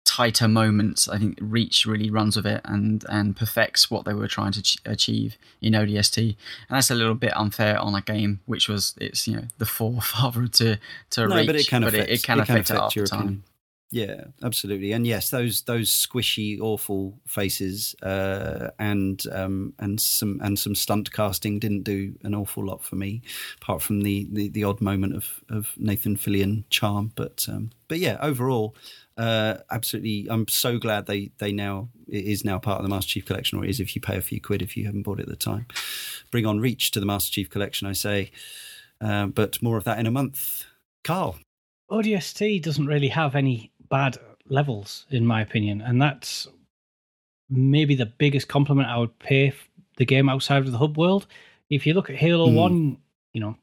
tighter moments. I think Reach really runs with it and and perfects what they were trying to ch- achieve in ODST, and that's a little bit unfair on a game which was it's you know the forefather to to no, Reach, but it can but affect, it, it can it affect, can affect it after time. Yeah, absolutely, and yes, those those squishy, awful faces uh, and um, and some and some stunt casting didn't do an awful lot for me, apart from the the, the odd moment of, of Nathan Fillion charm. But um, but yeah, overall, uh, absolutely, I'm so glad they they now it is now part of the Master Chief Collection, or it is if you pay a few quid if you haven't bought it at the time. Bring on Reach to the Master Chief Collection, I say. Uh, but more of that in a month. Karl. ODST doesn't really have any bad levels, in my opinion, and that's maybe the biggest compliment I would pay the game outside of the hub world. If you look at Halo mm. One, you know,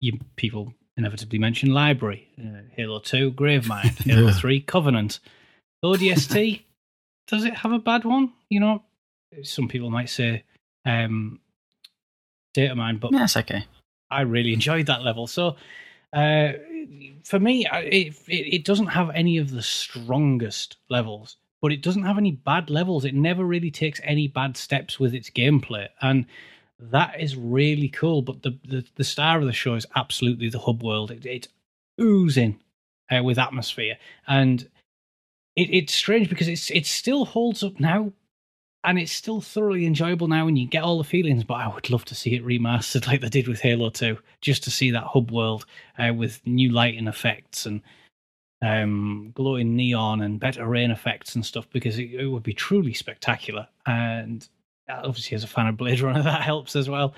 you people inevitably mention Library, uh, Halo Two, Gravemind, Halo Three, Covenant, ODST. does it have a bad one? You know, some people might say um, Data Hive, but that's okay. I really enjoyed that level. So uh, for me, it, it, it doesn't have any of the strongest levels, but it doesn't have any bad levels. It never really takes any bad steps with its gameplay, and that is really cool. But the the, the star of the show is absolutely the hub world. It, it's oozing uh, with atmosphere, and it, it's strange because it's it still holds up now and it's still thoroughly enjoyable now and you get all the feelings but i would love to see it remastered like they did with halo 2 just to see that hub world uh, with new lighting effects and um, glowing neon and better rain effects and stuff because it, it, would be truly spectacular and obviously as a fan of blade runner that helps as well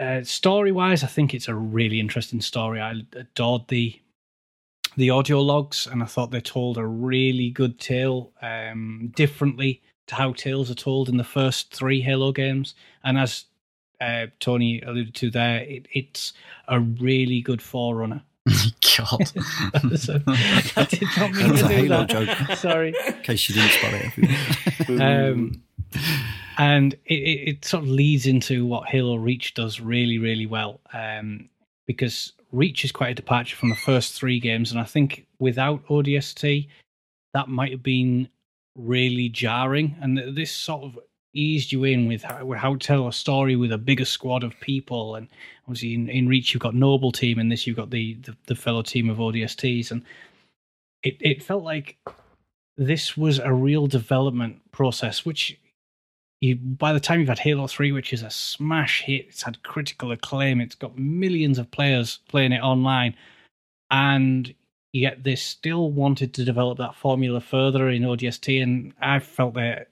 uh, story wise i think it's a really interesting story i adored the the audio logs and i thought they told a really good tale um, differently to how tales are told in the first three Halo games. And as uh, Tony alluded to there, it, it's a really good forerunner. God, so, I did not mean That's to do Halo that. Joke. Sorry, in case you didn't spot it. um, and it, it, it, sort of leads into what Halo Reach does really, really well. Um, because Reach is quite a departure from the first three games, and I think without ODST, that might have been really jarring, and this sort of eased you in with how, how to tell a story with a bigger squad of people. And obviously, in, in Reach, you've got Noble Team, and this you've got the, the, the fellow team of ODSTs, and it it felt like this was a real development process, which you, by the time you've had Halo 3, which is a smash hit, it's had critical acclaim, it's got millions of players playing it online, and yet they still wanted to develop that formula further in ODST, and I felt that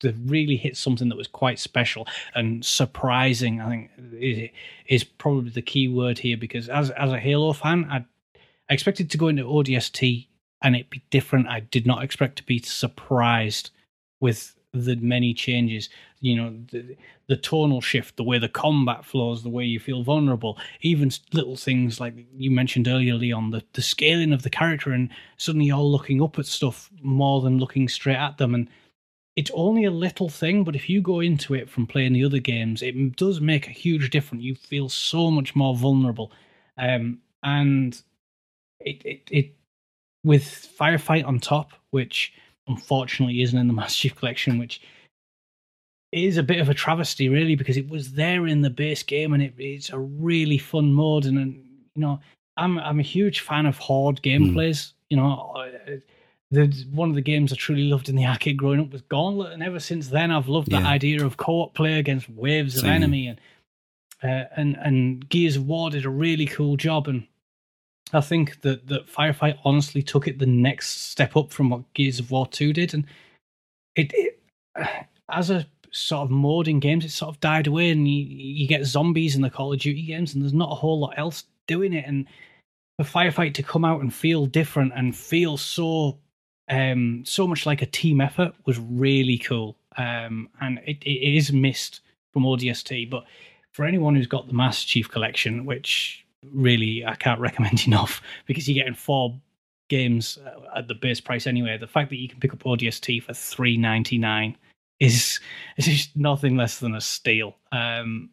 they really hit something that was quite special and surprising. I think is probably the key word here because as as a Halo fan, I expected to go into ODST and it be different. I did not expect to be surprised with the many changes. You know, the, the tonal shift, the way the combat flows, the way you feel vulnerable, even little things like you mentioned earlier, Leon, the, the scaling of the character, and suddenly you're looking up at stuff more than looking straight at them. And it's only a little thing, but if you go into it from playing the other games, it does make a huge difference. You feel so much more vulnerable. Um, and it, it, it, with Firefight on top, which unfortunately isn't in the Master Chief Collection, which is a bit of a travesty, really, because it was there in the base game and it, it's a really fun mode. And, and, you know, I'm I'm a huge fan of horde gameplays. Mm. You know, the one of the games I truly loved in the arcade growing up was Gauntlet, and ever since then I've loved yeah. that idea of co-op play against waves Same. of enemy and. Uh, and and Gears of War did a really cool job, and I think that that Firefight honestly took it the next step up from what Gears of War Two did, and it, it as a sort of mode in games, it sort of died away, and you you get zombies in the Call of Duty games, and there's not a whole lot else doing it, and for Firefight to come out and feel different and feel so um so much like a team effort was really cool. um, and it, it is missed from ODST. But for anyone who's got the Master Chief Collection, which really I can't recommend enough because you're getting four games at the base price anyway. The fact that you can pick up ODST for three ninety nine is is just nothing less than a steal. Um,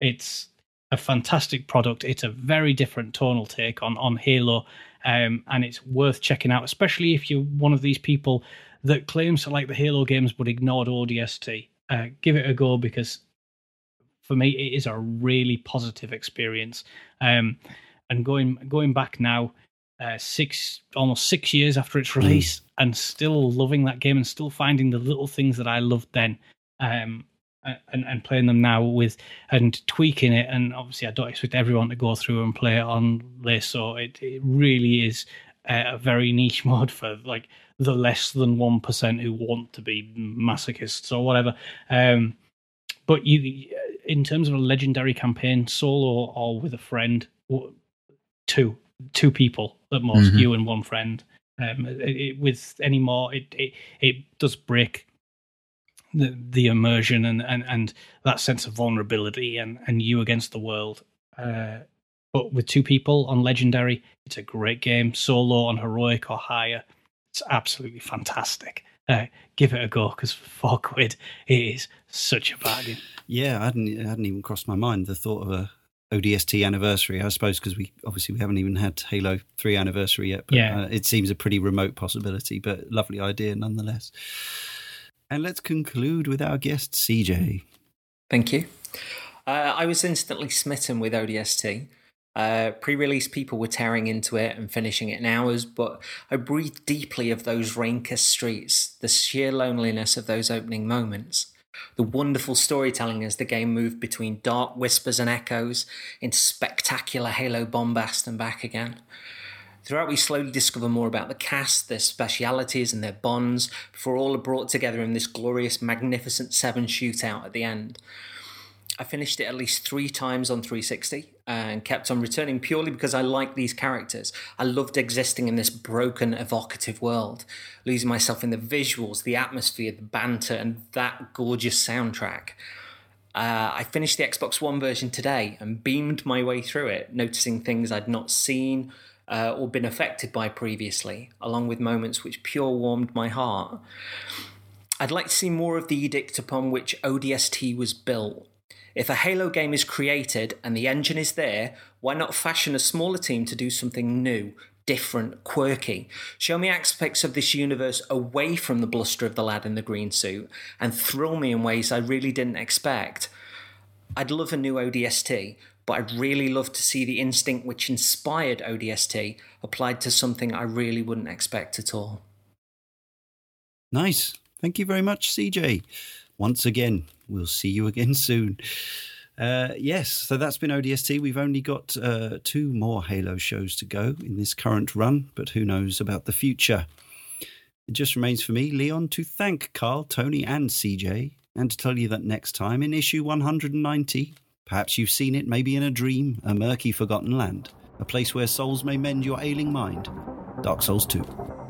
it's a fantastic product. It's a very different tonal take on on Halo, um, and it's worth checking out, especially if you're one of these people that claims to like the Halo games but ignored ODST. Uh, give it a go because for me it is a really positive experience. Um, and going going back now, uh, six almost six years after its mm. release, mm. and still loving that game and still finding the little things that I loved then. Um, and, and playing them now with and tweaking it. And obviously, I don't expect everyone to go through and play it on this. So it, it really is a very niche mod for like the less than one percent who want to be masochists or whatever. Um, but you, in terms of a legendary campaign, solo or with a friend, two two people at most, mm-hmm. you and one friend. Um, it, it, with any more, it, it it does break the the immersion and, and, and that sense of vulnerability and, and you against the world. Uh, but with two people on legendary, it's a great game. Solo on heroic or higher, it's absolutely fantastic. Uh, give it a go because four quid it is such a bargain. Yeah, I hadn't it hadn't even crossed my mind the thought of a ODST anniversary. I suppose because we obviously we haven't even had Halo Three anniversary yet. But yeah. Uh, it seems a pretty remote possibility, but lovely idea nonetheless. And let's conclude with our guest, CJ. Thank you. Uh, I was instantly smitten with ODST. Uh, Pre release people were tearing into it and finishing it in hours, but I breathed deeply of those rain kissed streets, the sheer loneliness of those opening moments, the wonderful storytelling as the game moved between dark whispers and echoes into spectacular Halo bombast and back again. Throughout, we slowly discover more about the cast, their specialities, and their bonds before all are brought together in this glorious, magnificent seven shootout at the end. I finished it at least three times on 360 and kept on returning purely because I like these characters. I loved existing in this broken, evocative world, losing myself in the visuals, the atmosphere, the banter, and that gorgeous soundtrack. Uh, I finished the Xbox One version today and beamed my way through it, noticing things I'd not seen, uh, or been affected by previously, along with moments which pure warmed my heart. I'd like to see more of the edict upon which ODST was built. If a Halo game is created and the engine is there, why not fashion a smaller team to do something new, different, quirky. Show me aspects of this universe away from the bluster of the lad in the green suit and thrill me in ways I really didn't expect. I'd love a new ODST, but I'd really love to see the instinct which inspired ODST applied to something I really wouldn't expect at all. Nice. Thank you very much, CJ. Once again, we'll see you again soon. Uh, yes, so that's been ODST. We've only got uh, two more Halo shows to go in this current run, but who knows about the future. It just remains for me, Leon, to thank Karl, Tony, and CJ, and to tell you that next time in issue 190, Perhaps you've seen it maybe in a dream, a murky forgotten land, a place where souls may mend your ailing mind. Dark Souls 2.